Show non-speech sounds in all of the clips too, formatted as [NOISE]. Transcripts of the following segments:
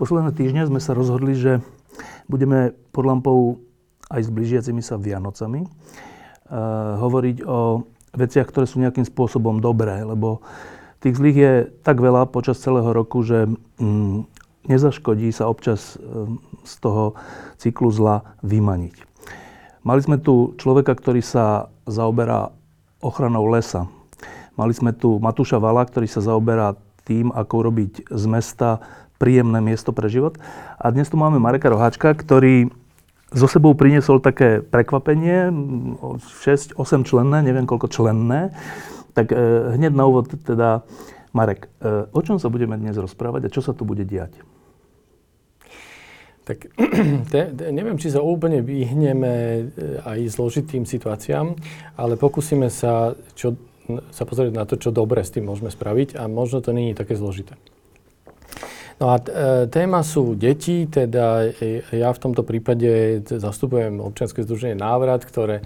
Posledné týždne sme sa rozhodli, že budeme pod lampou aj s blížiacimi sa Vianocami uh, hovoriť o veciach, ktoré sú nejakým spôsobom dobré, lebo tých zlých je tak veľa počas celého roku, že um, nezaškodí sa občas um, z toho cyklu zla vymaniť. Mali sme tu človeka, ktorý sa zaoberá ochranou lesa. Mali sme tu Matúša Vala, ktorý sa zaoberá tým, ako urobiť z mesta príjemné miesto pre život. A dnes tu máme Mareka Roháčka, ktorý zo sebou priniesol také prekvapenie, 6-8 členné, neviem koľko členné. Tak e, hneď na úvod teda, Marek, e, o čom sa budeme dnes rozprávať a čo sa tu bude diať? Tak [CLEARS THROAT] te, te, neviem, či sa úplne vyhneme e, aj zložitým situáciám, ale pokúsime sa, čo, sa pozrieť na to, čo dobre s tým môžeme spraviť a možno to je také zložité. No a e, téma sú deti, teda e, ja v tomto prípade zastupujem občianske združenie Návrat, ktoré,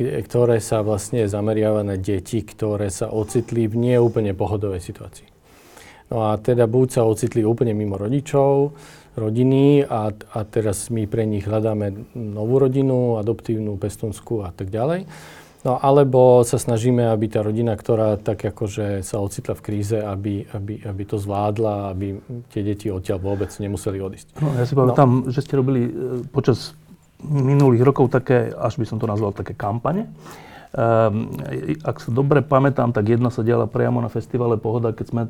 ktoré sa vlastne zameriava na deti, ktoré sa ocitli v neúplne pohodovej situácii. No a teda buď sa ocitli úplne mimo rodičov, rodiny a, a teraz my pre nich hľadáme novú rodinu, adoptívnu, pestunskú a tak ďalej No alebo sa snažíme, aby tá rodina, ktorá tak akože sa ocitla v kríze, aby, aby, aby to zvládla, aby tie deti odtiaľ vôbec nemuseli odísť. No, ja si pamätám, no. že ste robili e, počas minulých rokov také, až by som to nazval, také kampane. Um, ak sa dobre pamätám, tak jedna sa diala priamo na festivale Pohoda, keď sme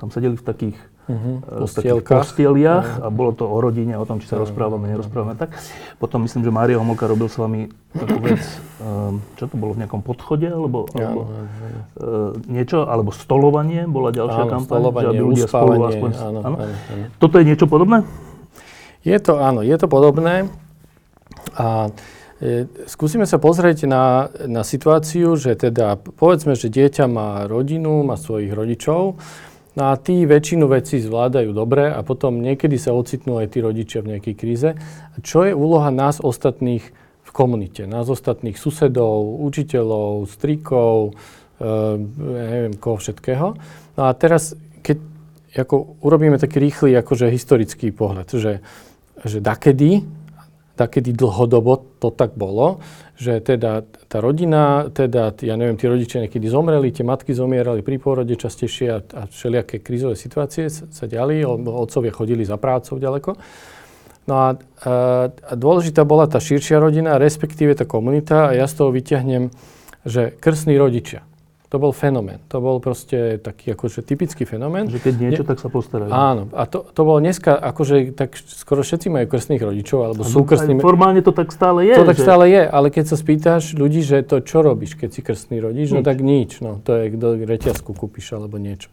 tam sedeli v takých, uh-huh. postieliach uh-huh. a bolo to o rodine, o tom, či sa uh-huh. rozprávame, nerozprávame tak. Potom myslím, že Mário Homolka robil s vami takú vec, um, čo to bolo v nejakom podchode, alebo, ja, alebo uh, niečo, alebo stolovanie bola ďalšia áno, kampaň, že aby ľudia spolu aspoň... Áno, áno. Áno, áno. Toto je niečo podobné? Je to, áno, je to podobné. A e, skúsime sa pozrieť na, na situáciu, že teda povedzme, že dieťa má rodinu, má svojich rodičov No a tí väčšinu vecí zvládajú dobre a potom niekedy sa ocitnú aj tí rodičia v nejakej kríze. Čo je úloha nás ostatných v komunite? Nás ostatných susedov, učiteľov, strikov, e, neviem koho všetkého. No a teraz, keď ako urobíme taký rýchly akože historický pohľad, že, že dakedy, takedy dlhodobo to tak bolo, že teda tá rodina, teda, ja neviem, tí rodičia niekedy zomreli, tie matky zomierali pri pôrode častejšie a, a všelijaké krízové situácie sa, diali, otcovia chodili za prácou ďaleko. No a, a, a dôležitá bola tá širšia rodina, respektíve tá komunita a ja z toho vyťahnem, že krstní rodičia. To bol fenomén. To bol proste taký akože typický fenomén. Že keď niečo, ne, tak sa postarajú. Áno. A to, to bolo dneska, akože tak skoro všetci majú krstných rodičov, alebo sú krstní. Formálne to tak stále je. To že? tak stále je, ale keď sa spýtaš ľudí, že to čo robíš, keď si krstný rodič, no nič. no tak nič. No, to je, kto reťazku kúpiš alebo niečo.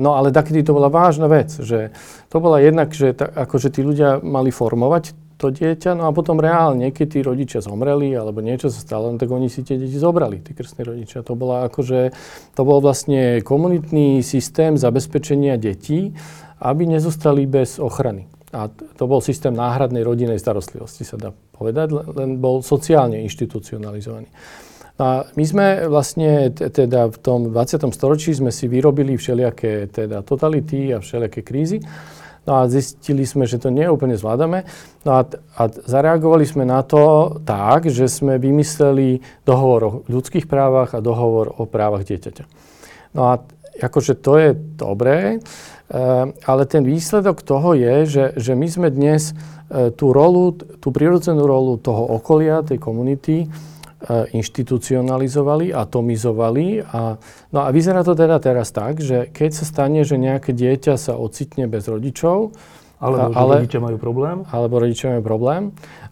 No ale takedy to bola vážna vec, že to bola jednak, že ta, akože tí ľudia mali formovať to dieťa, no a potom reálne, keď tí rodičia zomreli alebo niečo sa stalo, no tak oni si tie deti zobrali, tí krstní rodičia. To bola akože, to bol vlastne komunitný systém zabezpečenia detí, aby nezostali bez ochrany. A to bol systém náhradnej rodinej starostlivosti, sa dá povedať, len bol sociálne inštitucionalizovaný. A my sme vlastne teda v tom 20. storočí sme si vyrobili všelijaké teda totality a všelijaké krízy. No a zistili sme, že to neúplne zvládame. No a, a zareagovali sme na to tak, že sme vymysleli dohovor o ľudských právach a dohovor o právach dieťaťa. No a akože to je dobré, e, ale ten výsledok toho je, že, že my sme dnes e, tú rolu, tú prirodzenú rolu toho okolia, tej komunity, inštitucionalizovali, atomizovali. A, no a vyzerá to teda teraz tak, že keď sa stane, že nejaké dieťa sa ocitne bez rodičov, Alebo ale, rodičia majú problém. Alebo rodičia majú problém.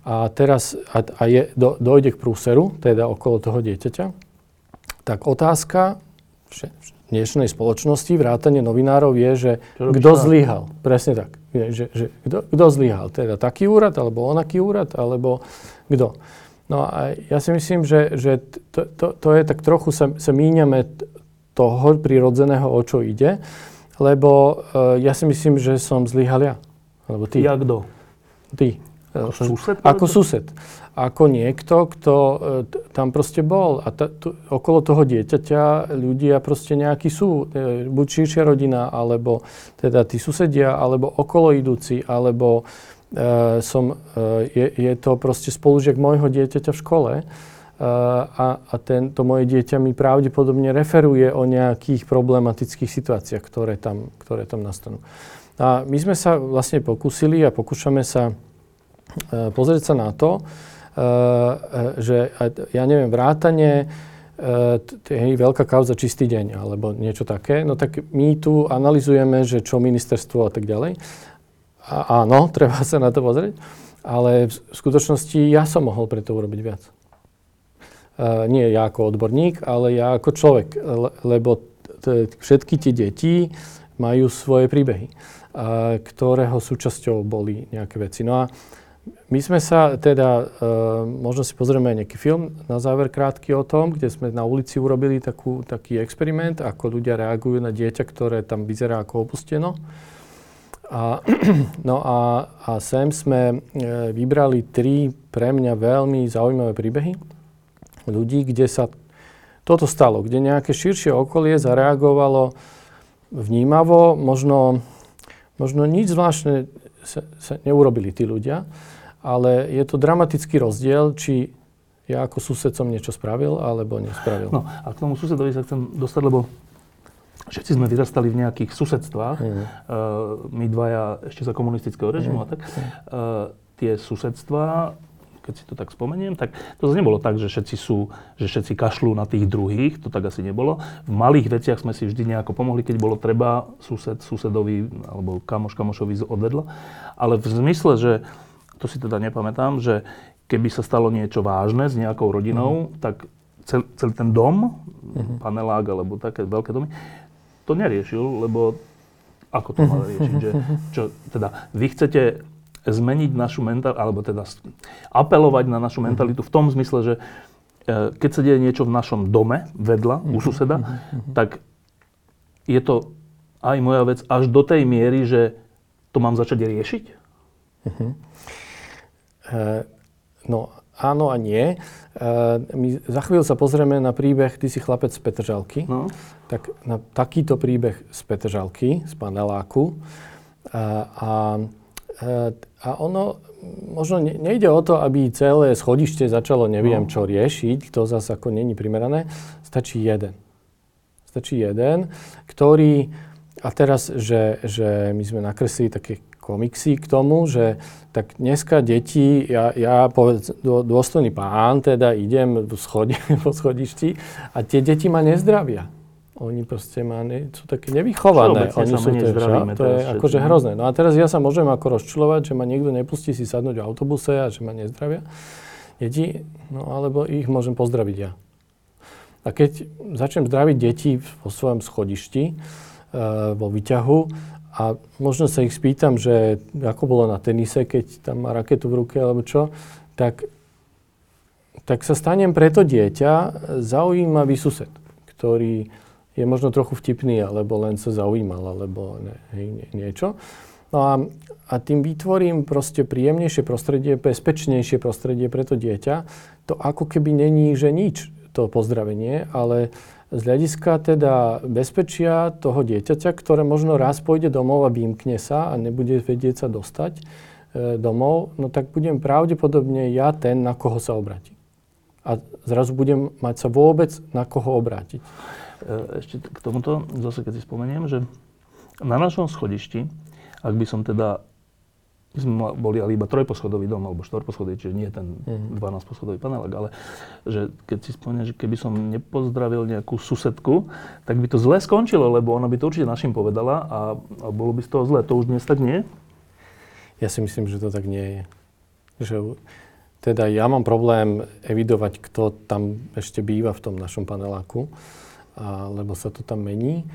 A teraz a, a je, do, dojde k prúseru, teda okolo toho dieťaťa, tak otázka dnešnej spoločnosti, vrátane novinárov je, že kto zlyhal. Presne tak. Je, že, že kto zlyhal. Teda taký úrad, alebo onaký úrad, alebo kto. No a ja si myslím, že, že to, to, to je tak trochu, sa, sa míňame toho prirodzeného, o čo ide, lebo uh, ja si myslím, že som zlyhal ja. Alebo ty. Ja kto? Ty. Ako sused? Ako sused. Ako niekto, kto uh, tam proste bol. A ta, tu, okolo toho dieťaťa ľudia proste nejakí sú. Uh, buď širšia rodina, alebo teda tí susedia, alebo okolo idúci, alebo som, uh, je, je to proste spolužiak môjho dieťaťa v škole. Uh, a, a tento moje dieťa mi pravdepodobne referuje o nejakých problematických situáciách, ktoré tam, ktoré tam nastanú. A my sme sa vlastne pokúsili a pokúšame sa pozrieť sa na to, že ja neviem, vrátanie hej, veľká kauza čistý deň alebo niečo také, no tak my tu analizujeme, že čo ministerstvo a tak ďalej. A áno, [LAUGHS] treba sa na to pozrieť, ale v skutočnosti ja som mohol pre to urobiť viac. Uh, nie ja ako odborník, ale ja ako človek, le, lebo t- všetky tie deti majú svoje príbehy, uh, ktorého súčasťou boli nejaké veci. No a my sme sa teda, uh, možno si pozrieme nejaký film na záver krátky o tom, kde sme na ulici urobili takú, taký experiment, ako ľudia reagujú na dieťa, ktoré tam vyzerá ako opusteno. A, [CLEARS THROAT] no a, a sem sme e, vybrali tri pre mňa veľmi zaujímavé príbehy ľudí, kde sa toto stalo, kde nejaké širšie okolie zareagovalo vnímavo, možno, možno nič zvláštne sa, sa neurobili tí ľudia, ale je to dramatický rozdiel, či ja ako sused som niečo spravil, alebo nespravil. No a k tomu susedovi sa chcem dostať, lebo všetci sme vyrastali v nejakých susedstvách, mm. uh, my dvaja ešte za komunistického režimu mm. a tak. Uh, tie susedstva keď si to tak spomeniem, tak to nebolo tak, že všetci sú, že všetci kašľú na tých druhých, to tak asi nebolo. V malých veciach sme si vždy nejako pomohli, keď bolo treba sused susedovi alebo kamoš kamošovi odvedla. Ale v zmysle, že to si teda nepamätám, že keby sa stalo niečo vážne s nejakou rodinou, mm-hmm. tak cel, celý ten dom, mm-hmm. panelák alebo také veľké domy, to neriešil, lebo ako to má riešiť, že čo, teda vy chcete zmeniť našu mentalitu, alebo teda apelovať na našu mentalitu v tom zmysle, že e, keď sa deje niečo v našom dome, vedľa, u suseda, tak je to aj moja vec až do tej miery, že to mám začať riešiť? Uh-huh. Uh, no áno a nie. Uh, my za chvíľu sa pozrieme na príbeh Ty si chlapec z Petržalky. No. Tak na takýto príbeh z Petržalky, z paneláku. Uh, a a ono, možno nejde o to, aby celé schodište začalo neviem no. čo riešiť, to zase ako není primerané. Stačí jeden. Stačí jeden, ktorý, a teraz, že, že my sme nakreslili také komiksy k tomu, že tak dneska deti, ja, ja povedz, dôstojný pán, teda idem schodi, [LAUGHS] po schodišti a tie deti ma nezdravia. Oni proste má, ne, sú také nevychované. Oni sú to, to je akože hrozné. No a teraz ja sa môžem ako rozčulovať, že ma niekto nepustí si sadnúť v autobuse a že ma nezdravia. Deti, no alebo ich môžem pozdraviť ja. A keď začnem zdraviť deti vo svojom schodišti, uh, vo výťahu, a možno sa ich spýtam, že ako bolo na tenise, keď tam má raketu v ruke alebo čo, tak, tak sa stanem preto dieťa zaujímavý sused, ktorý je možno trochu vtipný, alebo len sa zaujímal, alebo ne, hej, nie, niečo. No a, a tým vytvorím proste príjemnejšie prostredie, bezpečnejšie prostredie pre to dieťa. To ako keby není, že nič, to pozdravenie, ale z hľadiska teda bezpečia toho dieťaťa, ktoré možno raz pôjde domov a vymkne sa a nebude vedieť sa dostať e, domov, no tak budem pravdepodobne ja ten, na koho sa obráti. A zrazu budem mať sa vôbec na koho obrátiť. E, ešte k tomuto, zase keď si spomeniem, že na našom schodišti, ak by som teda my sme boli ale iba trojposchodový dom, alebo štvorposchodový, čiže nie ten mm-hmm. 12-poschodový panelák, ale že keď si spomeniem, že keby som nepozdravil nejakú susedku, tak by to zle skončilo, lebo ona by to určite našim povedala a, a bolo by z toho zle. To už dnes tak nie? ja si myslím, že to tak nie je. Že, teda ja mám problém evidovať, kto tam ešte býva v tom našom paneláku, a, lebo sa to tam mení.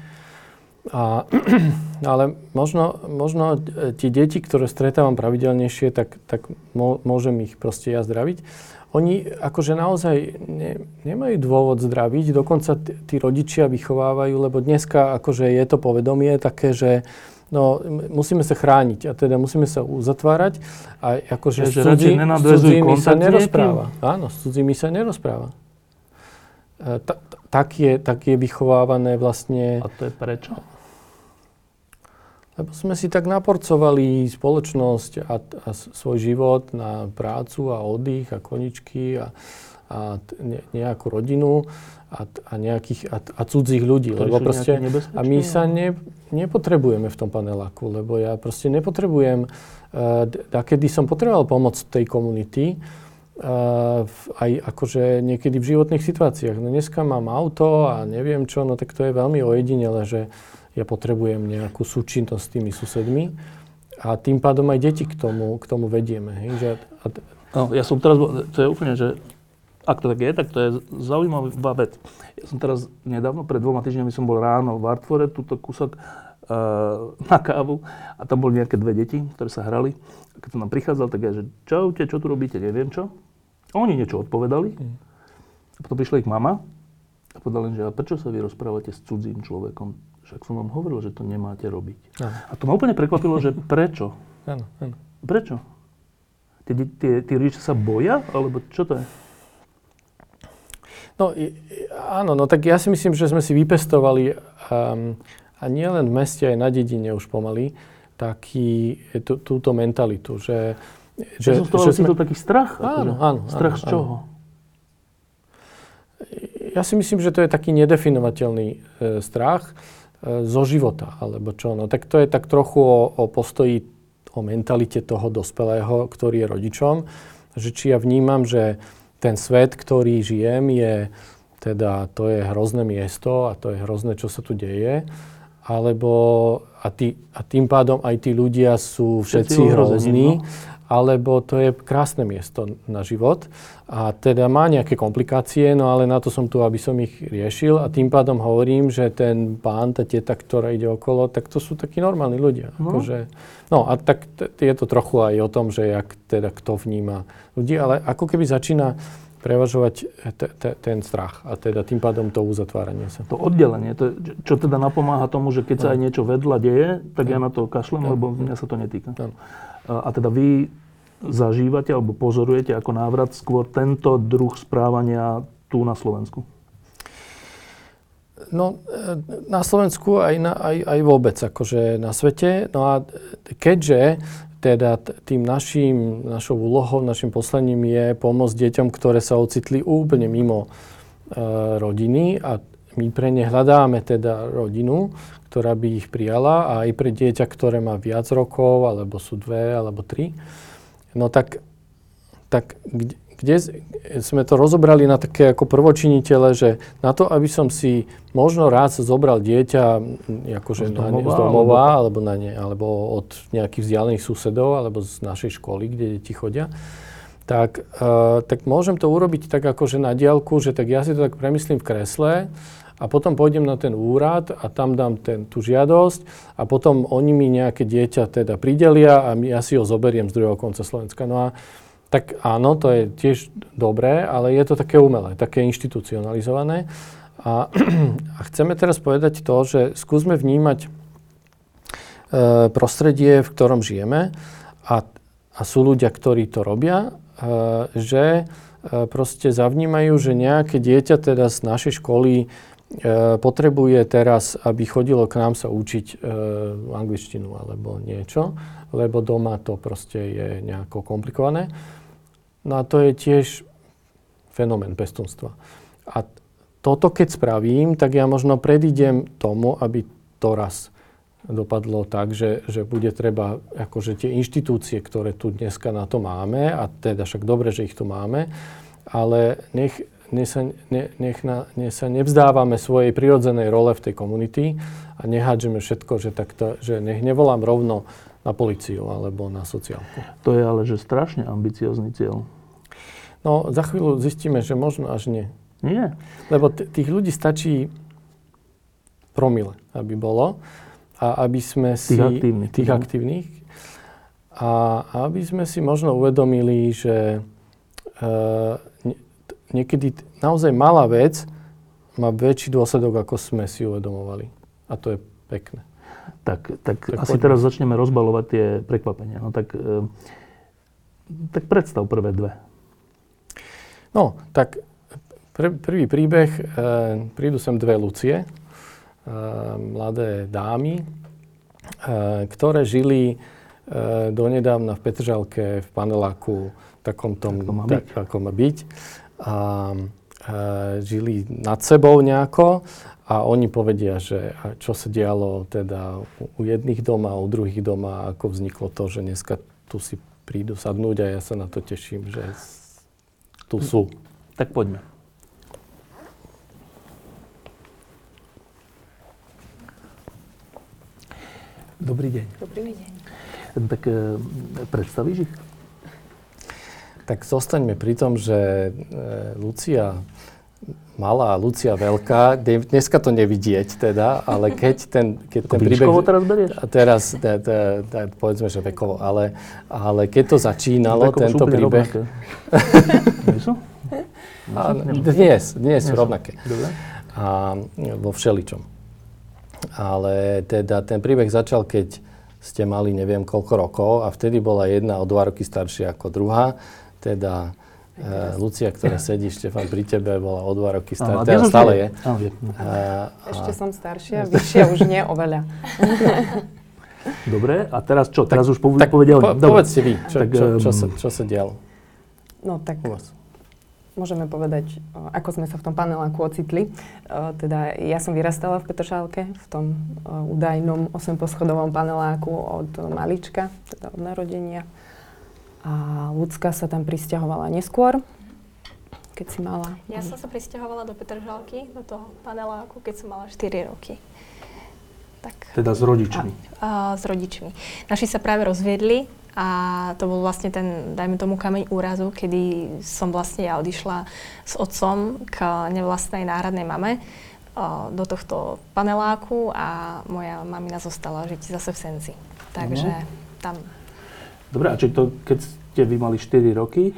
A, [CLEARS THROAT] ale možno, možno e, tie deti, ktoré stretávam pravidelnejšie, tak, tak môžem ich proste ja zdraviť oni akože naozaj ne, nemajú dôvod zdraviť, dokonca t- tí rodičia vychovávajú, lebo dneska akože je to povedomie také, že no, musíme sa chrániť a teda musíme sa uzatvárať a akože s, cudzí, s cudzími sa nerozpráva. Áno, s cudzími sa nerozpráva. E, ta, tak, je, tak je vychovávané vlastne... A to je prečo? Lebo sme si tak naporcovali spoločnosť a, a svoj život na prácu a oddych a koničky a, a ne, nejakú rodinu a, a, nejakých, a, a cudzích ľudí. lebo proste, a my sa ne, nepotrebujeme v tom paneláku, lebo ja proste nepotrebujem, uh, a kedy som potreboval pomoc tej komunity, aj akože niekedy v životných situáciách. No dneska mám auto a neviem čo, no tak to je veľmi ojedinele, že ja potrebujem nejakú súčinnosť s tými susedmi a tým pádom aj deti k tomu, k tomu vedieme. Hej? Že, a, no, ja som teraz, to je úplne, že ak to tak je, tak to je zaujímavá vec. Ja som teraz nedávno, pred dvoma týždňami som bol ráno v Artfore, túto kúsok uh, na kávu a tam boli nejaké dve deti, ktoré sa hrali. A keď som tam prichádzal, tak ja, že čaute, čo tu robíte, neviem čo. Oni niečo odpovedali. Mm. A potom prišla ich mama a povedala že a prečo sa vy rozprávate s cudzím človekom? Však som vám hovoril, že to nemáte robiť. Ano. A to ma úplne prekvapilo, že prečo? Áno, áno. Prečo? Tí, tí, tí rodičia sa boja? Alebo čo to je? No áno, no tak ja si myslím, že sme si vypestovali um, a nie len v meste, aj na dedine už pomaly, taký, tú, túto mentalitu, že... Že, že, že sme... to taký strach? Áno, áno. Strach áno, z čoho? Áno. Ja si myslím, že to je taký nedefinovateľný e, strach E, zo života, alebo čo. No tak to je tak trochu o, o postoji, o mentalite toho dospelého, ktorý je rodičom, že či ja vnímam, že ten svet, ktorý žijem, je teda, to je hrozné miesto a to je hrozné, čo sa tu deje, alebo a, tý, a tým pádom aj tí ľudia sú všetci, všetci hrozní, no? Alebo to je krásne miesto na život a teda má nejaké komplikácie, no ale na to som tu, aby som ich riešil a tým pádom hovorím, že ten pán, tá teta, ktorá ide okolo, tak to sú takí normálni ľudia. No, akože, no a tak t- je to trochu aj o tom, že jak teda kto vníma ľudí, ale ako keby začína prevažovať t- t- ten strach a teda tým pádom to uzatváranie sa. To oddelenie, to čo teda napomáha tomu, že keď sa aj niečo vedľa deje, tak ja na to kašlem, lebo mňa sa to netýka. No. A teda vy zažívate alebo pozorujete ako návrat skôr tento druh správania tu na Slovensku? No, e, na Slovensku aj, na, aj, aj vôbec, akože na svete. No a keďže teda tým našim, našou úlohou, našim poslaním je pomôcť deťom, ktoré sa ocitli úplne mimo e, rodiny a my pre ne hľadáme teda rodinu, ktorá by ich prijala a aj pre dieťa, ktoré má viac rokov, alebo sú dve, alebo tri. No tak, tak kde, kde sme to rozobrali na také ako prvočinitele, že na to, aby som si možno raz zobral dieťa akože z domova, na z domova alebo, alebo, na ne, alebo od nejakých vzdialených susedov, alebo z našej školy, kde deti chodia, tak, uh, tak môžem to urobiť tak akože na diálku, že tak ja si to tak premyslím v kresle a potom pôjdem na ten úrad a tam dám ten, tú žiadosť a potom oni mi nejaké dieťa teda pridelia a ja si ho zoberiem z druhého konca Slovenska. No a tak áno, to je tiež dobré, ale je to také umelé, také inštitucionalizované. A, [CLEARS THROAT] a chceme teraz povedať to, že skúsme vnímať e, prostredie, v ktorom žijeme a, a sú ľudia, ktorí to robia, e, že e, proste zavnímajú, že nejaké dieťa teda z našej školy potrebuje teraz, aby chodilo k nám sa učiť e, angličtinu alebo niečo, lebo doma to proste je nejako komplikované. No a to je tiež fenomén pestunstva. A toto keď spravím, tak ja možno predídem tomu, aby to raz dopadlo tak, že, že bude treba akože tie inštitúcie, ktoré tu dneska na to máme, a teda však dobre, že ich tu máme, ale nech nech sa, ne, nech, na, nech sa nevzdávame svojej prirodzenej role v tej komunity a nehádžeme všetko, že, takto, že nech nevolám rovno na policiu alebo na sociálku. To je ale že strašne ambiciózny cieľ. No, za chvíľu zistíme, že možno až nie. Nie. Lebo t- tých ľudí stačí promile, aby bolo. A aby sme si... Tých aktívnych. Tých aktívnych. A aby sme si možno uvedomili, že uh, niekedy naozaj malá vec má väčší dôsledok, ako sme si uvedomovali. A to je pekné. Tak, tak, Tak asi poďme. teraz začneme rozbalovať tie prekvapenia. No tak, e, tak predstav prvé dve. No, tak pr- prvý príbeh, e, prídu sem dve Lucie, e, mladé dámy, e, ktoré žili e, donedávna v Petržalke v paneláku takom tom, Tak to má tak, byť. ako má byť. A e, žili nad sebou nejako a oni povedia, že a čo sa dialo teda u- jedných doma, u druhých doma, ako vzniklo to, že dneska tu si prídu sadnúť a ja sa na to teším, že tu sú. Tak poďme. Dobrý deň. Dobrý deň. Tak e, predstavíš ich? Tak zostaňme pri tom, že e, Lucia malá, Lucia veľká, dneska to nevidieť teda, ale keď ten, keď ten príbeh... Teraz berieš? A teraz, da, da, da, povedzme, že vekovo, ale, ale keď to začínalo, Vekovo tento príbeh... [LAUGHS] A, dnes, dnes sú. rovnaké. Dobre. A vo všeličom. Ale teda ten príbeh začal, keď ste mali neviem koľko rokov a vtedy bola jedna o dva roky staršia ako druhá. Teda uh, Lucia, ktorá sedí, Štefan, pri tebe, bola o dva roky teda už stále je. Áno, je. Uh, Ešte som staršia, vyššia už nie oveľa. [LAUGHS] Dobre, a teraz čo? Teraz už pov- tak povedia po, povedzte vy, čo, Tak, čo, čo, ehm, sa, čo sa dialo No tak u vás. môžeme povedať, o, ako sme sa v tom paneláku ocitli. O, Teda ja som vyrastala v Petržálke, v tom údajnom 8-poschodovom paneláku od malička, teda od narodenia. A Lucka sa tam pristahovala neskôr, keď si mala... Ja som sa pristahovala do Petržalky, do toho paneláku, keď som mala 4 roky. Tak Teda s rodičmi. a, s rodičmi. Naši sa práve rozviedli a to bol vlastne ten, dajme tomu, kameň úrazu, kedy som vlastne ja odišla s otcom k nevlastnej náhradnej mame a, do tohto paneláku a moja mamina zostala žiť zase v Senci. Takže tam Dobre, a či to, keď ste vy mali 4 roky,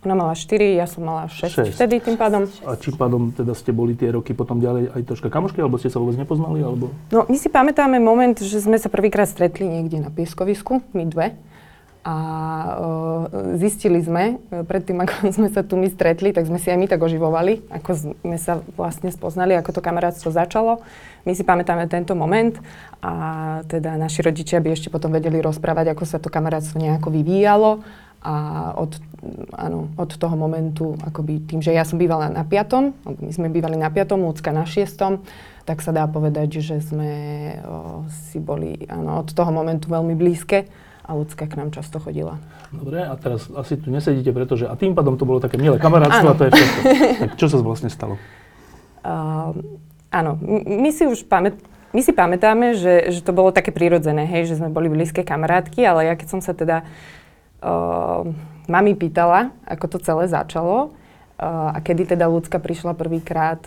Ona mala 4, ja som mala 6, Šesť. vtedy tým pádom. a čím pádom teda ste boli tie roky potom ďalej aj troška kamošky, alebo ste sa vôbec nepoznali, alebo... No, my si pamätáme moment, že sme sa prvýkrát stretli niekde na pieskovisku, my dve. A uh, zistili sme, e, predtým ako [LAUGHS] sme sa tu my stretli, tak sme si aj my tak oživovali, ako sme sa vlastne spoznali, ako to kamarátstvo začalo. My si pamätáme tento moment a teda naši rodičia by ešte potom vedeli rozprávať, ako sa to kamarátstvo nejako vyvíjalo. A od, áno, od toho momentu, akoby tým, že ja som bývala na piatom, my sme bývali na piatom, Lucka na šiestom, tak sa dá povedať, že sme o, si boli áno, od toho momentu veľmi blízke a Lucka k nám často chodila. Dobre, a teraz asi tu nesedíte, pretože... A tým pádom to bolo také milé kamarátstvo Áno. a to je všetko. tak čo sa vlastne stalo? Uh, áno, my si už pamät, my si pamätáme, že, že to bolo také prirodzené, hej, že sme boli blízke kamarátky, ale ja keď som sa teda uh, mami pýtala, ako to celé začalo uh, a kedy teda ľudská prišla prvýkrát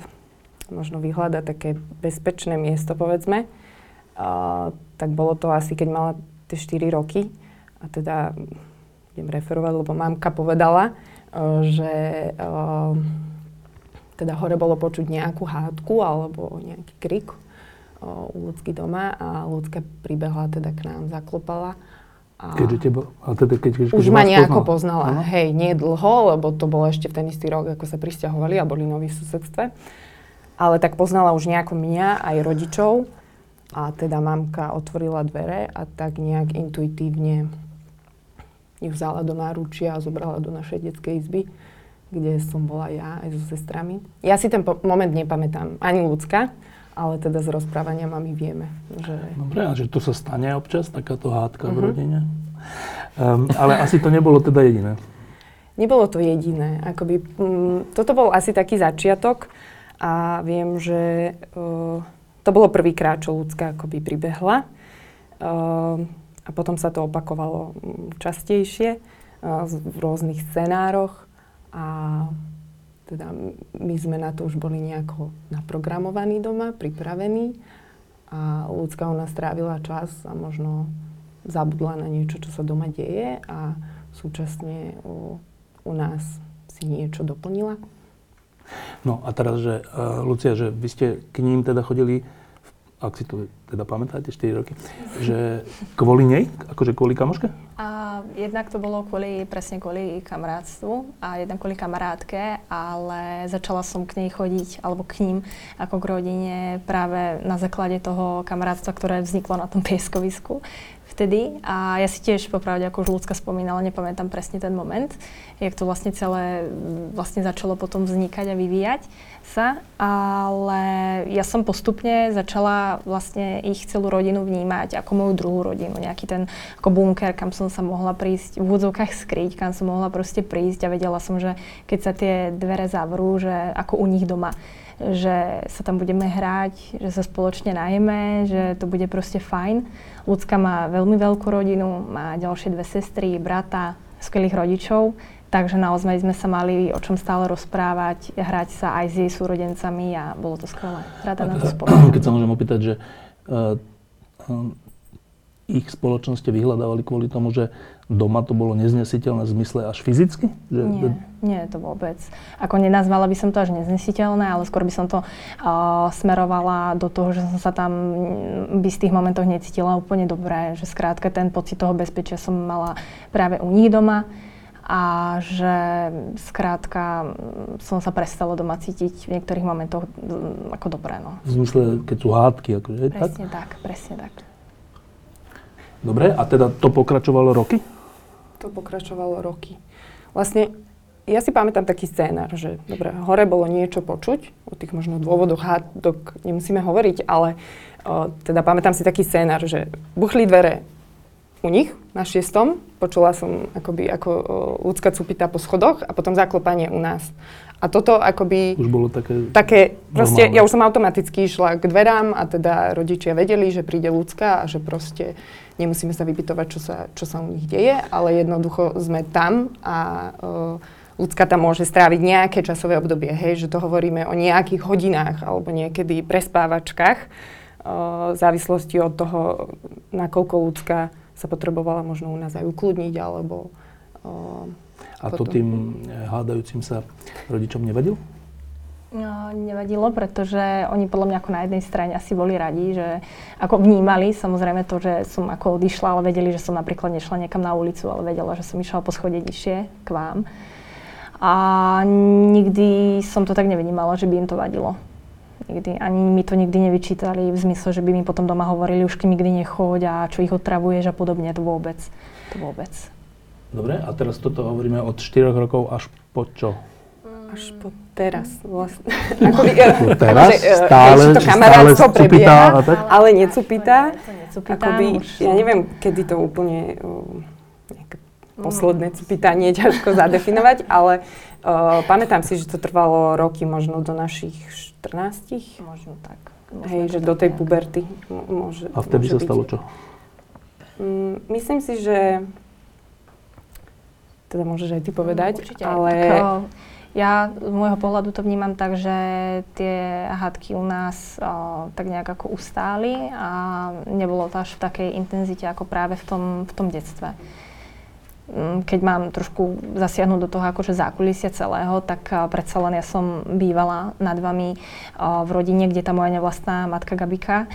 možno vyhľadať také bezpečné miesto, povedzme, uh, tak bolo to asi, keď mala tie 4 roky a teda idem referovať, lebo mamka povedala, uh, že uh, teda hore bolo počuť nejakú hádku alebo nejaký krik o, u ľudský doma a ľudská pribehla teda k nám, zaklopala. Keďže teba... A teda keď, keď, už ma nejako poznala. poznala. Hej, nie dlho, lebo to bolo ešte v ten istý rok, ako sa pristahovali a boli noví v susedstve. Ale tak poznala už nejako mňa, aj rodičov. A teda mamka otvorila dvere a tak nejak intuitívne ju vzala do náručia a zobrala do našej detskej izby, kde som bola ja aj so sestrami. Ja si ten po- moment nepamätám, ani ľudská, ale teda z rozprávania mami vieme, že... Dobre, a že to sa stane občas, takáto hádka v Mhm. rodine. Um, ale asi to nebolo teda jediné. Nebolo to jediné. Akoby, mm, toto bol asi taký začiatok a viem, že uh, to bolo prvýkrát, čo ľudská akoby pribehla. Uh, a potom sa to opakovalo mm, častejšie uh, v rôznych scenároch a teda my sme na to už boli nejako naprogramovaní doma, pripravení a ľudská u nás trávila čas a možno zabudla na niečo, čo sa doma deje a súčasne u, u nás si niečo doplnila. No a teraz, že uh, Lucia, že vy ste k ním teda chodili ak si to teda pamätáte, 4 roky, že kvôli nej, akože kvôli kamoške? A jednak to bolo kvôli, presne kvôli kamarátstvu a jednak kvôli kamarátke, ale začala som k nej chodiť, alebo k ním, ako k rodine práve na základe toho kamarátstva, ktoré vzniklo na tom pieskovisku vtedy. A ja si tiež popravde, ako už ľudská spomínala, nepamätám presne ten moment, jak to vlastne celé vlastne začalo potom vznikať a vyvíjať sa, ale ja som postupne začala vlastne ich celú rodinu vnímať ako moju druhú rodinu, nejaký ten ako bunker, kam som sa mohla prísť, v úvodzovkách skryť, kam som mohla proste prísť a vedela som, že keď sa tie dvere zavrú, že ako u nich doma, že sa tam budeme hrať, že sa spoločne najeme, že to bude proste fajn. Ľudská má veľmi veľkú rodinu, má ďalšie dve sestry, brata, skvelých rodičov Takže naozaj sme sa mali o čom stále rozprávať, hrať sa aj s jej súrodencami a bolo to skvelé. Rada na to [CLEARS THROAT] spomínam. Keď sa môžem opýtať, že uh, uh, ich spoločnosti vyhľadávali kvôli tomu, že doma to bolo neznesiteľné v zmysle až fyzicky? Že, nie, nie to vôbec. Ako nenazvala by som to až neznesiteľné, ale skôr by som to uh, smerovala do toho, že som sa tam by z tých momentov necítila úplne dobre, že skrátka ten pocit toho bezpečia som mala práve u nich doma a že skrátka som sa prestala doma cítiť v niektorých momentoch ako dobré. No. V zmysle, keď sú hádky? Akože, presne tak? tak, presne tak. Dobre, a teda to pokračovalo roky? To pokračovalo roky. Vlastne ja si pamätám taký scénar, že dobre, hore bolo niečo počuť, o tých možno dôvodoch hádok nemusíme hovoriť, ale o, teda pamätám si taký scénar, že buchli dvere u nich na šiestom. Počula som akoby ako ľudská cupita po schodoch a potom zaklopanie u nás. A toto akoby... Už bolo také... Také, proste, ja už som automaticky išla k dverám a teda rodičia vedeli, že príde ľudská a že proste nemusíme sa vypytovať, čo sa, čo sa u nich deje, ale jednoducho sme tam a uh, ľudská tam môže stráviť nejaké časové obdobie, hej, že to hovoríme o nejakých hodinách alebo niekedy prespávačkách, uh, v závislosti od toho, nakoľko ľudská sa potrebovala možno u nás aj ukludniť, alebo... Uh, a to tým eh, hádajúcim sa rodičom nevadil? No, nevadilo, pretože oni podľa mňa ako na jednej strane asi boli radi, že ako vnímali samozrejme to, že som ako odišla, ale vedeli, že som napríklad nešla niekam na ulicu, ale vedela, že som išla po schode nižšie k vám. A nikdy som to tak nevnímala, že by im to vadilo. Nikdy, ani mi to nikdy nevyčítali v zmysle, že by mi potom doma hovorili, už nikdy nechoď a čo ich otravuješ a podobne, to vôbec. To vôbec. Dobre, a teraz toto hovoríme od 4 rokov až po čo? Až po teraz vlastne. [LAUGHS] Akoby, po teraz? [LAUGHS] Akože, stále, to kamarátstvo prebieha, tak? ale necupitá. Akoby, ja neviem, kedy to úplne posledné cupitanie ťažko zadefinovať, ale uh, pamätám si, že to trvalo roky, možno do našich 14? Možno tak. Možno Hej, že do tej nejak. puberty môže A vtedy sa stalo čo? Mm, myslím si, že teda môžeš aj ty povedať, mm, určite, ale... ja z môjho pohľadu to vnímam tak, že tie hádky u nás o, tak nejak ako ustáli a nebolo to až v takej intenzite ako práve v tom, v tom detstve. Mm, keď mám trošku zasiahnuť do toho akože zákulisia celého, tak predsa len ja som bývala nad vami v rodine, kde tá moja nevlastná matka Gabika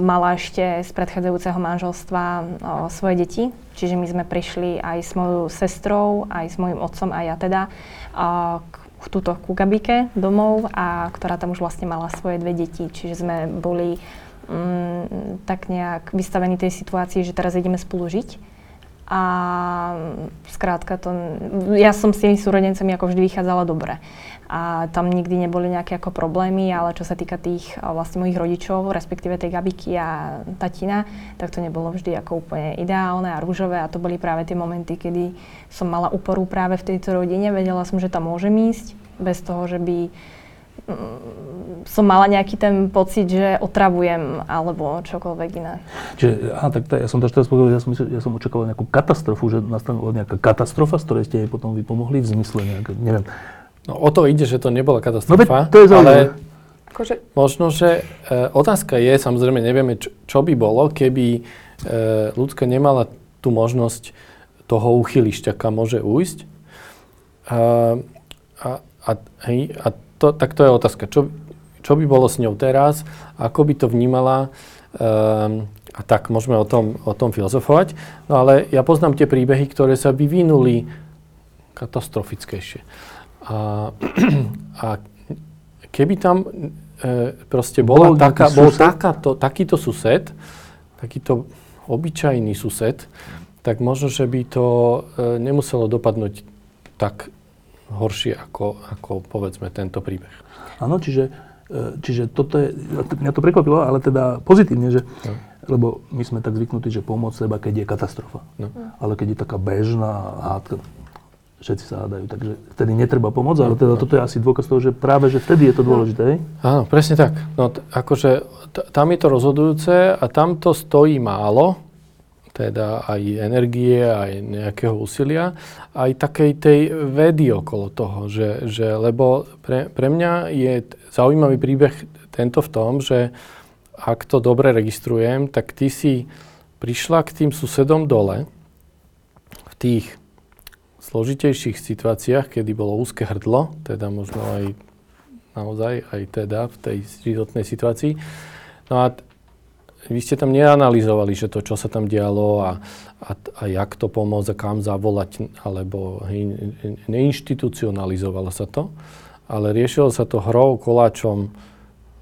mala ešte z predchádzajúceho manželstva svoje deti. Čiže my sme prišli aj s mojou sestrou, aj s mojim otcom a ja teda k túto ku Gabike domov, a ktorá tam už vlastne mala svoje dve deti. Čiže sme boli mm, tak nejak vystavení tej situácii, že teraz ideme spolu žiť a skrátka to, ja som s tými súrodencami ako vždy vychádzala dobre. A tam nikdy neboli nejaké ako problémy, ale čo sa týka tých vlastne mojich rodičov, respektíve tej Gabiky a tatina, tak to nebolo vždy ako úplne ideálne a rúžové a to boli práve tie momenty, kedy som mala úporu práve v tejto rodine, vedela som, že tam môžem ísť, bez toho, že by som mala nejaký ten pocit, že otravujem alebo čokoľvek iné. Čiže, aha, tak tá, ja som to teraz povedal, ja som, myslel, ja som očakával nejakú katastrofu, že nastala nejaká katastrofa, z ktorej ste jej potom vy pomohli v zmysle nejaké, neviem. No o to ide, že to nebola No katastrofa. veď to je ale Akože, možno, že e, otázka je, samozrejme nevieme, čo, čo by bolo, keby e, ľudská nemala tú možnosť toho uchylišťa, kam môže ujsť. A, a, a, hej, a to, tak to je otázka. Čo, čo by bolo s ňou teraz? Ako by to vnímala? Um, a tak môžeme o tom, o tom filozofovať. No ale ja poznám tie príbehy, ktoré sa vyvinuli katastrofickejšie. A, [CLEARS THROAT] a keby tam e, proste bola Bol taká, bol takáto, takýto sused, takýto obyčajný sused, tak možno, že by to e, nemuselo dopadnúť tak horšie ako, ako povedzme tento príbeh. Áno, čiže, e, čiže toto je, mňa to prekvapilo, ale teda pozitívne, že, No. lebo my sme tak zvyknutí, že pomôcť seba, keď je katastrofa. No. Ale keď je taká bežná hádka, všetci sa hádajú, takže vtedy netreba pomôcť, ale teda toto je asi dôkaz toho, že práve, že vtedy je to dôležité, hej? Áno, presne tak. No, t- akože t- tam je to rozhodujúce a tam to stojí málo, teda aj energie, aj nejakého úsilia, aj takej tej vedy okolo toho, že, že lebo pre, pre mňa je zaujímavý príbeh tento v tom, že ak to dobre registrujem, tak ty si prišla k tým susedom dole v tých zložitejších situáciách, kedy bolo úzke hrdlo, teda možno aj naozaj aj teda v tej životnej situácii. No a vy ste tam neanalizovali, že to, čo sa tam dialo a, a, a jak to pomôcť a kam zavolať, alebo hej, neinstitucionalizovalo sa to, ale riešilo sa to hrou, koláčom,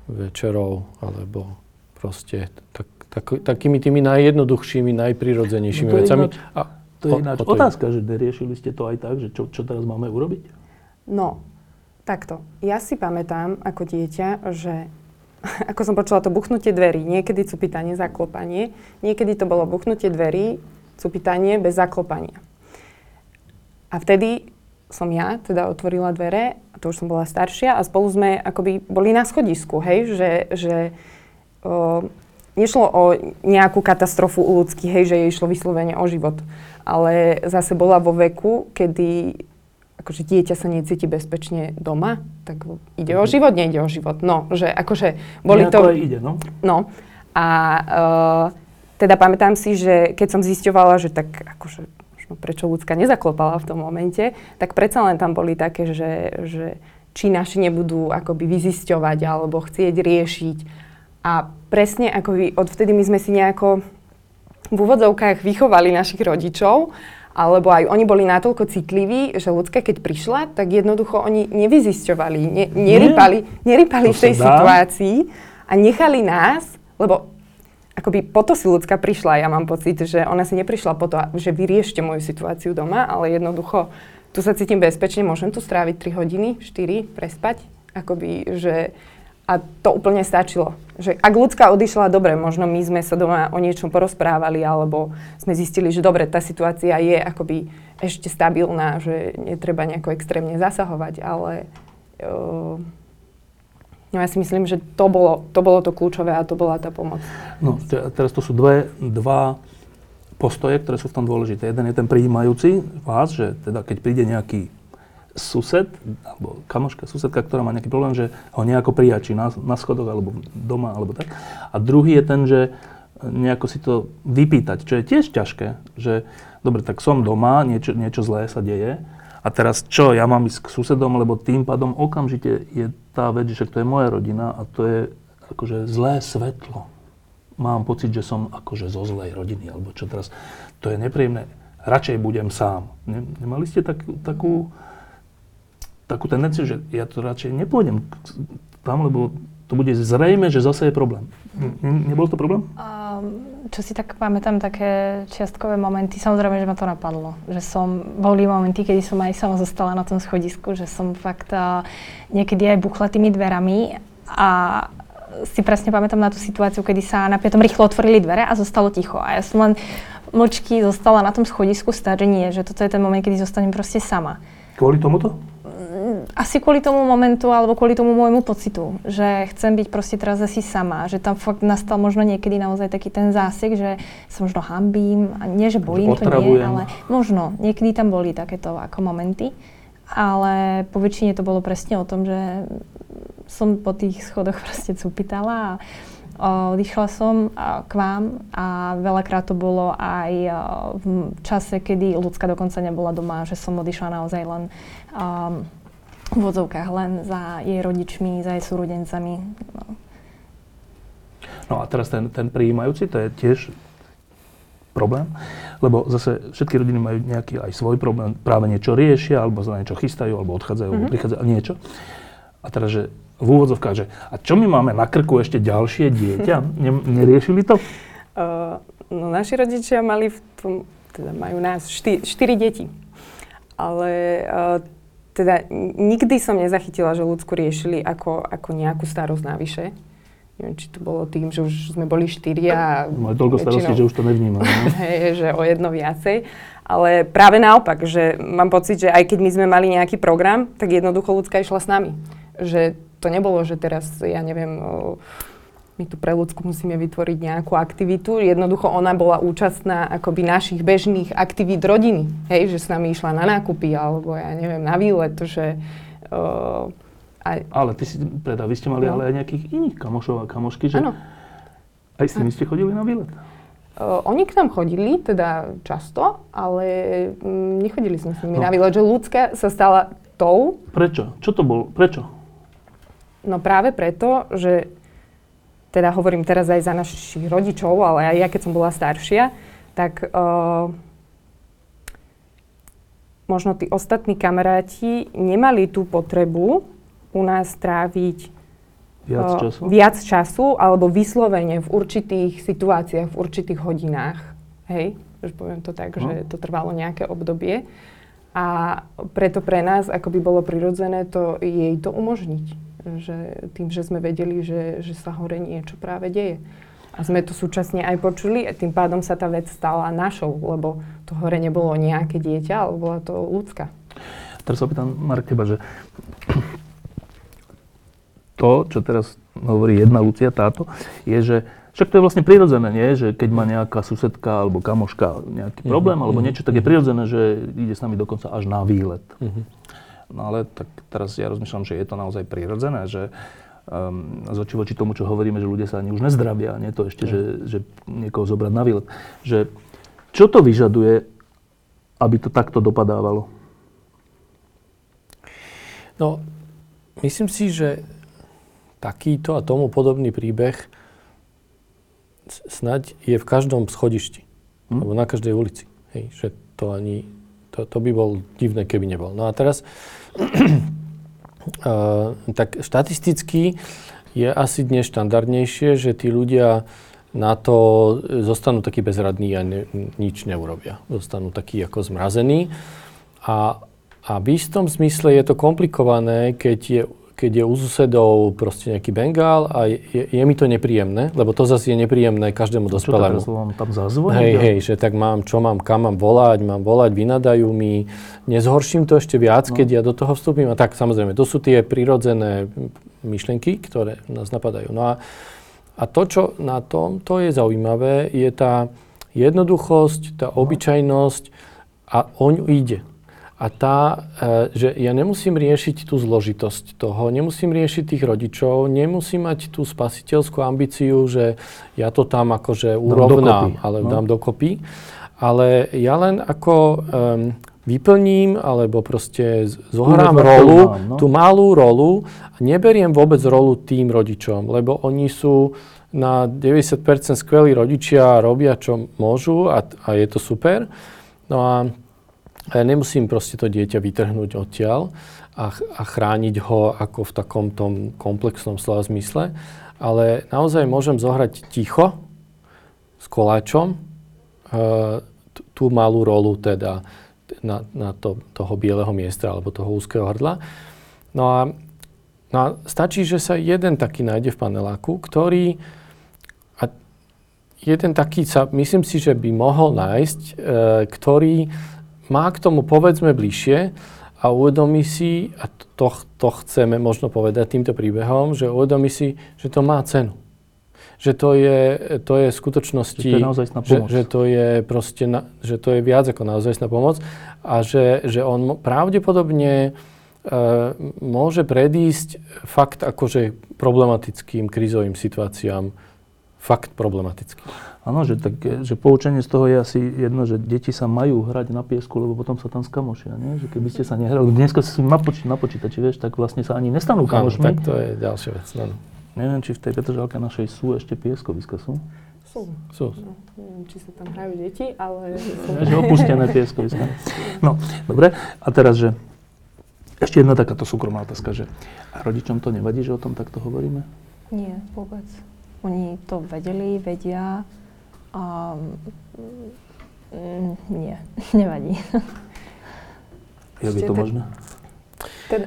večerou, alebo proste tak, tak, takými tými najjednoduchšími, najprirodzenejšími No vecami. ináč- A, To je o- ináč o otázka, že riešili ste to aj tak, že čo, čo teraz máme urobiť? no, takto. Ja si pamätám ako dieťa, že [LAUGHS] ako som počula to buchnutie dverí, niekedy cupitanie, zaklopanie, niekedy to bolo buchnutie dverí, cupitanie bez zaklopania. A vtedy som ja teda otvorila dvere, a to už som bola staršia a spolu sme akoby boli na schodisku, hej, že, že o, nešlo o nejakú katastrofu u ľudských, hej, že jej išlo vyslovene o život, ale zase bola vo veku, kedy akože dieťa sa necíti bezpečne doma, tak ide o život, nejde o život. No, že akože boli Nejako to... ide, no. No a uh, teda pamätám si, že keď som zisťovala, že tak akože možno prečo ľudská nezaklopala v tom momente, tak predsa len tam boli také, že, že či naši nebudú akoby vyzisťovať alebo chcieť riešiť. A presne ako odvtedy my sme si nejako v úvodzovkách vychovali našich rodičov, alebo aj oni boli natoľko citliví, že ľudská keď prišla, tak jednoducho oni nevyzisťovali, ne, nerypali, nerypali v tej situácii a nechali nás, lebo akoby po to si ľudská prišla, ja mám pocit, že ona si neprišla po to, že vyriešte moju situáciu doma, ale jednoducho tu sa cítim bezpečne, môžem tu stráviť 3 hodiny, 4, prespať, akoby, že a to úplne stačilo. Že ak ľudská odišla, dobre, možno my sme sa doma o niečom porozprávali, alebo sme zistili, že dobre, tá situácia je akoby ešte stabilná, že netreba nejako extrémne zasahovať, ale uh, no ja si myslím, že to bolo, to bolo to kľúčové a to bola tá pomoc. No, te- teraz to sú dve, dva postoje, ktoré sú v tom dôležité. Jeden je ten prijímajúci vás, že teda keď príde nejaký sused, alebo kamoška, susedka, ktorá má nejaký problém, že ho nejako prijačí na, na schodoch, alebo doma, alebo tak. A druhý je ten, že nejako si to vypýtať, čo je tiež ťažké, že dobre, tak som doma, niečo, niečo zlé sa deje, a teraz čo, ja mám ísť k susedom, lebo tým pádom okamžite je tá vec, že to je moja rodina a to je akože zlé svetlo. Mám pocit, že som akože zo zlej rodiny, alebo čo teraz, to je nepríjemné. Radšej budem sám. Ne, nemali ste tak, takú, takú tendenciu, že ja to radšej nepôjdem tam, lebo to bude zrejme, že zase je problém. Ne- Nebol to problém? Um, čo si tak pamätám, také čiastkové momenty, samozrejme, že ma to napadlo. Že som, boli momenty, kedy som aj sama zostala na tom schodisku, že som fakt uh, niekedy aj buchla tými dverami a si presne pamätám na tú situáciu, kedy sa na piatom rýchlo otvorili dvere a zostalo ticho. A ja som len mlčky zostala na tom schodisku stať, že nie, že toto je ten moment, kedy zostanem proste sama. Kvôli tomuto? Asi kvôli tomu momentu alebo kvôli tomu môjmu pocitu, že chcem byť proste teraz asi sama, že tam fakt nastal možno niekedy naozaj taký ten zásek, že sa možno hambím, a nie, že bojím, to nie, ale možno, niekedy tam boli takéto ako momenty, ale po väčšine to bolo presne o tom, že som po tých schodoch [LAUGHS] proste cupitala a odišla som k vám a veľakrát to bolo aj v čase, kedy ľudská dokonca nebola doma, že som odišla naozaj len um, v vodzovkách len za jej rodičmi, za jej súrodencami. No. no a teraz ten, ten prijímajúci, to je tiež problém, lebo zase všetky rodiny majú nejaký aj svoj problém, práve niečo riešia, alebo za niečo chystajú, alebo odchádzajú, mm-hmm. alebo prichádzajú, niečo. A teraz, že v úvodzovkách, že a čo my máme na krku ešte ďalšie dieťa? [LAUGHS] Ne, neriešili to? Uh, no naši rodičia mali v tom, teda majú nás štyri deti. Ale uh, teda nikdy som nezachytila, že ľudsku riešili ako, ako nejakú starosť navyše. Neviem, či to bolo tým, že už sme boli štyria. Mali toľko starostí, že už to nevnímam. No? [LAUGHS] Hej, že o jedno viacej. Ale práve naopak, že mám pocit, že aj keď my sme mali nejaký program, tak jednoducho ľudská išla s nami. Že to nebolo, že teraz, ja neviem, my tu pre ľudsku musíme vytvoriť nejakú aktivitu. Jednoducho ona bola účastná akoby našich bežných aktivít rodiny. Hej, že s nami išla na nákupy alebo ja neviem, na výlet, že... Uh, aj... Ale ty si, teda, vy ste mali no. ale aj nejakých iných kamošov a kamošky, že... Ano. Aj s nimi ste chodili na výlet? Uh, oni k nám chodili, teda často, ale um, nechodili sme s nimi no. na výlet, že ľudská sa stala tou. Prečo? Čo to bolo? Prečo? No práve preto, že teda hovorím teraz aj za našich rodičov, ale aj ja, keď som bola staršia, tak uh, možno tí ostatní kamaráti nemali tú potrebu u nás tráviť viac uh, času, viac času alebo vyslovene v určitých situáciách, v určitých hodinách. Hej, už poviem to tak, no. že to trvalo nejaké obdobie. A preto pre nás ako by bolo prirodzené to jej to umožniť že tým, že sme vedeli, že, že sa hore niečo práve deje. A sme to súčasne aj počuli a tým pádom sa tá vec stala našou, lebo to hore nebolo nejaké dieťa, ale bola to ľudská. Teraz opýtam, Mark, teba, že to, čo teraz hovorí jedna Lucia, táto, je, že však to je vlastne prirodzené, nie? Že keď má nejaká susedka alebo kamoška nejaký mhm, problém uh-huh, alebo mhm, niečo, tak je prirodzené, že ide s nami dokonca až na výlet. Uh-huh. No ale tak teraz ja rozmýšľam, že je to naozaj prirodzené, že um, z oči voči tomu, čo hovoríme, že ľudia sa ani už nezdravia, nie to ešte, že, že niekoho zobrať na výlet. Že čo to vyžaduje, aby to takto dopadávalo? No, myslím si, že takýto a tomu podobný príbeh snať je v každom schodišti. Hm? Alebo na každej ulici. Hej, že to ani to, to by bol divné, keby nebol. No a teraz, tak štatisticky je asi dnes štandardnejšie, že tí ľudia na to zostanú takí bezradní a ne, nič neurobia. Zostanú takí ako zmrazení. A, a v istom zmysle je to komplikované, keď je keď je u susedov proste nejaký bengál a je, je mi to nepríjemné, lebo to zase je nepríjemné každému dospelému. Čo vám tam zazvoní? Hej, hej, že tak mám, čo mám, kam mám volať, mám volať, vynadajú mi, nezhorším to ešte viac, no. keď ja do toho vstúpim. A tak samozrejme, to sú tie prirodzené myšlienky, ktoré nás napadajú. No a, a to, čo na tom, to je zaujímavé, je tá jednoduchosť, tá obyčajnosť a oň ide. A tá, e, že ja nemusím riešiť tú zložitosť toho, nemusím riešiť tých rodičov, nemusím mať tú spasiteľskú ambíciu, že ja to tam akože urovnám, ale no. dám dokopy. Ale ja len ako um, vyplním, alebo proste zohrám rolu, no. tú malú rolu a neberiem vôbec rolu tým rodičom, lebo oni sú na 90% skvelí rodičia, robia čo môžu a, a je to super. No a a ja nemusím proste to dieťa vytrhnúť odtiaľ a, a chrániť ho ako v takom tom komplexnom slova zmysle, ale naozaj môžem zohrať ticho s koláčom e, tú malú rolu teda na, na to, toho bieleho miesta alebo toho úzkeho hrdla. No a, no a stačí, že sa jeden taký nájde v paneláku, ktorý a jeden taký sa, myslím si, že by mohol nájsť, e, ktorý má k tomu povedzme bližšie a uvedomí si, a to, to chceme možno povedať týmto príbehom, že uvedomí si, že to má cenu. Že to je, to je v skutočnosti... Že to je. Že, že, to je proste, na, že to je viac ako naozajstná pomoc a že, že on pravdepodobne e, môže predísť fakt akože problematickým krízovým situáciám. Fakt problematickým. Áno, že, tak, že poučenie z toho je asi jedno, že deti sa majú hrať na piesku, lebo potom sa tam skamošia. Nie? Že keby ste sa nehrali, dneska si na, poč- na počítači, vieš, tak vlastne sa ani nestanú kamošmi. Áno, tak to je ďalšia vec. No. Neviem, či v tej Petržalke našej sú ešte pieskoviska, sú? Sú. Sú. No, neviem, či sa tam hrajú deti, ale... Sú. Ja, že opustené pieskoviska. No, dobre. A teraz, že ešte jedna takáto súkromná otázka, že a rodičom to nevadí, že o tom takto hovoríme? Nie, vôbec. Oni to vedeli, vedia Um, nie, [LAUGHS] nevadí. Je by to možné? Teda,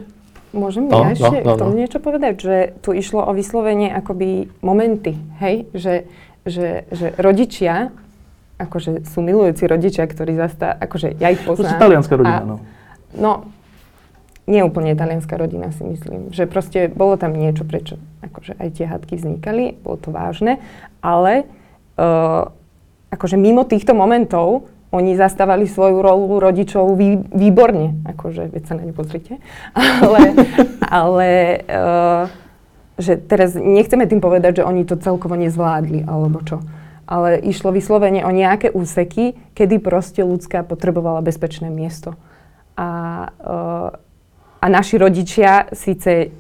môžem no, ja ešte no, no, k tomu no. niečo povedať? Že tu išlo o vyslovenie akoby momenty, hej? Že, že, že rodičia, akože sú milujúci rodičia, ktorí zastá, akože ja ich poznám. To je talianská rodina, no. No, nie úplne talianská rodina si myslím. Že proste bolo tam niečo, prečo akože aj tie hádky vznikali, bolo to vážne, ale uh, akože mimo týchto momentov oni zastávali svoju rolu rodičov vý, výborne, akože, veď sa na ňu pozrite, ale, [LAUGHS] ale uh, že teraz nechceme tým povedať, že oni to celkovo nezvládli, alebo čo. Ale išlo vyslovene o nejaké úseky, kedy proste ľudská potrebovala bezpečné miesto. A, uh, a naši rodičia síce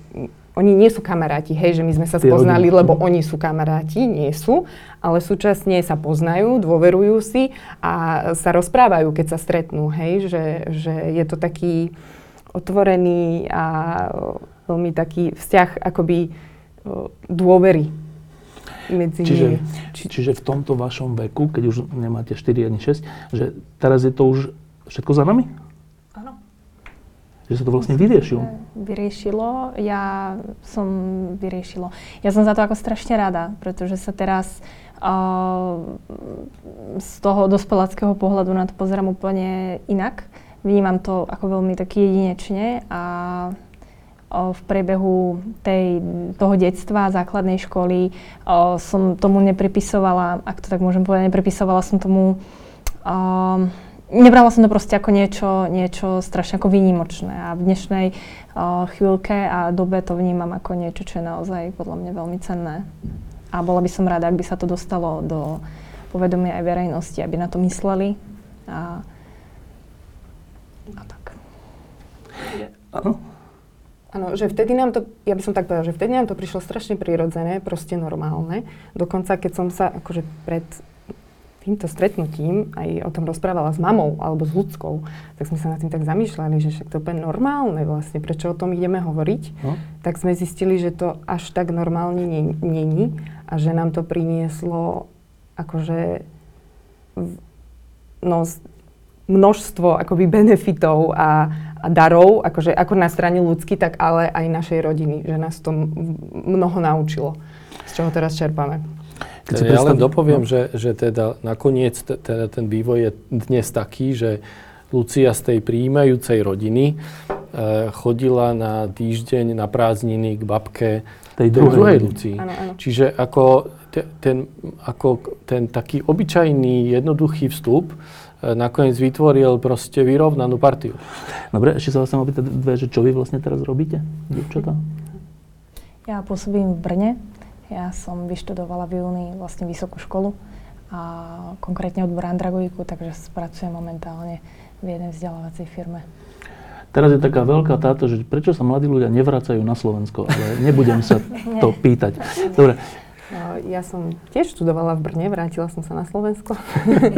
oni nie sú kamaráti, hej, že my sme sa spoznali, lebo oni sú kamaráti, nie sú, ale súčasne sa poznajú, dôverujú si a sa rozprávajú, keď sa stretnú, hej, že, že je to taký otvorený a veľmi taký vzťah akoby dôvery medzi čiže, nimi. Či, čiže v tomto vašom veku, keď už nemáte 4 ani 6, že teraz je to už všetko za nami? Že sa to vlastne vyriešilo. Vyriešilo. Ja som vyriešilo. Ja som za to ako strašne rada, pretože sa teraz uh, z toho dospeláckého pohľadu na to pozerám úplne inak. Vnímam to ako veľmi taký jedinečne a uh, v priebehu tej, toho detstva, základnej školy uh, som tomu nepripisovala, ak to tak môžem povedať, nepripisovala som tomu uh, nebrala som to proste ako niečo, niečo strašne ako výnimočné a v dnešnej uh, chvíľke a dobe to vnímam ako niečo, čo je naozaj podľa mňa veľmi cenné. A bola by som rada, ak by sa to dostalo do povedomia aj verejnosti, aby na to mysleli. A, a tak. Áno. Áno, že vtedy nám to, ja by som tak povedala, že vtedy nám to prišlo strašne prirodzené, proste normálne. Dokonca keď som sa akože pred týmto stretnutím aj o tom rozprávala s mamou alebo s ľudskou, tak sme sa nad tým tak zamýšľali, že však to je úplne normálne vlastne, prečo o tom ideme hovoriť. No. Tak sme zistili, že to až tak normálne není a že nám to prinieslo akože no, množstvo akoby benefitov a, a darov, akože ako na strane ľudský, tak ale aj našej rodiny, že nás to mnoho naučilo, z čoho teraz čerpáme. Keď si ja len dopoviem, no. že, že teda nakoniec t- teda ten vývoj je dnes taký, že Lucia z tej príjmajúcej rodiny e, chodila na týždeň na prázdniny k babke tej druhej, druhej Lucii. Ano, ano. Čiže ako, te, ten, ako ten taký obyčajný, jednoduchý vstup e, nakoniec vytvoril proste vyrovnanú partiu. Dobre, ešte sa vás chcem opýtať dve, že čo vy vlastne teraz robíte, dievčatá? Ja pôsobím v Brne ja som vyštudovala v júni vlastne vysokú školu a konkrétne odbor andragogiku, takže pracujem momentálne v jednej vzdelávacej firme. Teraz je taká veľká táto, že prečo sa mladí ľudia nevracajú na Slovensko, ale nebudem sa [LAUGHS] to pýtať. Dobre. No, ja som tiež študovala v Brne, vrátila som sa na Slovensko.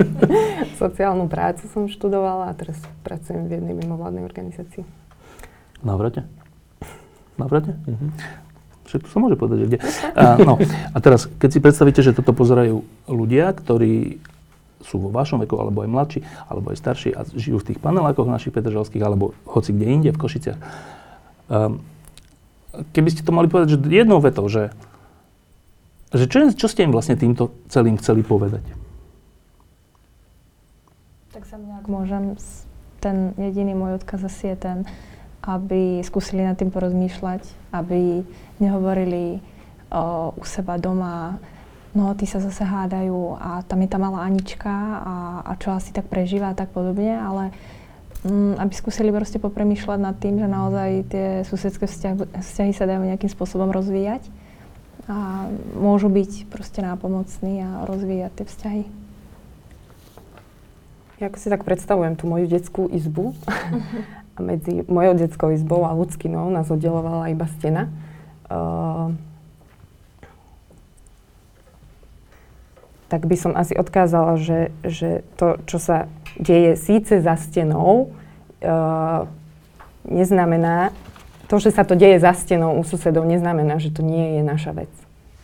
[LAUGHS] Sociálnu prácu som študovala a teraz pracujem v jednej mimovládnej organizácii. Navrate? Navrate? Mhm. Však to sa môže povedať, že kde. A, no, a teraz, keď si predstavíte, že toto pozerajú ľudia, ktorí sú vo vašom veku, alebo aj mladší, alebo aj starší a žijú v tých panelákoch našich petržalských, alebo hoci kde inde, v Košiciach. Um, keby ste to mali povedať, že jednou vetou, že, že čo, čo ste im vlastne týmto celým chceli povedať? Tak sa ak môžem ten jediný môj odkaz asi je ten, aby skúsili nad tým porozmýšľať, aby nehovorili o, u seba doma, no tí sa zase hádajú a tam je tá malá Anička a, a čo asi tak prežíva a tak podobne, ale mm, aby skúsili proste popremýšľať nad tým, že naozaj tie susedské vzťahy, vzťahy sa dajú nejakým spôsobom rozvíjať a môžu byť proste nápomocní a rozvíjať tie vzťahy. Ja ako si tak predstavujem tú moju detskú izbu [LAUGHS] a medzi mojou detskou izbou a ľudskinou nás oddelovala iba stena. Uh, tak by som asi odkázala, že, že to, čo sa deje síce za stenou, uh, neznamená, to, že sa to deje za stenou u susedov, neznamená, že to nie je naša vec.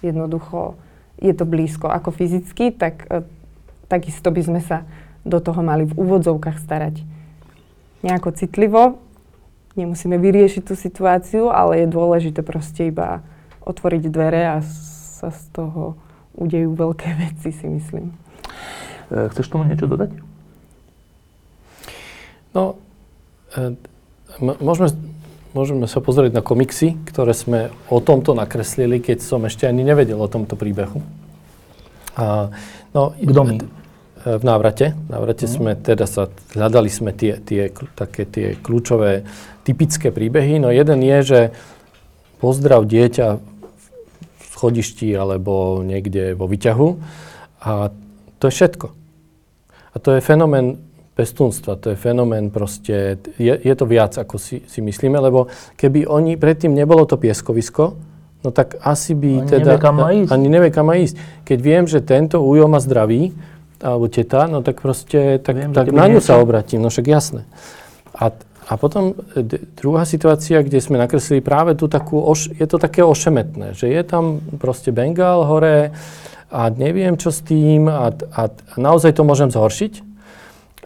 Jednoducho je to blízko ako fyzicky, tak uh, takisto by sme sa do toho mali v úvodzovkách starať nejako citlivo. Nemusíme vyriešiť tú situáciu, ale je dôležité proste iba otvoriť dvere a sa z toho udejú veľké [LAUGHS] veci, si myslím. E, chceš tomu niečo dodať? No, e, môžeme, môžeme sa pozrieť na komiksy, ktoré sme o tomto nakreslili, keď som ešte ani nevedel o tomto príbehu. A, no, Kto my? V návrate. V návrate mm. sme teda sa, hľadali sme tie, tie, také tie kľúčové typické príbehy. No jeden je, že pozdrav dieťa v schodišti alebo niekde vo výťahu a to je všetko. A to je fenomén pestúnstva, to je fenomén proste, je, je to viac, ako si, si myslíme, lebo keby oni, predtým nebolo to pieskovisko, no tak asi by ani teda... Nevie, kam má ísť. Ani nevie, kam má ísť. Keď viem, že tento újo ma zdraví, alebo teta, no tak proste, tak, Viem, tak na ňu sa obratím, no však jasné. A, a potom d- druhá situácia, kde sme nakreslili práve tú takú, oš, je to také ošemetné, že je tam proste Bengal hore a neviem čo s tým a, a, a naozaj to môžem zhoršiť.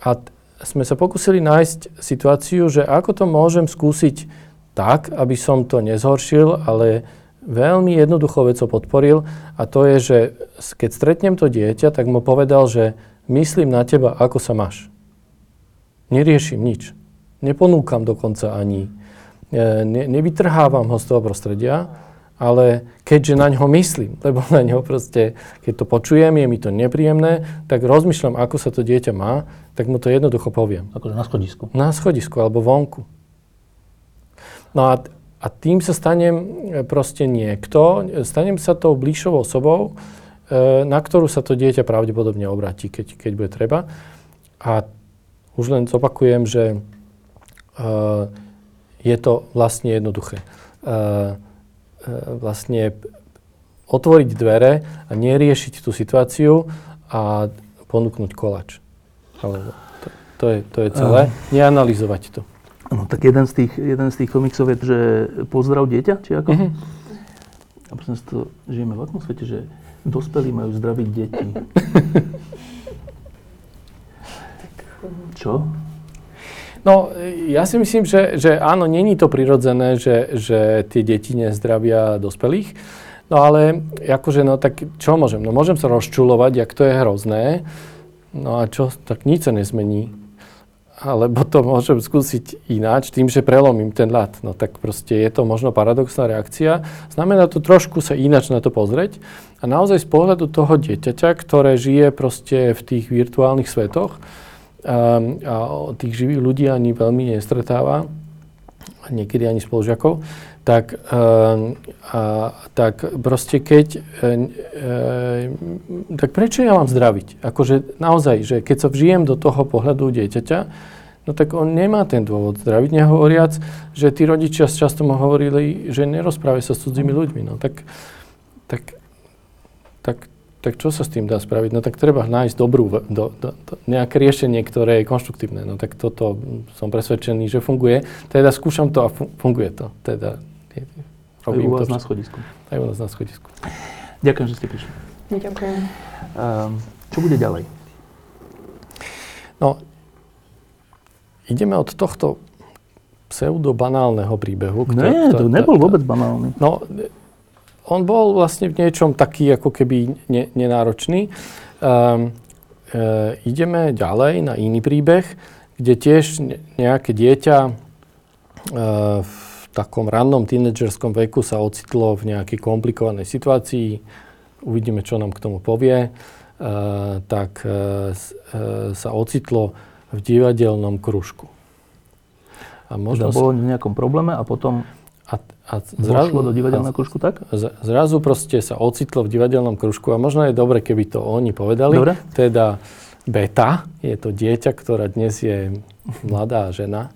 A t- sme sa pokúsili nájsť situáciu, že ako to môžem skúsiť tak, aby som to nezhoršil, ale veľmi jednoduchou vecou podporil a to je, že keď stretnem to dieťa, tak mu povedal, že myslím na teba, ako sa máš. Neriešim nič. Neponúkam dokonca ani. E, ne, nevytrhávam ho z toho prostredia, ale keďže na ňo myslím, [LAUGHS] lebo na ňo proste, keď to počujem, je mi to nepríjemné, tak rozmýšľam, ako sa to dieťa má, tak mu to jednoducho poviem. Akože na schodisku. Na schodisku alebo vonku. No a a tým sa stanem e, proste niekto, stanem sa tou bližšou osobou, e, na ktorú sa to dieťa pravdepodobne obratí, keď, keď bude treba. A už len zopakujem, že uh, je to vlastne jednoduché. Vlastne otvoriť dvere a neriešiť tú situáciu a ponúknuť kolač. To, to, je, to je celé. Neanalizovať to. No tak jeden z tých, jeden z tých komiksov je, že pozdrav dieťa, či ako? Uh-huh. A prosím to, žijeme v akom svete, že dospelí majú zdraviť deti. Čo? No, ja si myslím, že, že áno, není to prirodzené, že, že tie deti nezdravia dospelých. No ale akože, no tak čo môžem? No môžem sa rozčulovať, jak to je hrozné. No a čo? Tak nič sa nezmení alebo to môžem skúsiť ináč, tým, že prelomím ten ľad. No tak proste je to možno paradoxná reakcia. Znamená to trošku sa ináč na to pozrieť a naozaj z pohľadu toho dieťaťa, ktoré žije proste v tých virtuálnych svetoch ehm, a tých živých ľudí ani veľmi nestretáva, niekedy ani spolužiakov, tak, uh, a, tak proste keď, uh, uh, tak prečo ja mám zdraviť? Akože naozaj, že keď sa vžijem do toho pohľadu dieťaťa, no tak on nemá ten dôvod zdraviť. Nehovoriac, že tí rodičia často mu hovorili, že nerozprávaj sa s cudzími ľuďmi. No tak, tak, tak, tak čo sa s tým dá spraviť? No tak treba nájsť dobrú, do, do, do, nejaké riešenie, ktoré je konštruktívne. No tak toto som presvedčený, že funguje. Teda skúšam to a funguje to. Teda Robím aj u vás to, na schodisku. Aj u nás na schodisku. Ďakujem, že ste prišli. Ďakujem. Um, čo bude ďalej? No, ideme od tohto pseudo-banálneho príbehu. Ktorý, Nie, to, nebol vôbec banálny. No, on bol vlastne v niečom taký ako keby ne, nenáročný. Um, e, ideme ďalej na iný príbeh, kde tiež nejaké dieťa e, v takom rannom tínedžerskom veku sa ocitlo v nejakej komplikovanej situácii, uvidíme, čo nám k tomu povie, e, tak sa ocitlo v divadelnom kružku. A možno teda bolo v nejakom probléme a potom a, a zrazu, do divadelného kružku, tak? Zrazu proste sa ocitlo v divadelnom kružku a možno je dobre, keby to oni povedali. Dobre. Teda Beta, je to dieťa, ktorá dnes je mladá žena.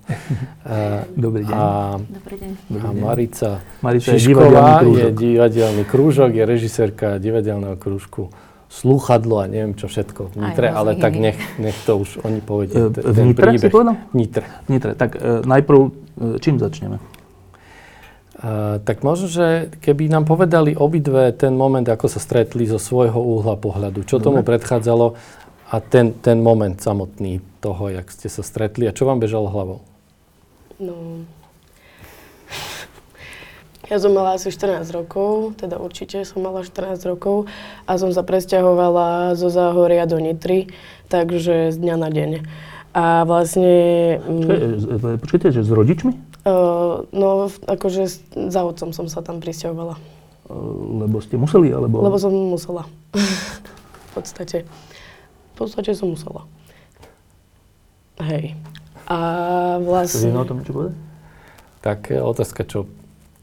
[LAUGHS] Dobrý deň. A, Dobrý deň. a Marica, Marica Šišková je divadelný krúžok, je režisérka divadelného krúžku slúchadlo a neviem čo všetko v Nitre, ale tak nech, nech to už oni povedia. V Nitre si povedal? Nitre. Nitre. Tak e, najprv, e, čím začneme? Uh, tak možno, že keby nám povedali obidve ten moment, ako sa stretli zo svojho úhla pohľadu, čo Dobre. tomu predchádzalo a ten, ten moment samotný toho, jak ste sa stretli a čo vám bežalo hlavou? No, ja som mala asi 14 rokov, teda určite som mala 14 rokov a som sa presťahovala zo Záhoria do Nitry, takže z dňa na deň. A vlastne... Mm, počkajte, že s rodičmi? Uh, no, akože za otcom som sa tam prisťahovala. Uh, lebo ste museli, alebo? Lebo som musela. [LAUGHS] v podstate. V podstate som musela. Hej. A vlastne... O tom čo povedať? Tak otázka, čo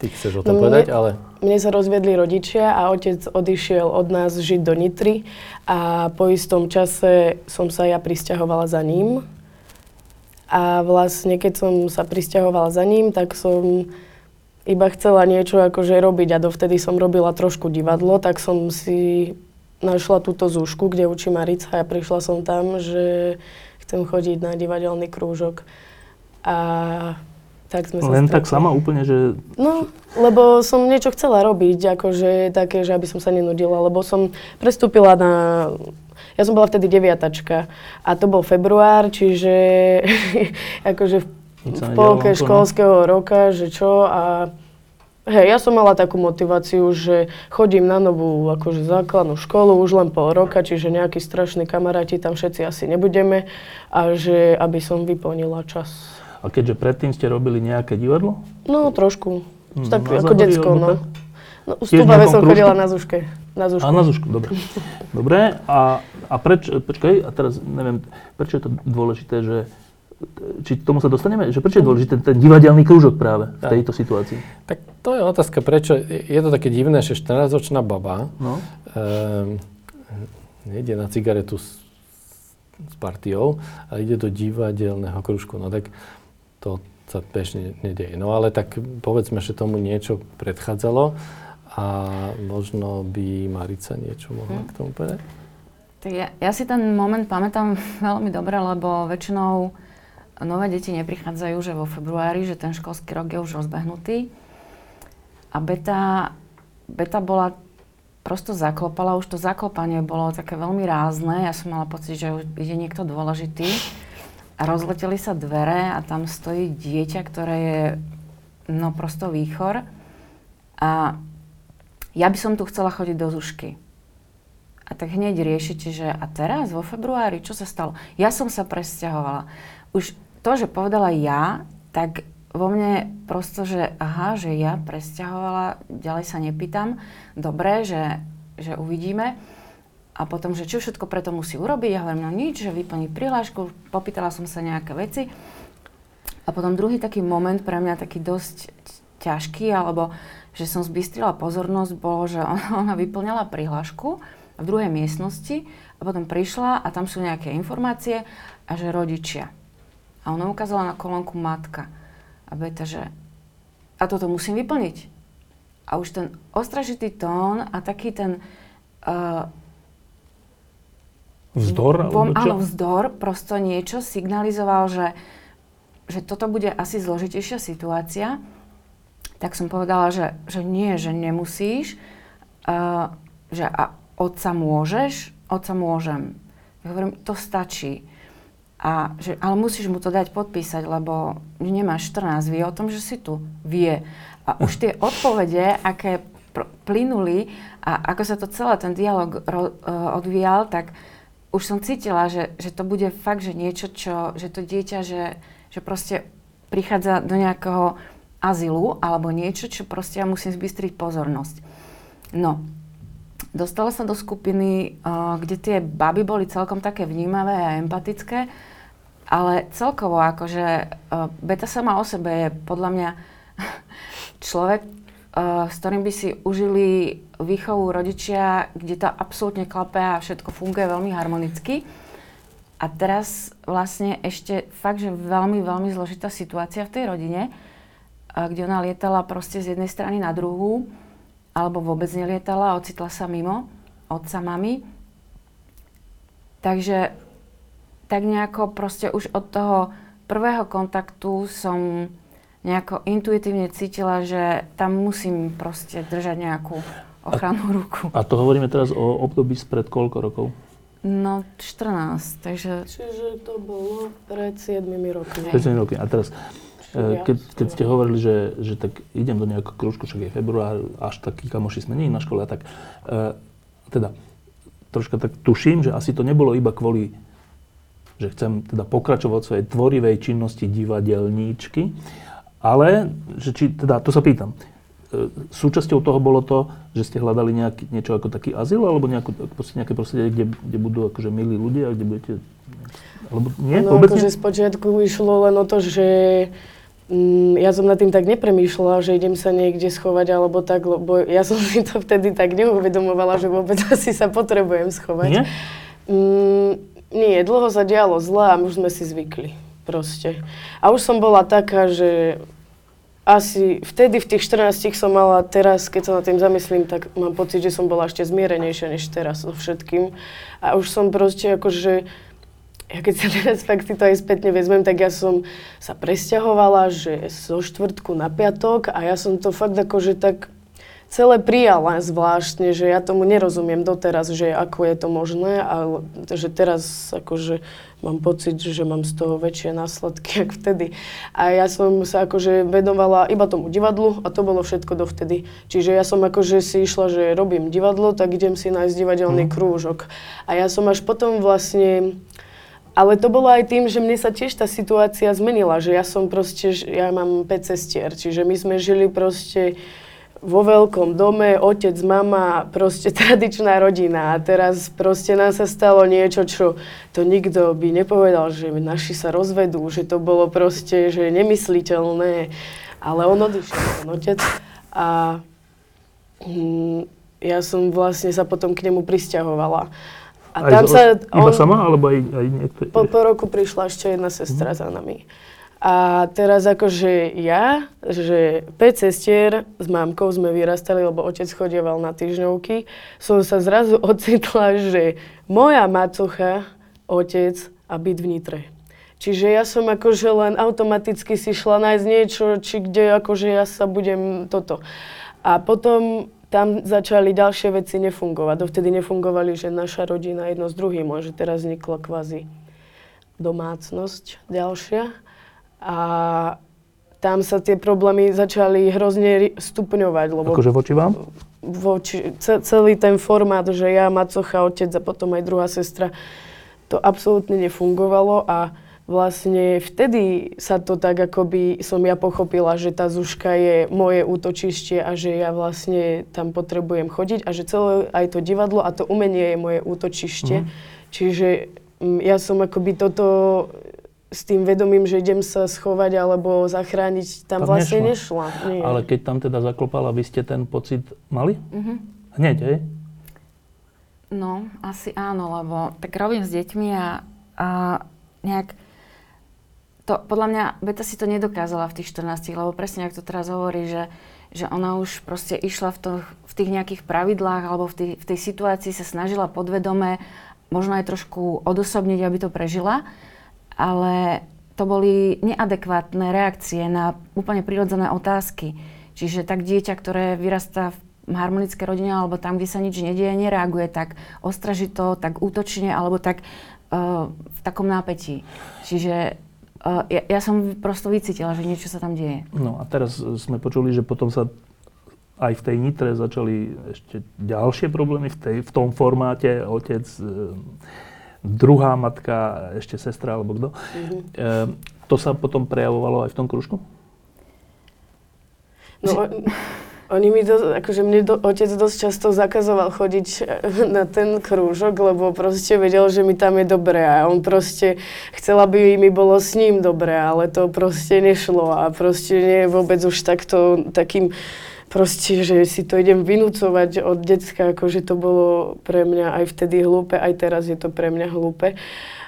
ty chceš o tom no povedať, mne, ale... Mne sa rozviedli rodičia a otec odišiel od nás žiť do Nitry a po istom čase som sa ja prisťahovala za ním a vlastne, keď som sa pristahovala za ním, tak som iba chcela niečo akože robiť a dovtedy som robila trošku divadlo, tak som si našla túto zúšku, kde učí Marica a prišla som tam, že chcem chodiť na divadelný krúžok. A tak sme Len sa tak sama úplne, že... No, lebo som niečo chcela robiť, akože také, že aby som sa nenudila, lebo som prestúpila na ja som bola vtedy deviatačka a to bol február, čiže [LAUGHS] akože v, v polke školského roka, že čo a Hej, ja som mala takú motiváciu, že chodím na novú akože základnú školu už len pol roka, čiže nejakí strašní kamaráti tam všetci asi nebudeme a že aby som vyplnila čas. A keďže predtým ste robili nejaké divadlo? No, trošku. Hmm, tak ako decko, no. No, v Stúpave som chodila na Zuške. Na Zušku. A na Zušku, dobre. Dobre, a, a preč, počkaj, a teraz neviem, prečo je to dôležité, že či k tomu sa dostaneme? Že prečo je dôležité ten divadelný krúžok práve v tejto situácii? Tak to je otázka, prečo. Je to také divné, že 14-ročná baba no. um, nejde na cigaretu s, s partiou, ale ide do divadelného krúžku. No tak to sa bežne nedieje. No ale tak povedzme, že tomu niečo predchádzalo a možno by Marica niečo mohla hmm. k tomu povedať? Tak ja, ja si ten moment pamätám [LAUGHS] veľmi dobre, lebo väčšinou nové deti neprichádzajú, že vo februári, že ten školský rok je už rozbehnutý. A beta, beta bola, prosto zaklopala, už to zaklopanie bolo také veľmi rázne. Ja som mala pocit, že ide niekto dôležitý. A rozleteli sa dvere a tam stojí dieťa, ktoré je no prosto výchor. A ja by som tu chcela chodiť do Zušky. A tak hneď riešite, že a teraz vo februári, čo sa stalo? Ja som sa presťahovala. Už to, že povedala ja, tak vo mne prosto, že aha, že ja presťahovala, ďalej sa nepýtam. Dobre, že, že uvidíme. A potom, že čo všetko preto musí urobiť, ja hovorím, no nič, že vyplniť prihlášku, popýtala som sa nejaké veci. A potom druhý taký moment pre mňa taký dosť ťažký, alebo že som zbystrila pozornosť, bolo, že [LAUGHS] ona vyplňala prihlášku v druhej miestnosti a potom prišla a tam sú nejaké informácie a že rodičia. A ona ukázala na kolónku matka. A Beta, že a toto musím vyplniť. A už ten ostražitý tón a taký ten... Uh, vzdor? Bom, áno, vzdor, prosto niečo signalizoval, že, že toto bude asi zložitejšia situácia tak som povedala, že, že nie, že nemusíš, uh, že a otca môžeš, otca môžem. Ja hovorím, to stačí. A že, ale musíš mu to dať podpísať, lebo nemáš 14, vie o tom, že si tu. Vie. A už tie odpovede, aké pr- plynuli a ako sa to celé ten dialog ro- uh, odvíjal, tak už som cítila, že, že to bude fakt, že niečo, čo, že to dieťa, že, že proste prichádza do nejakého azylu alebo niečo, čo proste ja musím zbystriť pozornosť. No, dostala sa do skupiny, uh, kde tie baby boli celkom také vnímavé a empatické, ale celkovo akože uh, beta sama o sebe je podľa mňa [LAUGHS] človek, uh, s ktorým by si užili výchovu rodičia, kde to absolútne klape a všetko funguje veľmi harmonicky. A teraz vlastne ešte fakt, že veľmi, veľmi zložitá situácia v tej rodine, kde ona lietala proste z jednej strany na druhú, alebo vôbec nelietala, ocitla sa mimo otca, mami. Takže tak nejako proste už od toho prvého kontaktu som nejako intuitívne cítila, že tam musím proste držať nejakú ochrannú ruku. A to hovoríme teraz o období spred koľko rokov? No, 14, takže... Čiže to bolo pred 7 rokmi. Pred 7 rokmi. A teraz, Ja. keď, keď ste hovorili, že, že tak idem do nejakého kružku, však je február, až takí kamoši sme nie na škole, a tak e, teda troška tak tuším, že asi to nebolo iba kvôli, že chcem teda pokračovať v svojej tvorivej činnosti divadelníčky, ale, že či, teda, to sa pýtam, e, súčasťou toho bolo to, že ste hľadali nejaký, niečo ako taký azyl, alebo nejakú, nejaké prostredie, kde, kde budú akože milí ľudia, kde budete... Alebo nie? No Vôbec akože nie? z počiatku išlo len o to, že mm, ja som nad tým tak nepremýšľala, že idem sa niekde schovať alebo tak, lebo ja som [LAUGHS] si to vtedy tak neuvedomovala, že vôbec [LAUGHS] asi sa potrebujem schovať. Nie? Mm, nie, dlho sa dialo zle a už sme si zvykli. Proste. A už som bola taká, že asi vtedy v tých 14 som mala, teraz keď sa nad tým zamyslím, tak mám pocit, že som bola ešte zmierenejšia než teraz so všetkým. A už som proste akože, ja keď sa teraz [LAUGHS] fakt si to aj spätne vezmem, tak ja som sa presťahovala, že zo štvrtku na piatok a ja som to fakt akože tak celé prijala zvláštne, že ja tomu nerozumiem doteraz, že ako je to možné, ale že teraz akože mám pocit, že mám z toho väčšie následky, [LAUGHS] ako vtedy. A ja som sa akože vedovala iba tomu divadlu a to bolo všetko dovtedy. Čiže ja som akože si išla, že robím divadlo, tak idem si nájsť divadelný krúžok. A ja som až potom vlastne ale to bolo aj tým, že mne sa tiež tá situácia zmenila, že ja som proste, ja mám 5 sestier, čiže my sme žili proste vo veľkom dome, otec, mama, proste [LAUGHS] tradičná rodina. A teraz proste nám sa stalo niečo, čo to nikto by nepovedal, že naši sa rozvedú, že to bolo proste, že nemysliteľné. Ale on odišiel, ten otec. A hm, ja som vlastne sa potom k nemu prisťahovala. A Aj tam sa Iba sama, alebo aj, aj niekto? po, po roku prišla ešte jedna sestra za nami. A teraz akože ja, že 5 sestier s mámkou sme vyrastali, lebo otec chodieval na týždňovky, som sa zrazu [LAUGHS] ocitla, že moja macocha, otec a byt v Nitre. Čiže ja som akože len automaticky si šla nájsť niečo, či kde akože ja sa budem toto. A potom tam začali ďalšie veci nefungovať. Dovtedy nefungovali, že naša rodina jedno s druhým, že teraz vznikla kvázi domácnosť ďalšia. A tam sa tie problémy začali hrozne stupňovať, lebo Akože voči vám? voči, ce, celý ten formát, že ja, macocha, otec a potom aj druhá sestra, to absolútne nefungovalo a vlastne vtedy sa to tak akoby som ja pochopila, že tá Zuška je moje útočište a že ja vlastne tam potrebujem chodiť a že celé aj to divadlo a to umenie je moje útočište. Mhm. Čiže mm, ja som akoby toto s tým vedomím, že idem sa schovať alebo zachrániť, tam, Tam vlastne nešla. nešla. Nie. Ale keď tam teda zaklopala, vy ste ten pocit mali? Mhm. Hneď, hej? No, asi áno, lebo tak robím s deťmi a, a nejak to, podľa mňa, Beta si to nedokázala v tých 14, lebo presne, ako to teraz hovorí, že, že ona už proste išla v, to, v tých nejakých pravidlách alebo v tej, v tej situácii sa snažila podvedome možno aj trošku odosobniť, aby to prežila, ale to boli neadekvátne reakcie na úplne prirodzené otázky. Čiže tak dieťa, ktoré vyrastá v harmonické rodine alebo tam, kde sa nič nedieje, nereaguje tak ostražito, tak útočne alebo tak uh, v takom nápetí. Čiže uh, ja, ja som prosto vycítila, že niečo sa tam deje. No a teraz sme počuli, že potom sa aj v tej Nitre začali ešte ďalšie problémy v, tej, v tom formáte. Otec e, druhá matka, ešte sestra alebo kto. Mm-hmm. E, to sa potom prejavovalo aj v tom kružku? No, oni mi to, akože mne do, otec dosť často zakazoval chodiť na ten krúžok, lebo proste vedel, že mi tam je dobré a on proste chcel, aby mi bolo s ním dobré, ale to proste nešlo a proste nie je vôbec už takto, takým proste, že si to idem vynúcovať od decka, akože to bolo pre mňa aj vtedy hlúpe, aj teraz je to pre mňa hlúpe.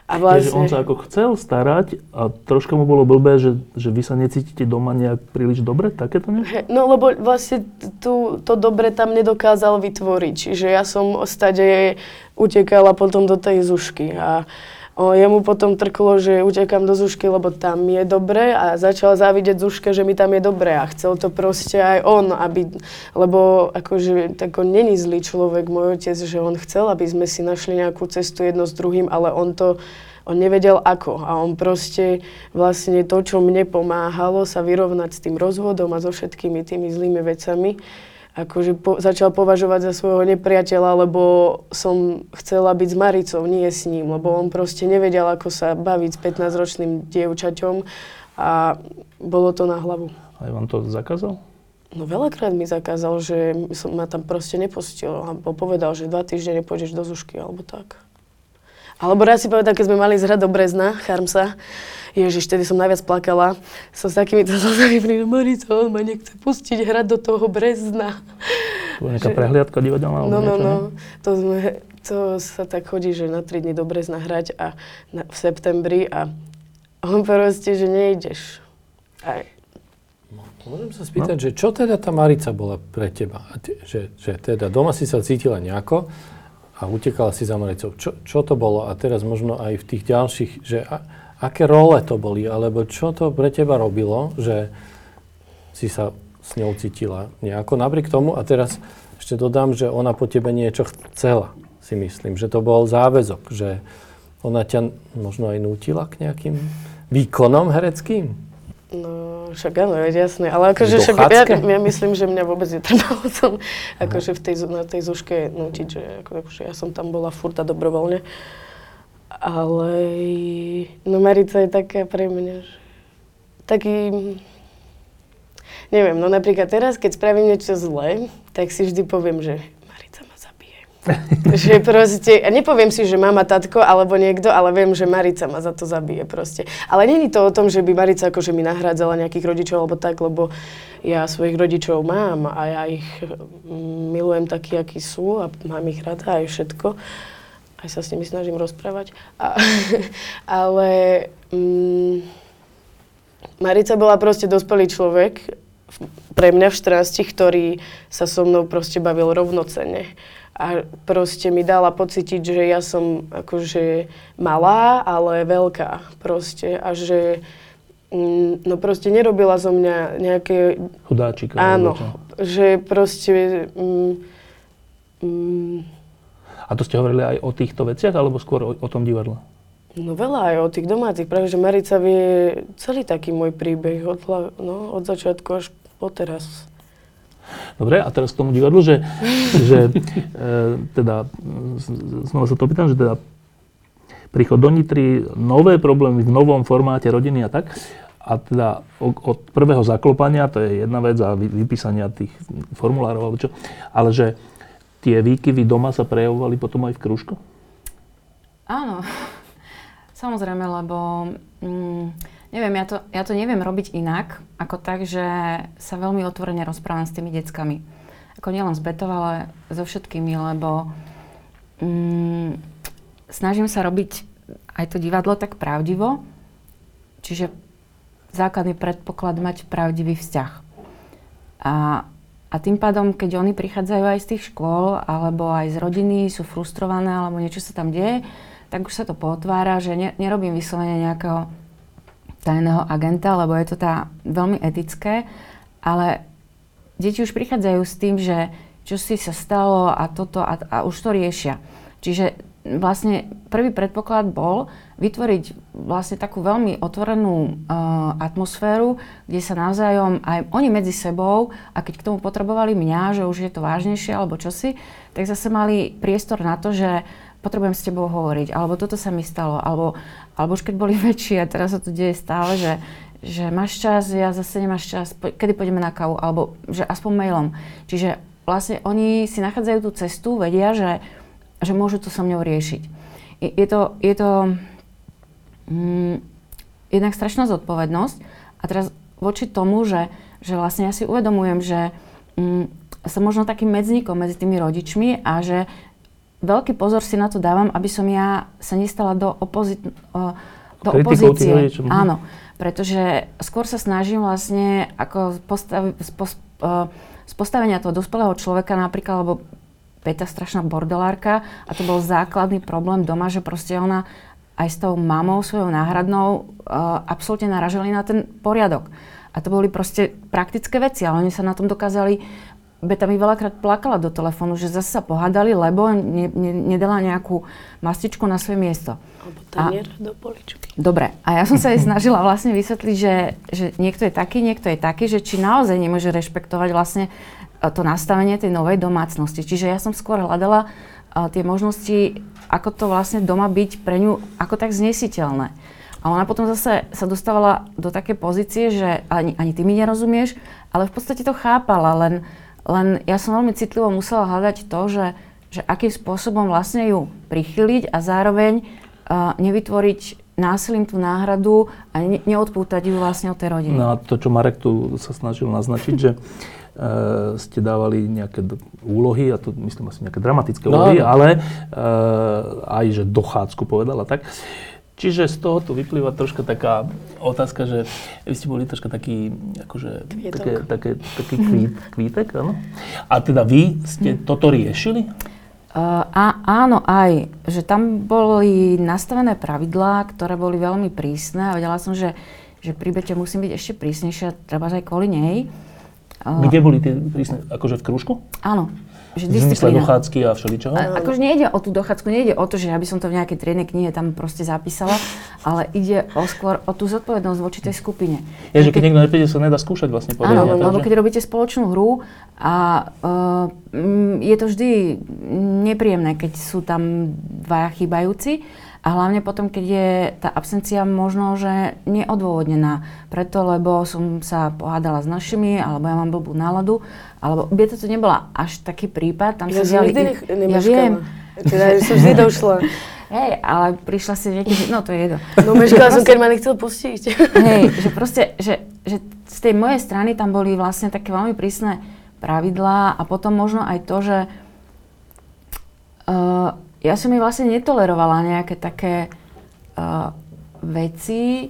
A vlastne... on sa ako chcel starať a troška mu bolo blbé, že, že vy sa necítite doma nejak príliš dobre? Takéto niečo? No lebo vlastne tu, to dobre tam nedokázal vytvoriť. Čiže ja som stade utekala potom do tej zušky a O, jemu potom trklo, že utekám do Zušky, lebo tam je dobre a začal závidieť Zuške, že mi tam je dobre a chcel to proste aj on, aby, lebo akože tak on není zlý človek, môj otec, že on chcel, aby sme si našli nejakú cestu jedno s druhým, ale on to, on nevedel ako a on proste vlastne to, čo mne pomáhalo sa vyrovnať s tým rozvodom a so všetkými tými zlými vecami, akože po, začal považovať za svojho nepriateľa, lebo som chcela byť s Maricou, nie s ním, lebo on proste nevedel, ako sa baviť s 15-ročným dievčaťom a bolo to na hlavu. Aj vám to zakázal? No veľakrát mi zakázal, že som ma tam proste nepustil a povedal, že dva týždne nepôjdeš do Zušky alebo tak. Alebo raz si povedal, keď sme mali zhrať do Brezna, Charmsa, Ježiš, vtedy som najviac plakala. Som s takýmito slzami pri Marica, on ma nechce pustiť hrať do toho Brezna. To nejaká že... prehliadka divadelná? No, no, no. To, sme, to sa tak chodí, že na 3 dní do Brezna hrať a na, v septembri a on proste, že nejdeš. Aj. No, môžem sa spýtať, no. že čo teda tá Marica bola pre teba? Že, že teda doma si sa cítila nejako a utekala si za Maricou. Čo, čo to bolo? A teraz možno aj v tých ďalších, že a, aké role to boli, alebo čo to pre teba robilo, že si sa s ňou cítila nejako napriek tomu. A teraz ešte dodám, že ona po tebe niečo chcela, si myslím, že to bol záväzok, že ona ťa možno aj nútila k nejakým výkonom hereckým. No, však áno, je jasné. Ale akože však ja, ja, myslím, že mňa vôbec netrebalo som akože v tej, na tej zuške nutiť, že akože ja som tam bola furt a dobrovoľne. Ale no Marica je taká pre mňa, že taký, neviem, no napríklad teraz, keď spravím niečo zlé, tak si vždy poviem, že Marica ma zabije. [LAUGHS] že proste, a nepoviem si, že mama, tatko alebo niekto, ale viem, že Marica ma za to zabije proste. Ale není to o tom, že by Marica akože mi nahrádzala nejakých rodičov alebo tak, lebo ja svojich rodičov mám a ja ich mm, milujem takí, akí sú a mám ich rada aj všetko aj sa s nimi snažím rozprávať. A, [LAUGHS] ale mm, Marica bola proste dospelý človek, pre mňa v 14, ktorý sa so mnou proste bavil rovnocene. A proste mi dala pocítiť, že ja som akože malá, ale veľká proste. A že mm, no proste nerobila zo mňa nejaké... Chudáčika. Áno, že proste... Mm, mm, a to ste hovorili aj o týchto veciach, alebo skôr o, o tom divadle? No veľa aj o tých domácich, práve že Marica vie celý taký môj príbeh od, no, od začiatku až po teraz. Dobre, a teraz k tomu divadlu, že, [LAUGHS] že e, teda, znova sa to pýtam, že teda príchod do Nitry, nové problémy v novom formáte rodiny a tak. A teda od prvého zaklopania, to je jedna vec, a vypísania tých formulárov alebo čo, ale že tie výkyvy doma sa prejavovali potom aj v kružku? Áno, samozrejme, lebo mm, neviem, ja to, ja to neviem robiť inak, ako tak, že sa veľmi otvorene rozprávam s tými deckami. Ako nielen s Betov, ale so všetkými, lebo mm, snažím sa robiť aj to divadlo tak pravdivo, čiže základný predpoklad mať pravdivý vzťah. A a tým pádom, keď oni prichádzajú aj z tých škôl, alebo aj z rodiny, sú frustrované, alebo niečo sa tam deje, tak už sa to potvára, že ne, nerobím vyslovene nejakého tajného agenta, lebo je to tá veľmi etické, ale deti už prichádzajú s tým, že čo si sa stalo a toto a, a už to riešia. Čiže vlastne prvý predpoklad bol vytvoriť vlastne takú veľmi otvorenú uh, atmosféru, kde sa navzájom aj oni medzi sebou, a keď k tomu potrebovali mňa, že už je to vážnejšie alebo čosi, tak zase mali priestor na to, že potrebujem s tebou hovoriť, alebo toto sa mi stalo, alebo, alebo už keď boli [LAUGHS] väčšie, a teraz sa to deje stále, že, že máš čas, ja zase nemáš čas, po, kedy pôjdeme na kávu, alebo že aspoň mailom. Čiže vlastne oni si nachádzajú tú cestu, vedia, že, že môžu to so mnou riešiť. Je, je to, je to mm, jednak strašná zodpovednosť a teraz voči tomu, že, že vlastne ja si uvedomujem, že mm, som možno takým medzníkom medzi tými rodičmi a že veľký pozor si na to dávam, aby som ja sa nestala do, opozit, do opozície. Áno, pretože skôr sa snažím vlastne ako postavi, spos, z postavenia toho dospelého človeka napríklad, lebo Beta strašná bordelárka a to bol základný problém doma, že proste ona aj s tou mamou svojou náhradnou uh, absolútne naražali na ten poriadok. A to boli proste praktické veci, ale oni sa na tom dokázali Beta mi veľakrát plakala do telefónu, že zase sa pohádali, lebo ne, ne, nedala nejakú mastičku na svoje miesto. Alebo tanier do poličky. Dobre, a ja som sa jej snažila vlastne vysvetliť, že, že niekto je taký, niekto je taký, že či naozaj nemôže rešpektovať vlastne to nastavenie tej novej domácnosti. Čiže ja som skôr hľadala uh, tie možnosti, ako to vlastne doma byť pre ňu ako tak znesiteľné. A ona potom zase sa dostávala do také pozície, že ani, ani ty mi nerozumieš, ale v podstate to chápala, len len ja som veľmi citlivo musela hľadať to, že, že akým spôsobom vlastne ju prichyliť a zároveň uh, nevytvoriť násilím tú náhradu a ne, neodpútať ju vlastne od tej rodiny. No a to, čo Marek tu sa snažil naznačiť, že [LAUGHS] uh, ste dávali nejaké d- úlohy, a to myslím asi nejaké dramatické no, úlohy, no. ale uh, aj, že dochádzku povedala tak. Čiže z toho tu vyplýva troška taká otázka, že vy ste boli troška taký, akože, také, také, taký kvít, [LAUGHS] kvítek, áno? A teda vy ste hm. toto riešili? Uh, a, áno, aj. Že tam boli nastavené pravidlá, ktoré boli veľmi prísne a vedela som, že, že pri Bete musím byť ešte prísnejšia, treba aj kvôli nej. Uh, Kde boli tie prísne? Akože v krúžku? Áno. Že v zmysle dochádzky a všeličoho? A, akože nejde o tú dochádzku, nejde o to, že ja by som to v nejakej triednej knihe tam proste zapísala, ale ide o skôr o tú zodpovednosť voči tej skupine. Je, že keď, keď niekto nepríde, sa nedá skúšať vlastne podľa Áno, lebo keď robíte spoločnú hru a uh, je to vždy nepríjemné, keď sú tam dvaja chýbajúci, a hlavne potom, keď je tá absencia možno, že neodôvodnená. Preto, lebo som sa pohádala s našimi, alebo ja mám blbú náladu, alebo by to nebola až taký prípad. Tam ja sa som nikdy ne- ja viem. Teda som vždy došla. [LAUGHS] Hej, ale prišla si niekedy, no to je jedno. No meškala som, keď ma nechcel pustiť. [LAUGHS] Hej, [LAUGHS] že proste, že, že z tej mojej strany tam boli vlastne také veľmi prísne pravidlá a potom možno aj to, že uh, ja som mi vlastne netolerovala nejaké také uh, veci.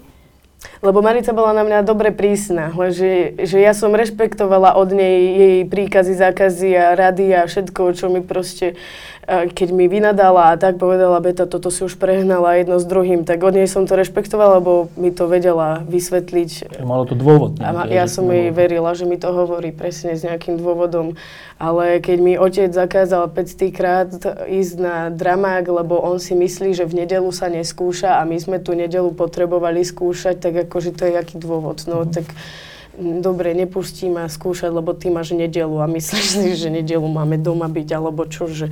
Lebo Marica bola na mňa dobre prísna, že, že ja som rešpektovala od nej jej príkazy, zákazy a rady a všetko, čo mi proste keď mi vynadala a tak povedala, Beta, toto si už prehnala jedno s druhým, tak od nej som to rešpektovala, lebo mi to vedela vysvetliť. Malo to dôvod. A ja som jej verila, že mi to hovorí presne s nejakým dôvodom. Ale keď mi otec zakázal 500 krát ísť na dramák, lebo on si myslí, že v nedelu sa neskúša a my sme tú nedelu potrebovali skúšať, tak akože to je aký dôvod. No mm. tak dobre, nepustí ma skúšať, lebo ty máš nedelu a myslíš si, že nedelu máme doma byť, alebo čo, že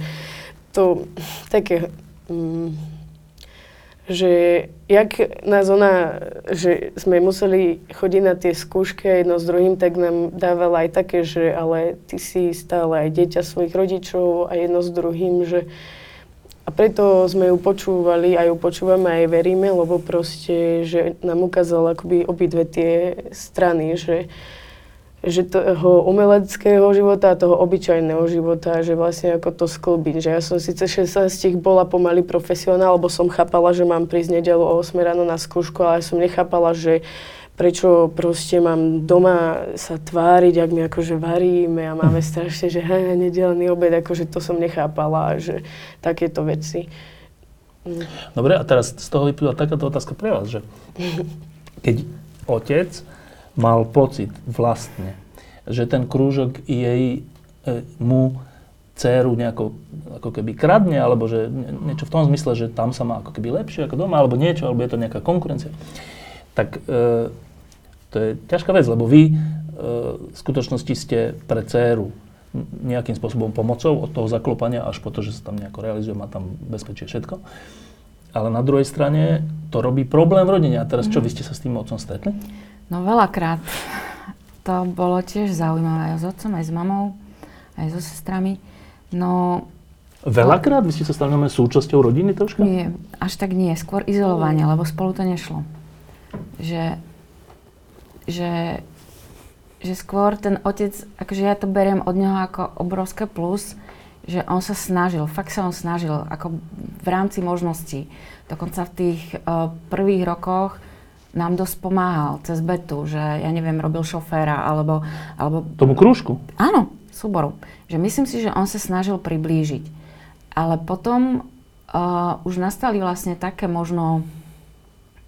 to také, um, že jak nás ona, že sme museli chodiť na tie skúšky jedno s druhým, tak nám dávala aj také, že ale ty si stále aj dieťa svojich rodičov a jedno s druhým, že a preto sme ju počúvali a ju počúvame aj veríme, lebo proste, že nám ukázala akoby obidve tie strany, že že toho umeleckého života a toho obyčajného života, že vlastne ako to sklbiť. Že ja som síce 16 bola pomaly profesionál, lebo som chápala, že mám prísť nedelu o 8 ráno na skúšku, ale som nechápala, že prečo proste mám doma sa tváriť, ak my akože varíme a máme [LAUGHS] strašne, že hej, nedelný obed, akože to som nechápala, že takéto veci. Dobre, a teraz z toho vyplýva takáto otázka pre vás, že [LAUGHS] keď otec mal pocit vlastne, že ten krúžok jej e, mu dceru nejako ako keby kradne, alebo že niečo v tom zmysle, že tam sa má ako keby lepšie ako doma, alebo niečo, alebo je to nejaká konkurencia. Tak e, to je ťažká vec, lebo vy e, v skutočnosti ste pre dceru nejakým spôsobom pomocou od toho zaklopania až po to, že sa tam nejako realizuje, má tam bezpečie všetko. Ale na druhej strane to robí problém v rodine. A teraz čo, vy ste sa s tým otcom stretli? No veľakrát. To bolo tiež zaujímavé aj s otcom, aj s mamou, aj so sestrami. No Veľakrát? Vy ste sa stali súčasťou rodiny troška? nie, až tak nie, skôr izolovanie, lebo spolu to nešlo. Že, že, že skôr ten otec, akože ja to beriem od neho ako obrovské plus, že on sa snažil, fakt sa on snažil, ako v rámci možností. Dokonca v tých uh, prvých rokoch nám dosť pomáhal cez betu, že ja neviem, robil šoféra, alebo, alebo Tomu krúžku? Áno, súboru. Že myslím si, že on sa snažil priblížiť. Ale potom uh, už nastali vlastne také možno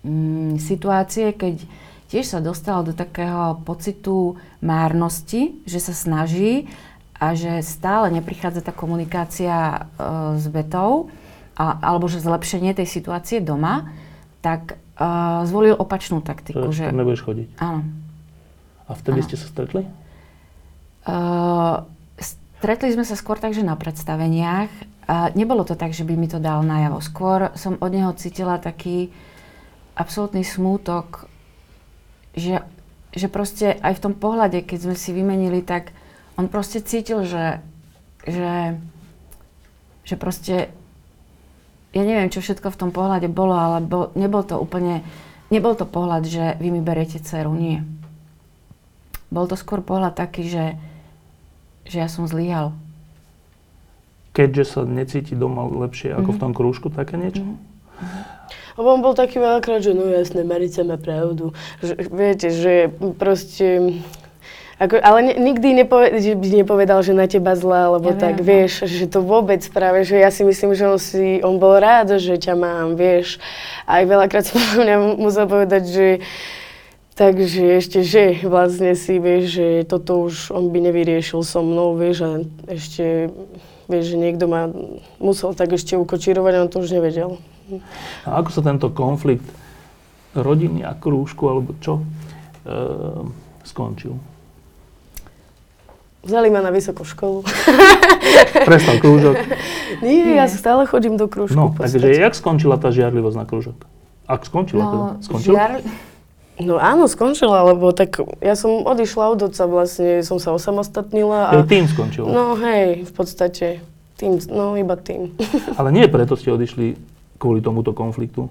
mm, situácie, keď tiež sa dostal do takého pocitu márnosti, že sa snaží a že stále neprichádza tá komunikácia uh, s Betou, a, alebo že zlepšenie tej situácie doma, tak uh, zvolil opačnú taktiku. Že Že, tam nebudeš chodiť. áno. A vtedy Áno. ste sa stretli? Uh, stretli sme sa skôr tak, že na predstaveniach. A nebolo to tak, že by mi to dal najavo. Skôr som od neho cítila taký absolútny smútok, že, že proste aj v tom pohľade, keď sme si vymenili, tak on proste cítil, že, že, že proste ja neviem, čo všetko v tom pohľade bolo, ale bol, nebol to úplne, nebol to pohľad, že vy mi berete dceru, nie. Bol to skôr pohľad taký, že, že ja som zlyhal. Keďže sa necíti doma lepšie ako v tom krúžku, také niečo? Lebo on bol taký veľakrát, že no jasné, Marica má pravdu. Že, viete, že proste... Ako, ale ne, nikdy nepoved, že by nepovedal, že na teba zlá, alebo Ja tak, viem, no. vieš, že to vôbec práve, že ja si myslím, že on si, on bol rád, že ťa mám, vieš. Aj veľakrát [LAUGHS] som mňa musel povedať, že Takže ešte, že vlastne si, vieš, že toto už on by nevyriešil so mnou, vieš, a ešte, vieš, že niekto ma musel tak ešte ukočírovať, a on to už nevedel. A ako sa tento konflikt rodiny a krúžku, alebo čo, e, skončil? Vzali ma na vysokú školu. [LAUGHS] Prestal krúžok. Nie, ja stále chodím do krúžku. No, takže jak skončila tá žiarlivosť na krúžok? Ak skončila teda. Skončila? žiar, No áno, skončila, lebo tak ja som odišla od otca vlastne, som sa osamostatnila a... Jej tým skončil. No hej, v podstate, tým, no iba tým. Ale nie preto ste odišli kvôli tomuto konfliktu.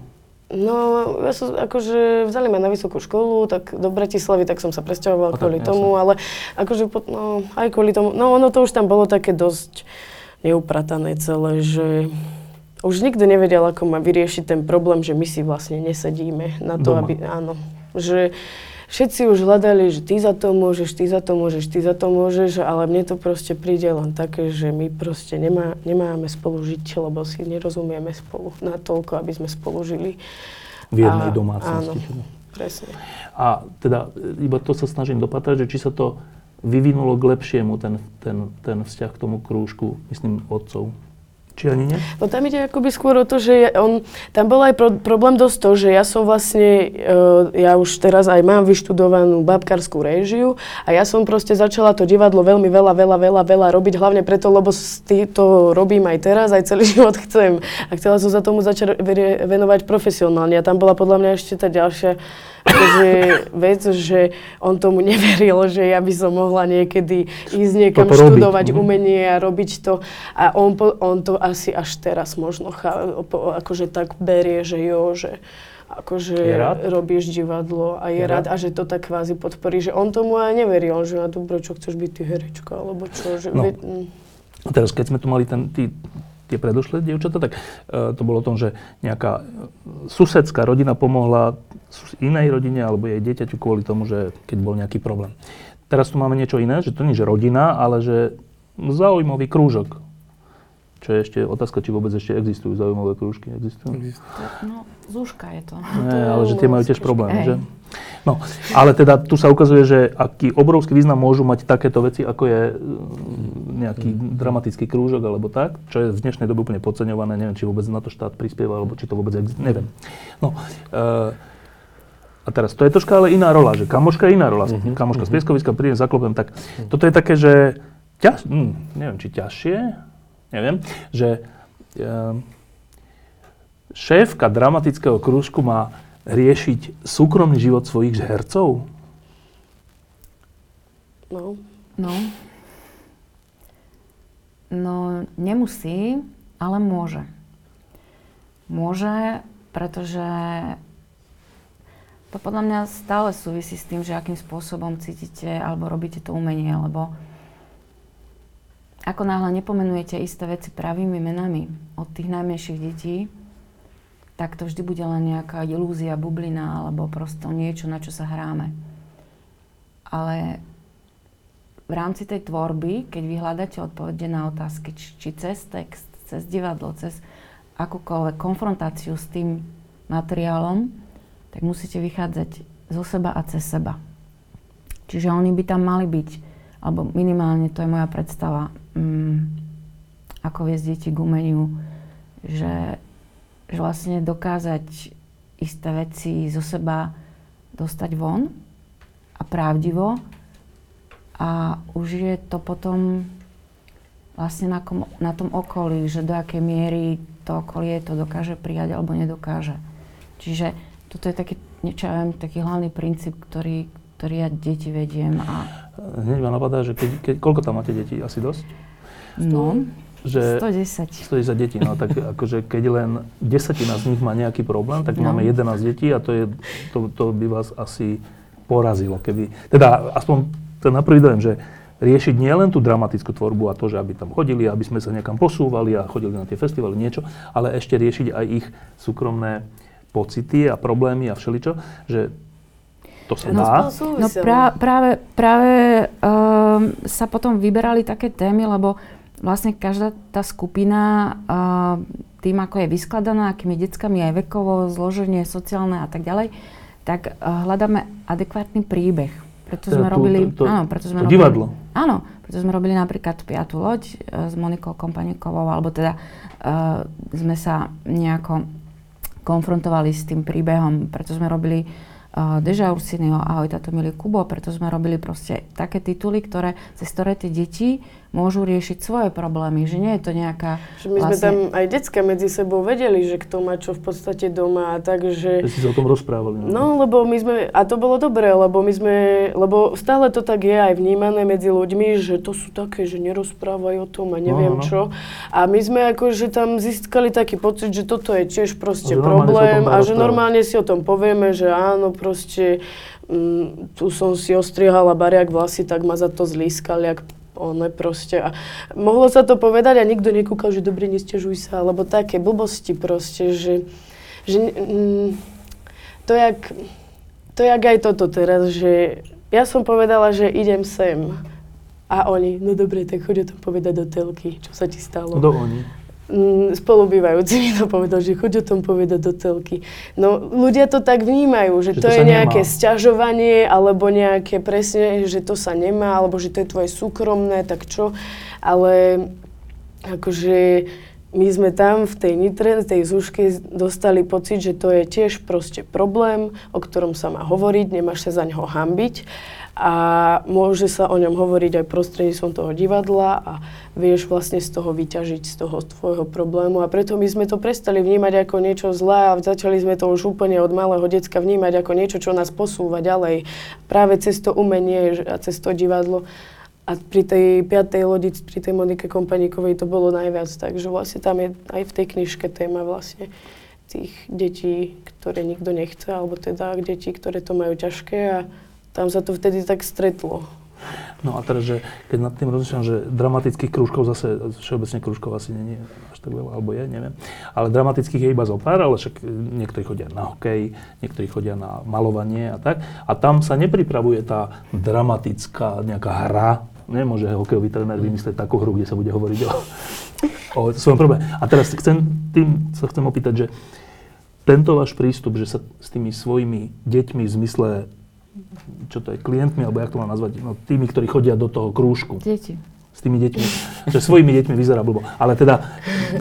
No, ja som, akože vzali ma na vysokú školu, tak do Bratislavy, tak som sa presťahovala kvôli jasne. tomu, ale akože, no, aj kvôli tomu, no ono to už tam bolo také dosť neupratané celé, že už nikto nevedel, ako má vyriešiť ten problém, že my si vlastne nesedíme na to, Doma. aby, áno, že všetci už hľadali, že ty za to môžeš, ty za to môžeš, ty za to môžeš, ale mne to proste príde len také, že my proste nemá, nemáme spolu žiť, lebo si nerozumieme spolu na toľko, aby sme spolu žili. V jednej A- domácnosti. áno. Presne. A teda e, iba to sa snažím dopatrať, že či sa to vyvinulo k lepšiemu, ten, ten, ten vzťah k tomu krúžku, myslím, otcov. Či ani nie? No tam ide akoby skôr o to, že ja- on, tam bol aj pro, problém dosť to, že ja som vlastne, uh, ja už teraz aj mám vyštudovanú babkarskú réžiu a ja som proste začala to divadlo veľmi veľa, veľa, veľa, veľa robiť, hlavne preto, lebo to robím aj teraz, aj celý [LAUGHS] život chcem. A chcela som sa tomu začať venovať profesionálne a tam bola podľa mňa ešte tá ďalšia akože vec, že on tomu neveril, že ja by som mohla niekedy ísť niekam Toto robiť, študovať mhm. umenie a robiť to. A on, on to asi až teraz možno akože tak berie, že jo, že akože robíš divadlo a je, Je rád rád? a že to tak kvázi podporí, že on tomu aj neverí, on že a dobro, čo chceš byť ty herečka, alebo čo, že... No. vie- mm. A teraz, keď sme tu mali ten, tí, tie predošlé dievčatá, tak e, to bolo o tom, že nejaká e, susedská rodina pomohla inej rodine alebo jej dieťaťu kvôli tomu, že keď bol nejaký problém. Teraz tu máme niečo iné, že to nie je rodina, ale že zaujímavý krúžok. Čo je ešte otázka, či vôbec ešte existujú zaujímavé krúžky. Existujú? no, zúška je to. Nie, ale že tie majú tiež problémy, že? No, ale teda tu sa ukazuje, že aký obrovský význam môžu mať takéto veci, ako je mm, nejaký dramatický krúžok alebo tak, čo je v dnešnej dobe úplne podceňované. Neviem, či vôbec na to štát prispieva, alebo či to vôbec existuje. Neviem. No, e, a teraz, to je troška ale iná rola, že kamoška je iná rola. Kamoška z Pieskoviska, prídem, zaklopem, tak toto je také, že ťaž, hm, neviem, či ťažšie, neviem, že e, šéfka dramatického krúžku má riešiť súkromný život svojich hercov? No. No. No, nemusí, ale môže. Môže, pretože to podľa mňa stále súvisí s tým, že akým spôsobom cítite alebo robíte to umenie, lebo ako náhle nepomenujete isté veci pravými menami od tých najmenších detí, tak to vždy bude len nejaká ilúzia, bublina alebo prosto niečo, na čo sa hráme. Ale v rámci tej tvorby, keď vy hľadáte odpovede na otázky, či, či cez text, cez divadlo, cez akúkoľvek konfrontáciu s tým materiálom, tak musíte vychádzať zo seba a cez seba. Čiže oni by tam mali byť, alebo minimálne to je moja predstava, um, ako viesť deti k umeniu, že, že vlastne dokázať isté veci zo seba dostať von a pravdivo a už je to potom vlastne na, kom, na tom okolí, že do akej miery to okolie to dokáže prijať alebo nedokáže. Čiže toto je taký, niečo, ja viem, taký hlavný princíp, ktorý, ktorý ja deti vediem. A... Hneď ma napadá, že keď, keď, koľko tam máte detí? Asi dosť? No, že 110. 110 detí, no tak [LAUGHS] akože keď len desatina z nich má nejaký problém, tak no. máme 11 detí a to, je, to, to by vás asi porazilo, keby, teda aspoň ten na prvý dojem, že riešiť nielen tú dramatickú tvorbu a to, že aby tam chodili, aby sme sa niekam posúvali a chodili na tie festivaly, niečo, ale ešte riešiť aj ich súkromné pocity a problémy a všeličo, že to sa no, dá. No pra, práve, práve uh, sa potom vyberali také témy, lebo vlastne každá tá skupina tým, ako je vyskladaná, akými deckami aj vekovo, zloženie sociálne a tak ďalej, tak uh, hľadáme adekvátny príbeh preto sme to, robili... To, to, áno, preto sme to robili, divadlo. Áno, preto sme robili napríklad Piatú loď uh, s Monikou Kompanikovou, alebo teda uh, sme sa nejako konfrontovali s tým príbehom, preto sme robili uh, Deža Ursinio, Ahoj, táto milý Kubo, preto sme robili proste také tituly, ktoré, cez ktoré tie deti môžu riešiť svoje problémy, že nie je to nejaká... Že my vlastne... sme tam aj detská medzi sebou vedeli, že kto má čo v podstate doma a tak, že... Že si sa o tom rozprávali. No. no, lebo my sme, a to bolo dobré, lebo my sme, lebo stále to tak je aj vnímané medzi ľuďmi, že to sú také, že nerozprávajú o tom a neviem no, no. no. čo. A my sme akože tam získali taký pocit, že toto je tiež proste problém a že normálne si o tom povieme, že áno, proste mm, tu som si ostrihala bariak vlasy, tak ma za to zlískali, ak one proste. A mohlo sa to povedať a nikto nekúkal, že dobre, nestiažuj sa, alebo také blbosti proste, že, že to jak, to jak aj toto teraz, že ja som povedala, že idem sem. A oni, no dobre, tak choď o tom povedať do telky, čo sa ti stalo. Kto oni? Mm, spolubývajúci mi to povedal, že choď o tom povedať do telky. No ľudia to tak vnímajú, že, že to, to je nejaké nemá. sťažovanie, alebo nejaké presne, že to sa nemá, alebo že to je tvoje súkromné, tak čo. Ale akože my sme tam v tej nitre, tej zúške dostali pocit, že to je tiež proste problém, o ktorom sa má hovoriť, nemáš sa za neho hambiť a môže sa o ňom hovoriť aj prostredníctvom toho divadla a vieš vlastne z toho vyťažiť z toho tvojho problému. A preto my sme to prestali vnímať ako niečo zlé a začali sme to už úplne od malého decka vnímať ako niečo, čo nás posúva ďalej. Práve cez to umenie a cez to divadlo. A pri tej piatej lodi, pri tej Monike Kompaníkovej to bolo najviac, takže vlastne tam je aj v tej knižke téma vlastne tých detí, ktoré nikto nechce, alebo teda detí, ktoré to majú ťažké a tam sa to vtedy tak stretlo. No a teraz, že keď nad tým rozmýšľam, že dramatických krúžkov zase, všeobecne krúžkov asi nie je až tak veľa, alebo je, neviem. Ale dramatických je iba zo pár, ale však niektorí chodia na hokej, niektorí chodia na malovanie a tak. A tam sa nepripravuje tá dramatická nejaká hra. Nemôže hokejový tréner vymyslieť takú hru, kde sa bude hovoriť o, o svojom probléme. A teraz chcem, tým sa chcem opýtať, že tento váš prístup, že sa s tými svojimi deťmi v zmysle čo to je, klientmi, alebo jak to mám nazvať, no, tými, ktorí chodia do toho krúžku. Deti. S tými deťmi. Že svojimi deťmi vyzerá blbo. Ale teda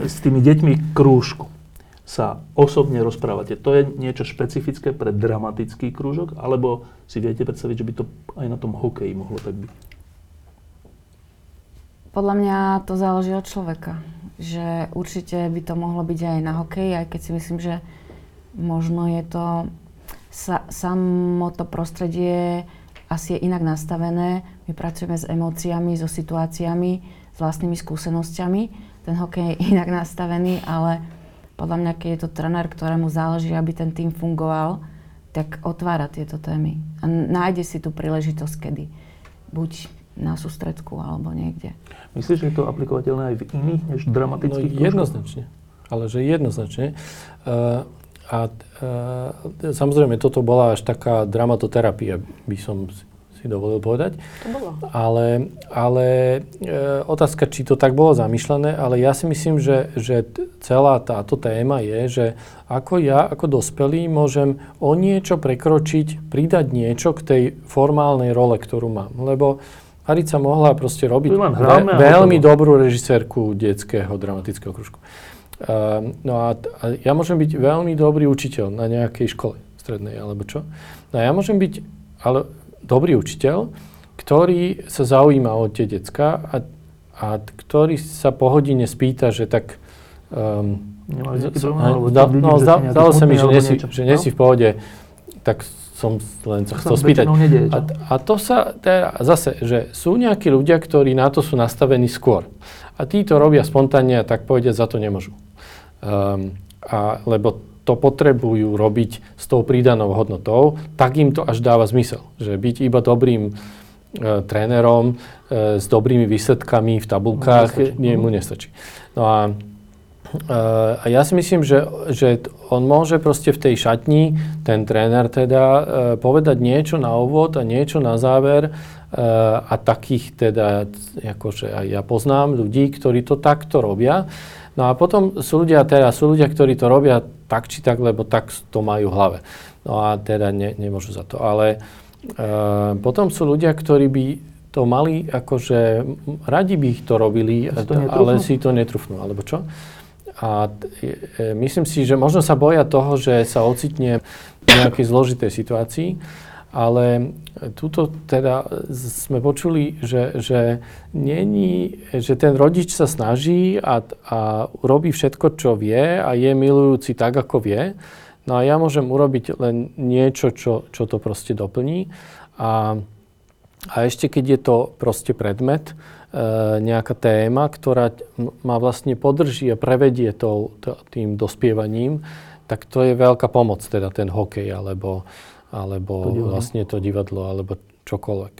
s tými deťmi krúžku sa osobne rozprávate. To je niečo špecifické pre dramatický krúžok? Alebo si viete predstaviť, že by to aj na tom hokeji mohlo tak byť? Podľa mňa to záleží od človeka. Že určite by to mohlo byť aj na hokej, aj keď si myslím, že možno je to sa, samo to prostredie asi je inak nastavené. My pracujeme s emóciami, so situáciami, s vlastnými skúsenosťami. Ten hokej je inak nastavený, ale podľa mňa, keď je to trenér, ktorému záleží, aby ten tým fungoval, tak otvára tieto témy. A nájde si tú príležitosť, kedy. Buď na sústredku alebo niekde. Myslíš, že je to aplikovateľné aj v iných než dramatických no, jednoznačne. Ale že jednoznačne. Uh, a e, samozrejme, toto bola až taká dramatoterapia, by som si dovolil povedať. To bolo. Ale, ale e, otázka, či to tak bolo zamýšľané, ale ja si myslím, že, že celá táto téma je, že ako ja, ako dospelý, môžem o niečo prekročiť, pridať niečo k tej formálnej role, ktorú mám. Lebo Arica mohla proste robiť ve, veľmi dobrú režisérku detského dramatického kružku. Uh, no a, a ja môžem byť veľmi dobrý učiteľ na nejakej škole strednej alebo čo. No a ja môžem byť ale dobrý učiteľ, ktorý sa zaujíma o tie decka a, a ktorý sa po hodine spýta, že tak... Um, no, zdalo sa mi, že nie, si, že nie si v pohode, tak som len sa chcel spýtať. A, a to sa teda, zase, že sú nejakí ľudia, ktorí na to sú nastavení skôr. A tí to robia spontánne a tak povedať, za to nemôžu. Um, a, lebo to potrebujú robiť s tou pridanou hodnotou, tak im to až dáva zmysel. Že byť iba dobrým e, trénerom e, s dobrými výsledkami v tabulkách, nie, mu nestačí. No a, e, a ja si myslím, že, že on môže proste v tej šatni, ten tréner teda, e, povedať niečo na úvod a niečo na záver e, a takých teda, akože aj ja poznám ľudí, ktorí to takto robia. No a potom sú ľudia, teda sú ľudia, ktorí to robia tak či tak, lebo tak to majú v hlave. No a teda ne, nemôžu za to. Ale e, potom sú ľudia, ktorí by to mali, akože radi by ich to robili, to ale si to netrúfnú, alebo čo? A e, myslím si, že možno sa boja toho, že sa ocitne v nejakej zložitej situácii, ale tuto teda sme počuli, že, že, není, že ten rodič sa snaží a, a robí všetko, čo vie a je milujúci tak, ako vie. No a ja môžem urobiť len niečo, čo, čo to proste doplní. A, a ešte keď je to proste predmet, e, nejaká téma, ktorá ma vlastne podrží a prevedie to, to, tým dospievaním, tak to je veľká pomoc, teda ten hokej alebo, alebo to vlastne to divadlo, alebo čokoľvek.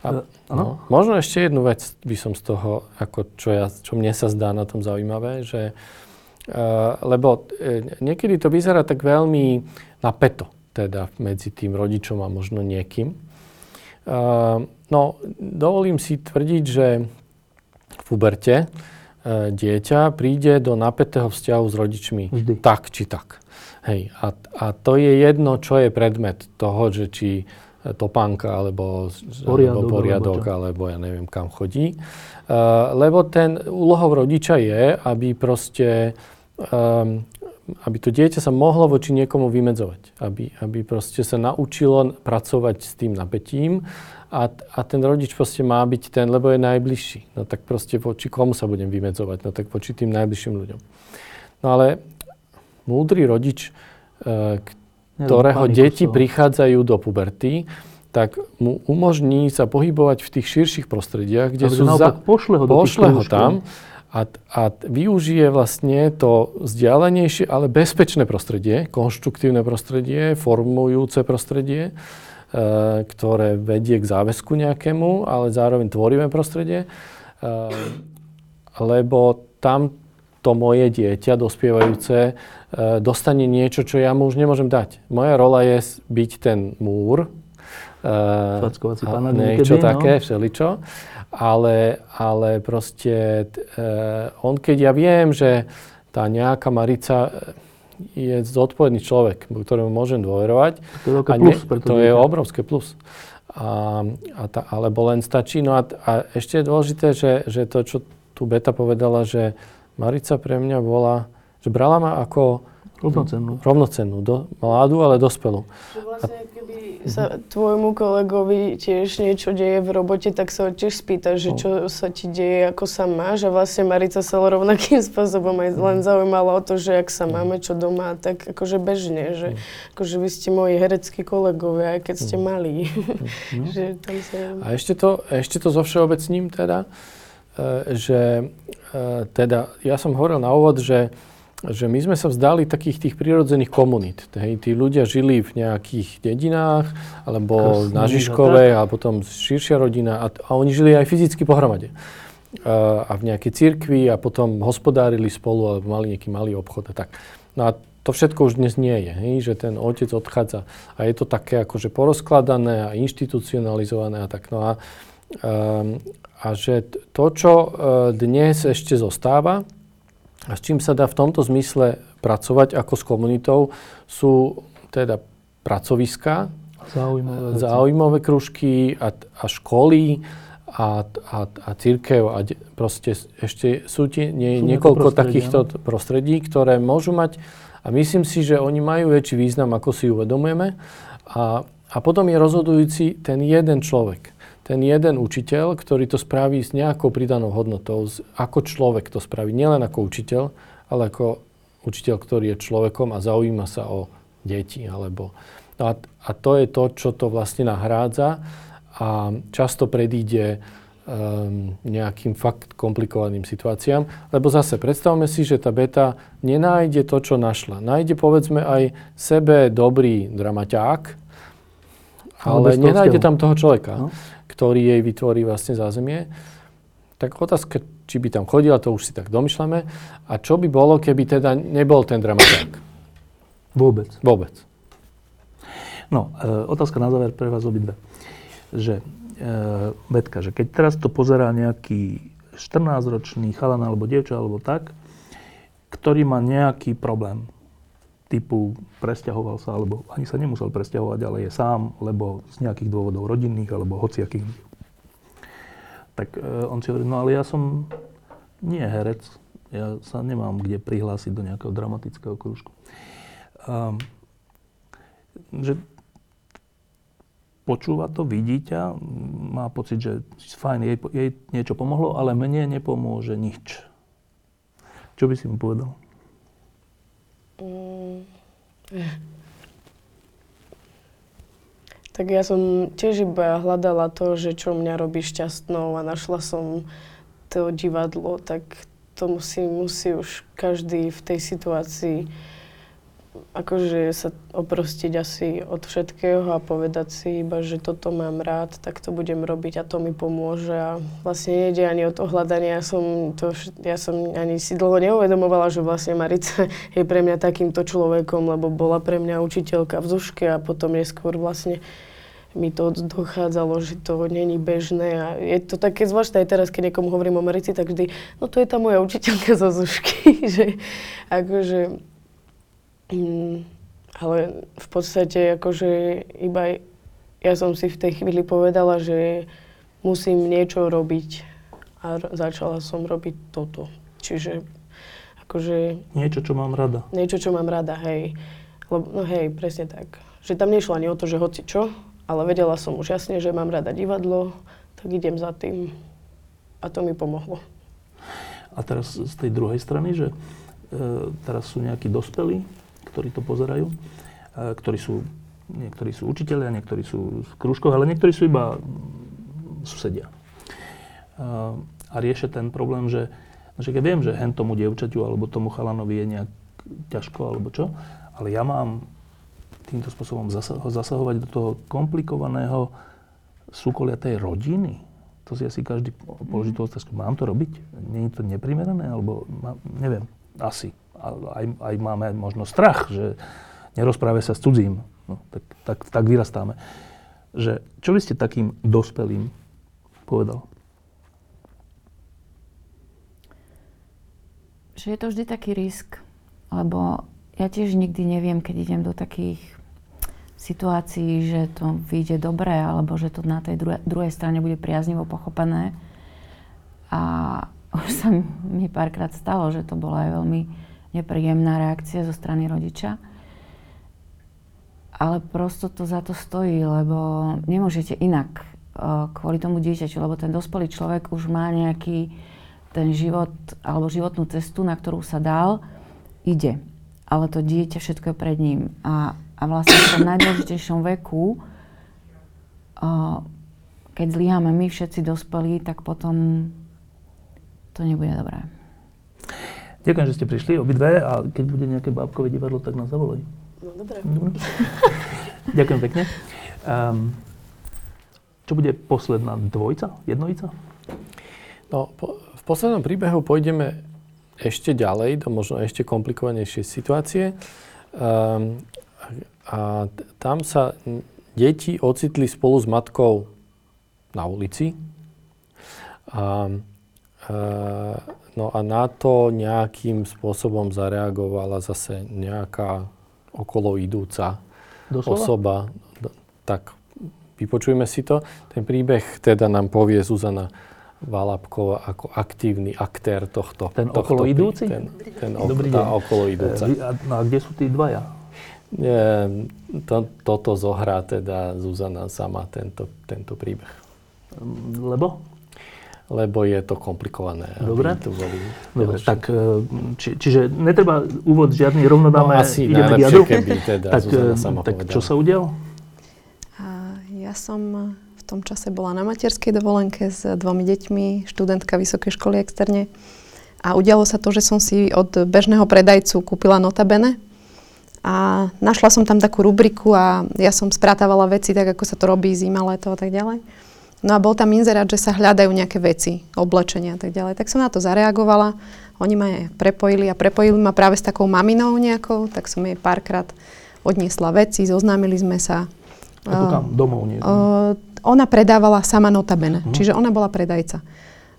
A, uh, no, možno ešte jednu vec by som z toho, ako čo, ja, čo mne sa zdá na tom zaujímavé, že uh, lebo uh, niekedy to vyzerá tak veľmi napeto, teda medzi tým rodičom a možno niekým. Uh, no, dovolím si tvrdiť, že v puberte uh, dieťa príde do napätého vzťahu s rodičmi Vždy. tak či tak. Hej, a, a to je jedno, čo je predmet toho, že či topánka, alebo poriadok, alebo, poriadok, alebo, alebo ja neviem, kam chodí. Uh, lebo ten úlohou rodiča je, aby proste um, aby to dieťa sa mohlo voči niekomu vymedzovať. Aby, aby proste sa naučilo pracovať s tým napätím a, a ten rodič proste má byť ten, lebo je najbližší. No tak proste voči komu sa budem vymedzovať? No tak voči tým najbližším ľuďom. No ale múdry rodič, e, ktorého deti prichádzajú do puberty, tak mu umožní sa pohybovať v tých širších prostrediach, kde sú za... Pošle ho, pošle ho tam a, a využije vlastne to vzdialenejšie, ale bezpečné prostredie, konštruktívne prostredie, formujúce prostredie, e, ktoré vedie k záväzku nejakému, ale zároveň tvorivé prostredie, e, lebo tam to moje dieťa dospievajúce e, dostane niečo, čo ja mu už nemôžem dať. Moja rola je byť ten múr, Fackovací e, pán niečo niekedy, no. také, no. všeličo. Ale, ale proste e, on, keď ja viem, že tá nejaká Marica je zodpovedný človek, ktorému môžem dôverovať. To je, a plus, ne, to je obrovské plus. A, a tá, alebo len stačí. No a, a ešte je dôležité, že, že to, čo tu Beta povedala, že Marica pre mňa bola, že brala ma ako rovnocennú, rovnocennú do, mladú, ale dospelú. Vlastne keby sa tvojmu kolegovi tiež niečo deje v robote, tak sa ho tiež spýta, že No. čo sa ti deje, ako sa máš. A vlastne Marica sa [LAUGHS] rovnakým spôsobom aj len zaujímala o to, že ak sa máme čo doma, tak akože bežne, že akože vy ste moji hereckí kolegovia, aj keď ste malí. [LAUGHS] že tam sa... A ešte to, ešte to zo všeobecním teda, že e, teda, ja som hovoril na úvod, že, že my sme sa vzdali takých tých prírodzených komunít. Hej, tí ľudia žili v nejakých dedinách, alebo Krstných na a Žižkovej, a potom širšia rodina, a, a oni žili aj fyzicky pohromade. E, A v nejakej cirkvi a potom hospodárili spolu, alebo mali nejaký malý obchod a tak. No a to všetko už dnes nie je, hej, že ten otec odchádza a je to také akože porozkladané a institucionalizované a tak. No a, um, a že to, čo uh, dnes ešte zostáva a s čím sa dá v tomto zmysle pracovať ako s komunitou, sú teda pracoviská, Zaujímavé. veci. zaujímavé kružky a, a školy a, a, a církev a de, proste ešte sú tie nie, Sú niekoľko prostredia, takýchto t- prostredí, ktoré môžu mať a myslím si, že oni majú väčší význam, ako si uvedomujeme a, a potom je rozhodujúci ten jeden človek, ten jeden učiteľ, ktorý to spraví s nejakou pridanou hodnotou, ako človek to spraví, nielen ako učiteľ, ale ako učiteľ, ktorý je človekom a zaujíma sa o deti alebo No a, a to je to, čo to vlastne nahrádza a často predíde um, nejakým fakt komplikovaným situáciám. Lebo zase, predstavme si, že tá beta nenájde to, čo našla. Nájde povedzme aj sebe dobrý dramaťák, Ale nenájde tam toho človeka, No. Ktorý jej vytvorí vlastne zázemie. Tak otázka, či by tam chodila, to už si tak domyšľame. A čo by bolo, keby teda nebol ten dramaťák? Vôbec. Vôbec. No, e, otázka na záver pre vás obidve. Že, e, Betka, že keď teraz to pozerá nejaký 14-ročný chalan alebo dievča alebo tak, ktorý má nejaký problém, typu presťahoval sa, alebo ani sa nemusel presťahovať, ale je sám, lebo z nejakých dôvodov rodinných alebo hociakých. Tak e, on si hovorí, no ale ja som nie herec, ja sa nemám kde prihlásiť do nejakého dramatického krúžku. Um, že počúva to, vidí ťa, má pocit, že fajn, jej, jej niečo pomohlo, ale mne nepomôže nič. Čo by si mu povedal? Tak ja som tiež iba hľadala to, že čo mňa robí šťastnou a našla som to divadlo, tak to musí, musí už každý v tej situácii akože sa oprostiť asi od všetkého a povedať si iba, že toto mám rád, tak to budem robiť a to mi pomôže. A vlastne nejde ani o to hľadanie. Ja som, to, ja som ani si dlho neuvedomovala, že vlastne Marica [LAUGHS] je pre mňa takýmto človekom, lebo bola pre mňa učiteľka v Zuške a potom neskôr vlastne mi to dochádzalo, že to není bežné a je to také zvláštne aj teraz, keď niekomu hovorím o Marici, tak vždy, no to je tá moja učiteľka zo Zušky, [LAUGHS] že akože Mm, ale v podstate akože iba ja som si v tej chvíli povedala, že musím niečo robiť a r- začala som robiť toto. Čiže akože Niečo, čo mám rada. niečo, čo mám rada, hej. Lebo, no hej, presne tak. Že tam nešlo ani o to, že hoci čo, ale vedela som už jasne, že mám rada divadlo, tak idem za tým. A to mi pomohlo. A teraz z tej druhej strany, že e, teraz sú nejakí dospelí, ktorí to pozerajú, e, ktorí sú, niektorí sú učiteľia, niektorí sú v krúžkoch, ale niektorí sú iba susedia. E, a riešia ten problém, že, že ja viem, že hen tomu dievčaťu alebo tomu chalanovi je nejak ťažko alebo čo, ale ja mám týmto spôsobom zasa- ho zasahovať do toho komplikovaného súkolia tej rodiny. To si asi každý položí tú otázku, mám to robiť? Je to neprimerané? Alebo má, neviem, asi. Aj, aj máme možno strach, že nerozpráve sa s cudzím. No, tak, tak, tak vyrastáme. Že, čo by ste takým dospelým povedal? že je to vždy taký risk, lebo ja tiež nikdy neviem, keď idem do takých situácií, že to vyjde dobre, alebo že to na tej druhej, druhej strane bude priaznivo pochopené. A už sa mi párkrát stalo, že to bola aj veľmi nepríjemná reakcia zo strany rodiča. ale prosto to za to stojí, lebo nemôžete inak uh, kvôli tomu dieťaťu, lebo ten dospelý človek už má nejaký ten život alebo životnú cestu, na ktorú sa dal, ide. Ale to dieťa všetko je pred ním. A, a vlastne v tom najdôležitejšom veku, uh, keď zlyháme my všetci dospelí, tak potom to nebude dobré. Ďakujem, že ste prišli obidve a keď bude nejaké bábkové divadlo, tak nás zavolaj. No dobre. [LAUGHS] Ďakujem pekne. Um, čo bude posledná dvojca? Jednojica? No, po, v poslednom príbehu pôjdeme ešte ďalej, do možno ešte komplikovanejšej situácie. Um, a t- tam sa deti ocitli spolu s matkou na ulici. A, no a na to nejakým spôsobom zareagovala zase nejaká okolo idúca Doslova? osoba. Tak vypočujme si to. Ten príbeh teda nám povie Zuzana Valapková ako aktívny aktér tohto. Ten tohto okolo idúci? Ten, ten ok, Dobrý deň. okolo idúca. E, vy- a, no a kde sú tí dvaja? Nie, to, toto zohrá teda Zuzana sama, tento, tento príbeh. Lebo? Lebo je to komplikované. Dobre. Tu boli Dobre, tak e, či, čiže netreba úvod žiadny, rovno No, dáme, asi ideme k jadru. keby teda tak, e, sama tak povedala. čo sa udialo? A ja som v tom čase bola na materskej dovolenke s dvomi deťmi, študentka vysokej školy externe. A udialo sa to, že som si od bežného predajcu kúpila notabene. A našla som tam takú rubriku a ja som spratávala veci tak, ako sa to robí zima, leto a tak ďalej. No a bol tam inzerát, že sa hľadajú nejaké veci, oblečenia a tak ďalej. Tak som na to zareagovala. Oni ma je prepojili a prepojili ma práve s takou maminou nejakou, tak som jej párkrát odniesla veci, zoznámili sme sa. Ako kam? Domov nie? Uh, ona predávala sama notabene, Mhm. čiže ona bola predajca.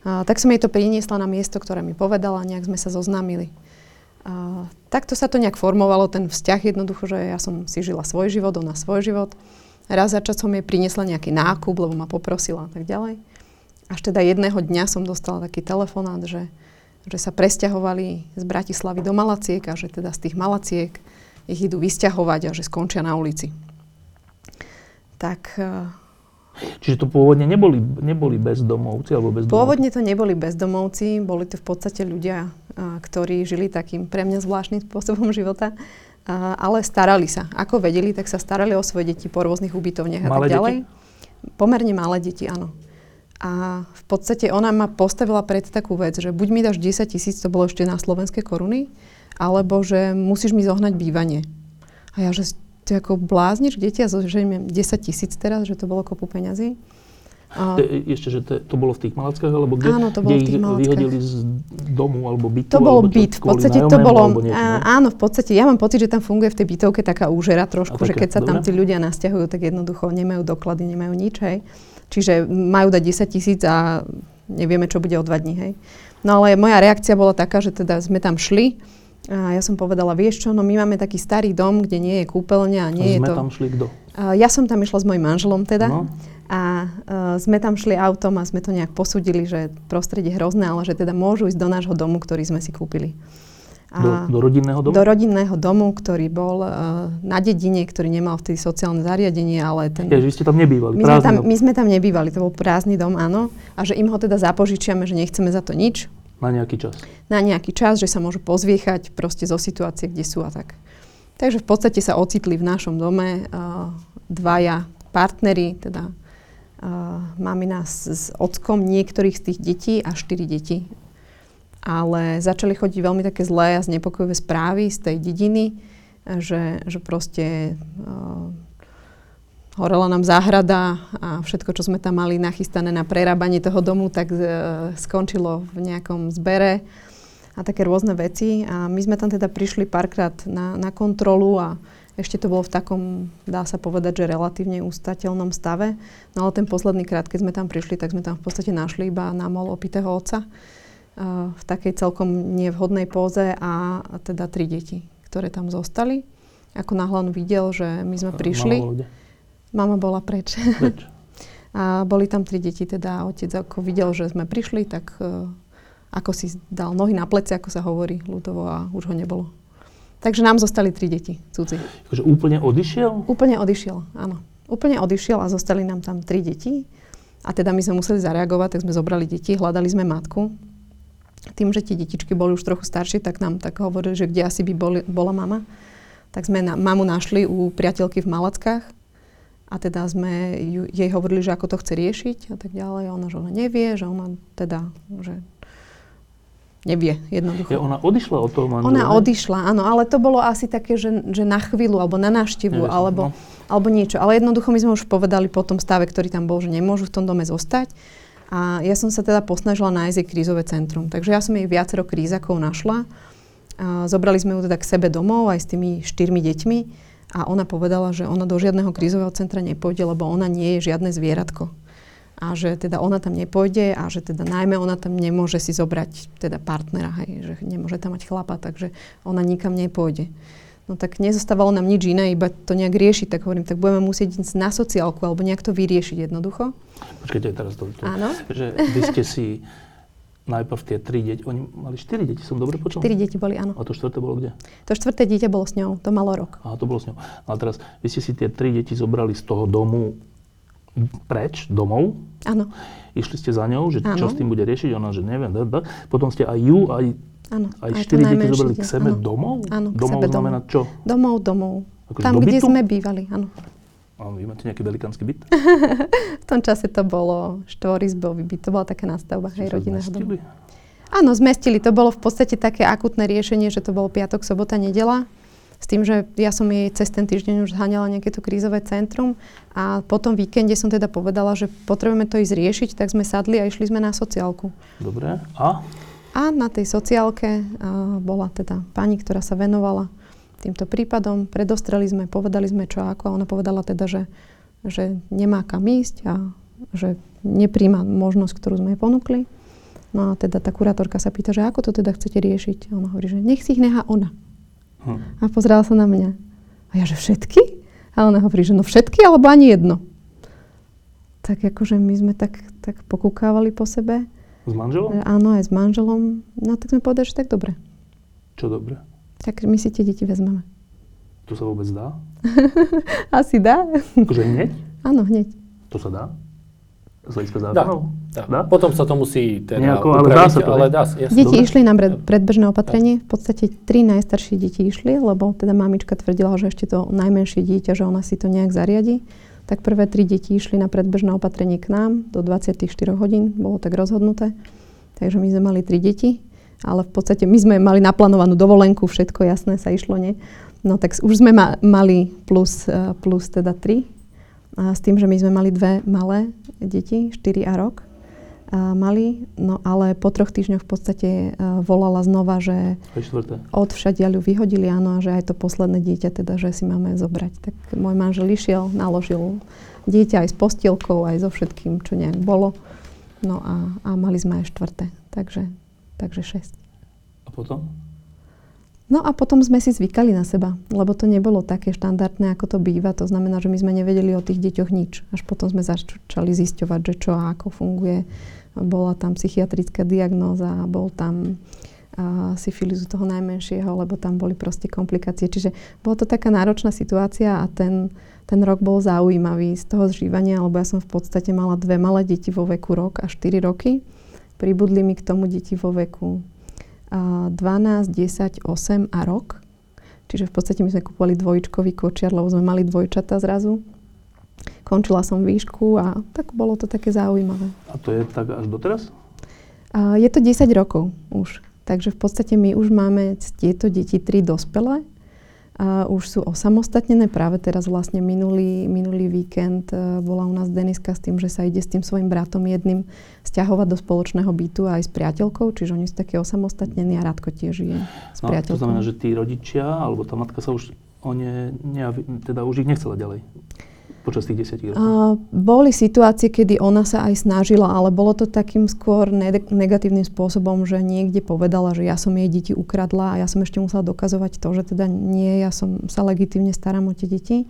Uh, tak som jej to priniesla na miesto, ktoré mi povedala, nejak sme sa zoznámili. Uh, takto sa to nejak formovalo, ten vzťah jednoducho, že ja som si žila svoj život, ona svoj život. Raz za čas som jej priniesla nejaký nákup, lebo ma poprosila a tak ďalej. Až teda jedného dňa som dostala taký telefonát, že, že sa presťahovali z Bratislavy do Malaciek a že teda z tých Malaciek ich idú vysťahovať a že skončia na ulici. Tak uh, Čiže to pôvodne neboli, neboli bezdomovci alebo bezdomovci? Pôvodne to neboli bezdomovci, boli to v podstate ľudia, a, ktorí žili takým pre mňa zvláštnym spôsobom života, ale starali sa. Ako vedeli, tak sa starali o svoje deti po rôznych ubytovniach a tak ďalej. Pomerne malé deti, áno. A v podstate ona ma postavila pred takú vec, že buď mi dáš 10 tisíc, to bolo ešte na slovenské koruny, alebo že musíš mi zohnať bývanie. A ja, že ty ako blázniš, kde ti ja zoženiem 10 tisíc teraz, že to bolo kopu peňazí. Te, ešte, že to, to bolo v tých Malackách, alebo kde, Áno, to bolo kde ich Malackách. vyhodili z domu alebo bytu? To bol byt, v podstate to bolo, no? áno, v podstate ja mám pocit, že tam funguje v tej bytovke taká úžera trošku, A že také, keď sa tam dobre. tí ľudia nasťahujú, tak jednoducho nemajú doklady, nemajú nič, hej. Čiže majú dať 10 tisíc a nevieme, čo bude o dva dní, hej. No ale moja reakcia bola taká, že teda sme tam šli a ja som povedala, vieš čo, no my máme taký starý dom, kde nie je kúpeľňa a nie je Sme to... tam šli kto? Uh, ja som tam išla s mojim manželom teda. No. A uh, sme tam šli autom a sme to nejak posudili, že prostredie hrozné, ale že teda môžu ísť do nášho domu, ktorý sme si kúpili. Do, do rodinného domu? do rodinného domu, ktorý bol uh, na dedine, ktorý nemal vtedy sociálne zariadenie, ale ten... Ja, že vy ste tam nebývali, my, sme tam, dom. my sme tam nebývali, to bol prázdny dom, áno. A že im ho teda zapožičiame, že nechceme za to nič, Na nejaký čas. na nejaký čas, že sa môžu pozviechať proste zo situácie, kde sú a tak. Takže v podstate sa ocitli v našom dome uh, dvaja partneri, teda uh, mamina s, s ockom niektorých z tých detí a štyri deti. Ale začali chodiť veľmi také zlé a znepokojivé správy z tej dediny, že, že proste uh, horela nám záhrada a všetko, čo sme tam mali nachystané na prerábanie toho domu, tak uh, skončilo v nejakom zbere a také rôzne veci. A my sme tam teda prišli párkrát na, na kontrolu a ešte to bolo v takom, dá sa povedať, že relatívne ústateľnom stave. No ale ten posledný krát, keď sme tam prišli, tak sme tam v podstate našli iba námol opitého otca uh, v takej celkom nevhodnej póze a, a teda tri deti, ktoré tam zostali. Ako náhle on videl, že my sme prišli, Mama mama bola preč. Preč. [LAUGHS] A boli tam tri deti, teda otec ako videl, že sme prišli, tak uh, ako si dal nohy na pleci, ako sa hovorí ľudovo a už ho nebolo. Takže nám zostali tri deti cudzí. Akože úplne odišiel? Úplne odišiel, áno. Úplne odišiel a zostali nám tam tri deti. A teda my sme museli zareagovať, tak sme zobrali deti, hľadali sme matku. Tým, že tie detičky boli už trochu staršie, tak nám tak hovorili, že kde asi by boli, bola mama. Tak sme na, mamu našli u priateľky v Malackách. A teda sme ju, jej hovorili, že ako to chce riešiť a tak ďalej. A ona, že ona nevie, že ona teda, že nevie jednoducho. Ja, ona odišla od toho manžela? Ona odišla, áno, ale to bolo asi také, že, že na chvíľu, alebo na návštevu, alebo, no. alebo niečo. Ale jednoducho my sme už povedali po tom stave, ktorý tam bol, že nemôžu v tom dome zostať. A ja som sa teda posnažila nájsť jej krízové centrum. Takže ja som jej viacero krízakov našla. A zobrali sme ju teda k sebe domov aj s tými štyrmi deťmi. A ona povedala, že ona do žiadneho krízového centra nepôjde, lebo ona nie je žiadne zvieratko a že teda ona tam nepôjde a že teda najmä ona tam nemôže si zobrať teda partnera, hej, že nemôže tam mať chlapa, takže ona nikam nepôjde. No tak nezostávalo nám nič iné, iba to nejak riešiť, tak hovorím, tak budeme musieť ísť na sociálku alebo nejak to vyriešiť jednoducho. Počkajte, teraz to, to Áno. že vy ste si najprv tie tri deti, oni mali štyri deti, som dobre počul? Štyri deti boli, áno. A to štvrté bolo kde? To štvrté dieťa bolo s ňou, to malo rok. Aha, to bolo s ňou. No a teraz, vy ste si tie tri deti zobrali z toho domu preč, domov, Áno, išli ste za ňou, že čo Áno. s tým bude riešiť, ona, že neviem, da, da. potom ste aj ju, aj, áno. aj to štyri deti zobrali k sebe áno. domov? Áno, k domov sebe znamená domov. čo? Domov, domov. Akože Tam, kde sme bývali, áno. A vy máte nejaký velikánsky byt? [LAUGHS] V tom čase to bolo štvorizbový byt, to bola taká nástavba, hej, rodinného domu. zmestili? Áno, zmestili. To bolo v podstate také akutné riešenie, že to bolo piatok, sobota, nedela. S tým, že ja som jej cez ten týždeň už zháňala nejaké to krízové centrum a po tom víkende som teda povedala, že potrebujeme to ísť riešiť, tak sme sadli a išli sme na sociálku. Dobre. A? A na tej sociálke a, bola teda pani, ktorá sa venovala týmto prípadom. Predostreli sme, povedali sme čo ako. A ona povedala teda, že, že nemá kam ísť a že nepríjma možnosť, ktorú sme jej ponúkli. No a teda tá kurátorka sa pýta, že ako to teda chcete riešiť. A ona hovorí, že nech si ich nechá ona. Hm. A pozerala sa na mňa. A ja, že všetky? A ona hovorí, že no všetky, alebo ani jedno. Tak akože my sme tak, tak pokúkávali po sebe. S manželom? Že Áno, aj s manželom. No tak sme povedali, že tak dobre. Čo dobre? Tak my si tie deti vezmeme. To sa vôbec dá? [LAUGHS] Asi dá? Akože hneď? Áno, hneď. To sa dá? Z hľadiska Dá. zákonov? Dá. Dá? Potom sa to musí teda Nejako, ale dá upraviť, sa to, ale dá sa, jasne. Deti dobre. išli na pred, predbežné opatrenie. V podstate tri najstaršie deti išli, lebo teda mamička tvrdila, že ešte to najmenšie dieťa, že ona si to nejak zariadi. Tak prvé tri deti išli na predbežné opatrenie k nám do 24 hodín. Bolo tak rozhodnuté. Takže my sme mali tri deti. Ale v podstate my sme mali naplánovanú dovolenku, všetko jasné sa išlo, nie? No tak už sme ma, mali plus, eh, plus teda tri. A s tým, že my sme mali dve malé deti, 4 a rok. A mali, no ale po troch týždňoch v podstate uh, volala znova, že od všadiaľ ju vyhodili, áno, a že aj to posledné dieťa teda, že si máme zobrať. Tak môj manžel išiel, naložil dieťa aj s postielkou, aj so všetkým, čo nejak bolo. No a, a mali sme aj štvrté, takže, takže šesť. A potom? No a potom sme si zvykali na seba, lebo to nebolo také štandardné, ako to býva. To znamená, že my sme nevedeli o tých deťoch nič. Až potom sme začali zisťovať, že čo a ako funguje. Bola tam psychiatrická diagnóza, bol tam a syfilis u toho najmenšieho, lebo tam boli proste komplikácie. Čiže bola to taká náročná situácia a ten, ten rok bol zaujímavý z toho zžívania, lebo ja som v podstate mala dve malé deti vo veku rok a 4 roky. Pribudli mi k tomu deti vo veku 12, 10, 8 a rok. Čiže v podstate my sme kúpovali dvojičkový kočiar, lebo sme mali dvojčata zrazu. Končila som výšku a tak bolo to také zaujímavé. A to je tak až doteraz? A je to 10 rokov už. Takže v podstate my už máme tieto deti tri dospelé. A už sú osamostatnené. Práve teraz vlastne minulý, minulý víkend e, bola u nás Deniska s tým, že sa ide s tým svojim bratom jedným stiahovať do spoločného bytu aj s priateľkou. Čiže oni sú také osamostatnení a Radko tiež žije s No, priateľkou. to znamená, že tí rodičia, alebo tá matka sa už o ne, nejavi, teda už ich nechcela ďalej počas tých desiatich rokov. A boli situácie, kedy ona sa aj snažila, ale bolo to takým skôr ne- negatívnym spôsobom, že niekde povedala, že ja som jej deti ukradla a ja som ešte musela dokazovať to, že teda nie, ja som sa legitívne starám o tie deti.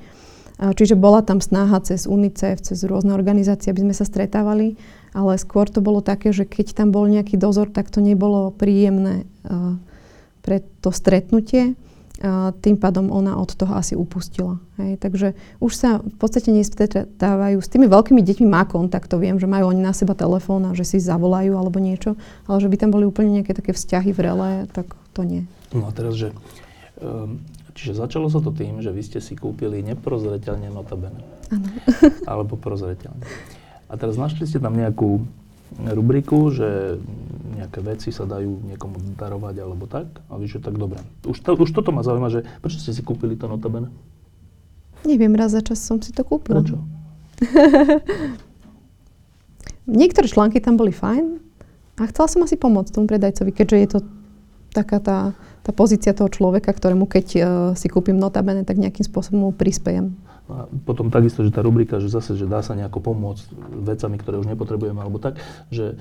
A Čiže bola tam snaha cez UNICEF, cez rôzne organizácie, aby sme sa stretávali, ale skôr to bolo také, že keď tam bol nejaký dozor, tak to nebolo príjemné uh, pre to stretnutie. Tým pádom ona od toho asi upustila. Hej. Takže už sa v podstate nestretávajú. S tými veľkými deťmi má kontakt, to viem, že majú oni na seba telefón a že si zavolajú alebo niečo, ale že by tam boli úplne nejaké také vzťahy vrelé, tak to nie. No a teraz, že um, Čiže začalo sa to tým, že vy ste si kúpili neprozreteľne notabene. Áno. Alebo prozreteľne. A teraz našli ste tam nejakú rubriku, že nejaké veci sa dajú niekomu darovať alebo tak. A vy, že tak dobre. Už, to, už toto ma zaujíma, že prečo ste si kúpili to notabene? Neviem, raz za čas som si to kúpila. Prečo? [LAUGHS] Niektoré články tam boli fajn a chcela som asi pomôcť tomu predajcovi, keďže je to taká tá tá pozícia toho človeka, ktorému keď uh, si kúpim notabene, tak nejakým spôsobom mu prispejem. A potom takisto, že tá rubrika, že zase, že dá sa nejako pomôcť vecami, ktoré už nepotrebujeme, alebo tak, že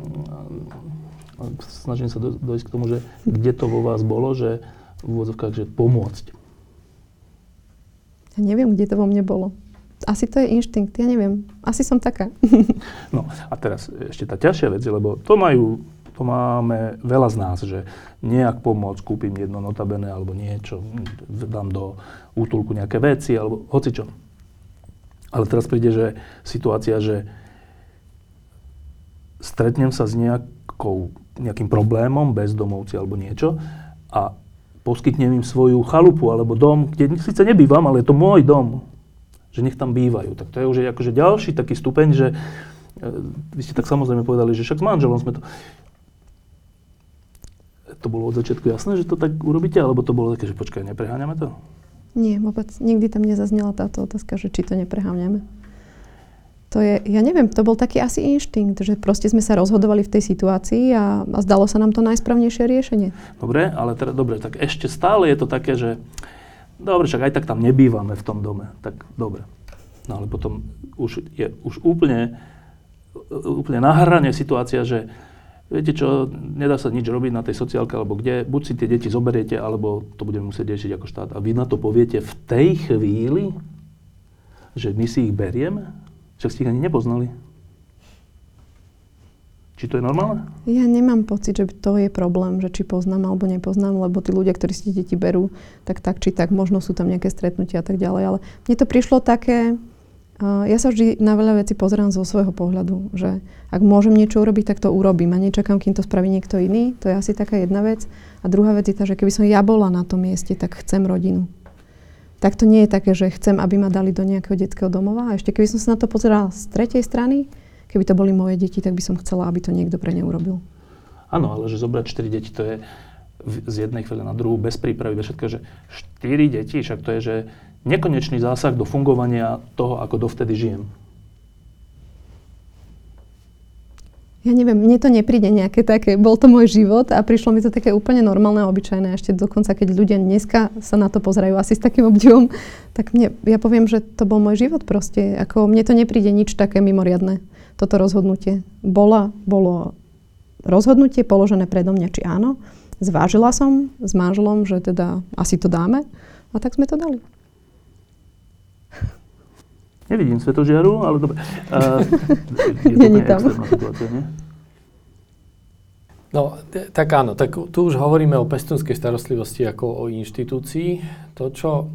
mm, snažím sa do, dojsť k tomu, že kde to vo vás bolo, že v úvodzovkách, že pomôcť. Ja neviem, kde to vo mne bolo. Asi to je inštinkt, ja neviem. Asi som taká. [LAUGHS] no a teraz ešte tá ťažšia vec, lebo to majú to máme veľa z nás, že nejak pomôcť, kúpim jedno notabene alebo niečo, dám do útulku nejaké veci alebo hoci čo. Ale teraz príde, že situácia, že stretnem sa s nejakou, nejakým problémom, bezdomovci alebo niečo a poskytnem im svoju chalupu alebo dom, kde síce nebývam, ale je to môj dom, že nech tam bývajú. Tak to je už akože ďalší taký stupeň, že e, vy ste tak samozrejme povedali, že však s manželom sme to to bolo od začiatku jasné, že to tak urobíte, alebo to bolo také, že počkaj, nepreháňame to? Nie, vôbec. Nikdy tam nezaznela táto otázka, že či to nepreháňame. To je, ja neviem, to bol taký asi inštinkt, že proste sme sa rozhodovali v tej situácii a, a zdalo sa nám to najsprávnejšie riešenie. Dobre, ale teda, dobre, tak ešte stále je to také, že dobre, však aj tak tam nebývame v tom dome, tak dobre. No ale potom už je už úplne, úplne na hrane situácia, že viete čo, nedá sa nič robiť na tej sociálke alebo kde, buď si tie deti zoberiete, alebo to budeme musieť riešiť ako štát. A vy na to poviete v tej chvíli, že my si ich berieme? Však ste ich ani nepoznali. Či to je normálne? Ja nemám pocit, že to je problém, že či poznám alebo nepoznám, lebo tí ľudia, ktorí si deti berú, tak tak či tak, možno sú tam nejaké stretnutia a tak ďalej. Ale mne to prišlo také, ja sa vždy na veľa vecí pozerám zo svojho pohľadu, že ak môžem niečo urobiť, tak to urobím a nečakám, kým to spraví niekto iný. To je asi taká jedna vec. A druhá vec je tá, že keby som ja bola na tom mieste, tak chcem rodinu. Tak to nie je také, že chcem, aby ma dali do nejakého detského domova. A ešte keby som sa na to pozerala z tretej strany, keby to boli moje deti, tak by som chcela, aby to niekto pre ne urobil. Áno, ale že zobrať 4 deti, to je z jednej chvíle na druhú, bez prípravy, bez všetkého, že 4 deti, však to je, že nekonečný zásah do fungovania toho, ako dovtedy žijem. Ja neviem, mne to nepríde nejaké také, bol to môj život a prišlo mi to také úplne normálne a obyčajné. Ešte dokonca, keď ľudia dneska sa na to pozerajú asi s takým obdivom, tak mne, ja poviem, že to bol môj život proste. Ako mne to nepríde nič také mimoriadne, toto rozhodnutie. Bola, bolo rozhodnutie položené predo mňa, či áno. Zvážila som s manželom, že teda asi to dáme a tak sme to dali. [LAUGHS] Nevidím svetožiaru, ale dobre. Uh, [LAUGHS] je Není tam. Situácia, nie? No, tak áno, tak tu už hovoríme o pestunskej starostlivosti ako o inštitúcii. To, čo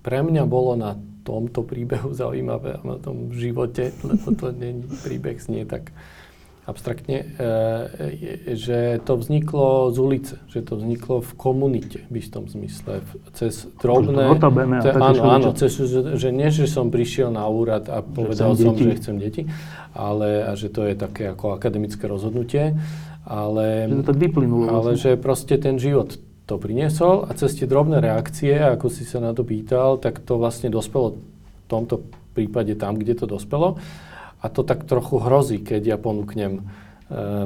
pre mňa bolo na tomto príbehu [LAUGHS] zaujímavé a na tom živote, lebo to nie príbeh znie tak abstraktne, e, že to vzniklo z ulice, že to vzniklo v komunite v istom zmysle, cez drobné... Notabene, te, áno, áno, cez, že, že nie, že som prišiel na úrad a povedal že som, deti. že chcem deti, ale a že to je také ako akademické rozhodnutie, ale... Že to vyplynulo. Ale vlastne. že proste ten život to priniesol a cez tie drobné reakcie, ako si sa na to pýtal, tak to vlastne dospelo v tomto prípade tam, kde to dospelo. A to tak trochu hrozí, keď ja ponúknem e,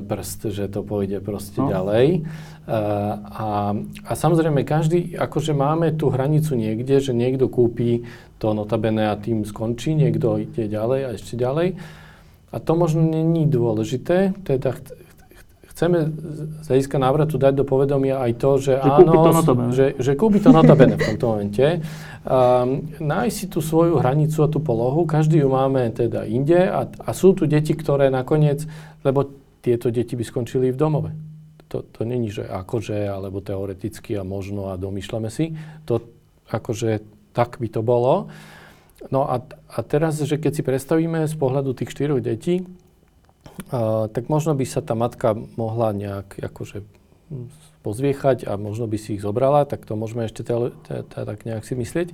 prst, že to pôjde proste no. ďalej. E, a, a samozrejme, každý, akože máme tú hranicu niekde, že niekto kúpi to notabene a tým skončí, niekto ide ďalej a ešte ďalej. A to možno není dôležité, teda chceme z hľadiska návratu dať do povedomia aj to, že, že áno, to že, že kúpi to notabene v tomto momente. Um, nájsť si tú svoju hranicu a tú polohu, každý ju máme teda inde a, a sú tu deti, ktoré nakoniec, lebo tieto deti by skončili v domove. to, to není, že akože, alebo teoreticky a možno a domýšľame si. To akože tak by to bolo. No a, a teraz, že keď si predstavíme z pohľadu tých štyroch detí, tak možno by sa tá matka mohla nejak akože pozviechať a možno by si ich zobrala, tak to môžeme ešte tak nejak si myslieť.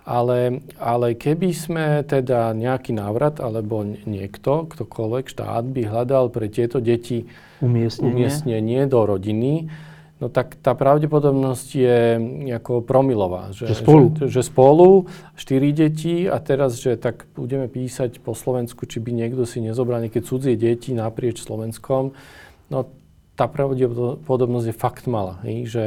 Ale, ale keby sme teda nejaký návrat alebo niekto, ktokoľvek štát by hľadal pre tieto deti umiestnenie, umiestnenie do rodiny, no tak tá pravdepodobnosť je ako promilová. Že, že spolu? Že, že spolu, štyri deti a teraz, že tak budeme písať po Slovensku, či by niekto si nezobral nejaké cudzie deti naprieč Slovenskom, no tá pravdepodobnosť je fakt malá. Hej, že,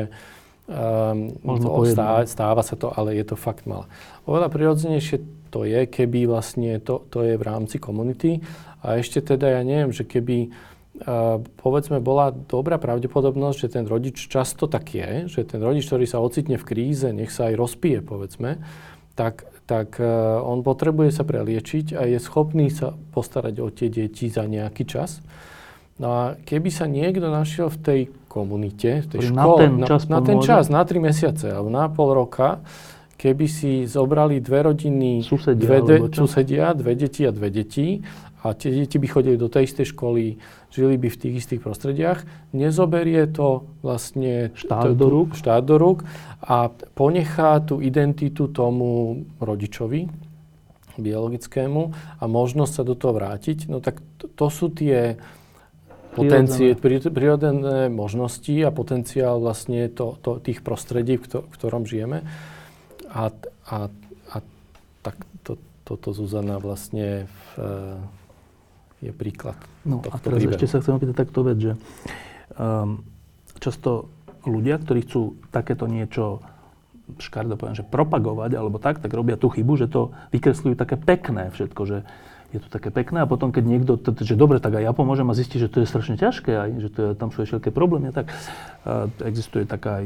Um, to stáva, stáva sa to, ale je to fakt malé. Oveľa prirodzenejšie to je, keby vlastne to, to je v rámci komunity. A ešte teda ja neviem, že keby povedzme bola dobrá pravdepodobnosť, že ten rodič často tak je, že ten rodič, ktorý sa ocitne v kríze, nech sa aj rozpije, povedzme, tak, tak uh, on potrebuje sa preliečiť a je schopný sa postarať o tie deti za nejaký čas. No a keby sa niekto našiel v tej komunite, v tej na škole, ten čas, na, na ten čas, na tri mesiace alebo na pol roka, keby si zobrali dve rodiny, susedia, dve, de, susedia, dve deti a dve deti a tie deti by chodili do tej istej školy, žili by v tých istých prostrediach, nezoberie to vlastne štát do rúk, štát do rúk a ponechá tú identitu tomu rodičovi biologickému a možnosť sa do toho vrátiť, no tak to, to sú tie potencie, prírodzené možnosti a potenciál vlastne to, to, tých prostredí, v, to, v ktorom žijeme. A, a, a tak to, toto Zuzana vlastne v, je príklad No a teraz príbehu. ešte sa chcem opýtať takto vec, že um, často ľudia, ktorí chcú takéto niečo škardo poviem, že propagovať alebo tak, tak robia tú chybu, že to vykresľujú také pekné všetko, že je to také pekné a potom, keď niekto, že dobre, tak aj ja pomôžem a zistí, že to je strašne ťažké, aj, že to je, tam sú ešte veľké problémy, tak uh, existuje taká aj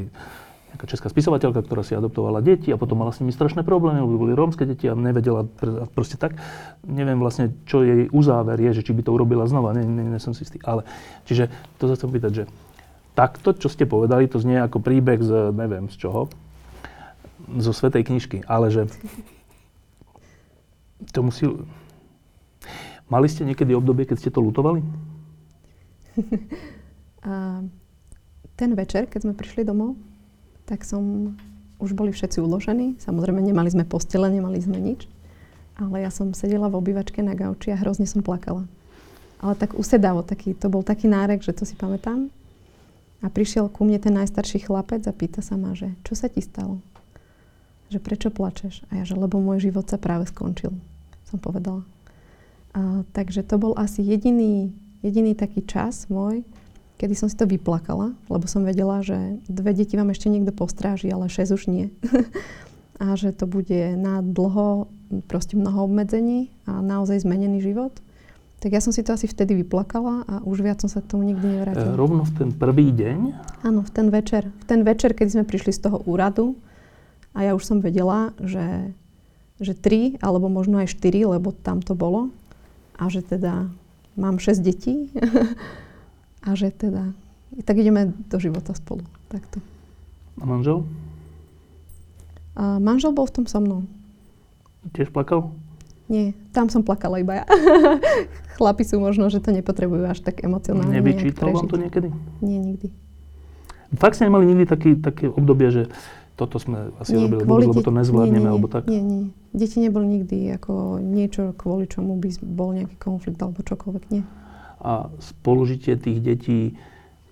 nejaká česká spisovateľka, ktorá si adoptovala deti a potom mala s nimi strašné problémy, lebo boli rómske deti a nevedela proste tak. Neviem vlastne, čo jej uzáver je, že či by to urobila znova, nie, nie, nie som si istý. Ale, čiže to sa chcem pýtať, že takto, čo ste povedali, to znie ako príbeh z, neviem z čoho, zo Svetej knižky, ale že to musí, Mali ste niekedy obdobie, keď ste to lutovali? [LAUGHS] A ten večer, keď sme prišli domov, tak som, už boli všetci uložení. Samozrejme, nemali sme postele, nemali sme nič. Ale ja som sedela v obývačke na gauči a hrozne som plakala. Ale tak usedavo, taký, to bol taký nárek, že to si pamätám. A prišiel ku mne ten najstarší chlapec a pýta sa ma, že čo sa ti stalo? Že prečo plačeš? A ja, že lebo môj život sa práve skončil, som povedala. A, takže to bol asi jediný, jediný taký čas môj, kedy som si to vyplakala, lebo som vedela, že dve deti vám ešte niekto postráži, ale šesť už nie. [LAUGHS] a že to bude na dlho proste mnoho obmedzení a naozaj zmenený život. Tak ja som si to asi vtedy vyplakala a už viac som sa k tomu nikdy nevrátila. E, rovno v ten prvý deň? Áno, v ten večer. V ten večer, keď sme prišli z toho úradu a ja už som vedela, že, že tri alebo možno aj štyri, lebo tam to bolo, a že teda mám 6 detí [LAUGHS] a že teda tak ideme do života spolu. Takto. A manžel? A manžel bol v tom so mnou. Tiež plakal? Nie, tam som plakala iba ja. [LAUGHS] Chlapi sú možno, že to nepotrebujú až tak emocionálne Nevyčítal vám to niekedy? Nie, nikdy. Fakt ste nemali nikdy taký, také obdobie, že toto sme asi nie, robili, lebo to nezvládneme, nie, nie, alebo tak? Nie, nie. Deti neboli nikdy ako niečo, kvôli čomu by bol nejaký konflikt alebo čokoľvek, nie. A spolužitie tých detí,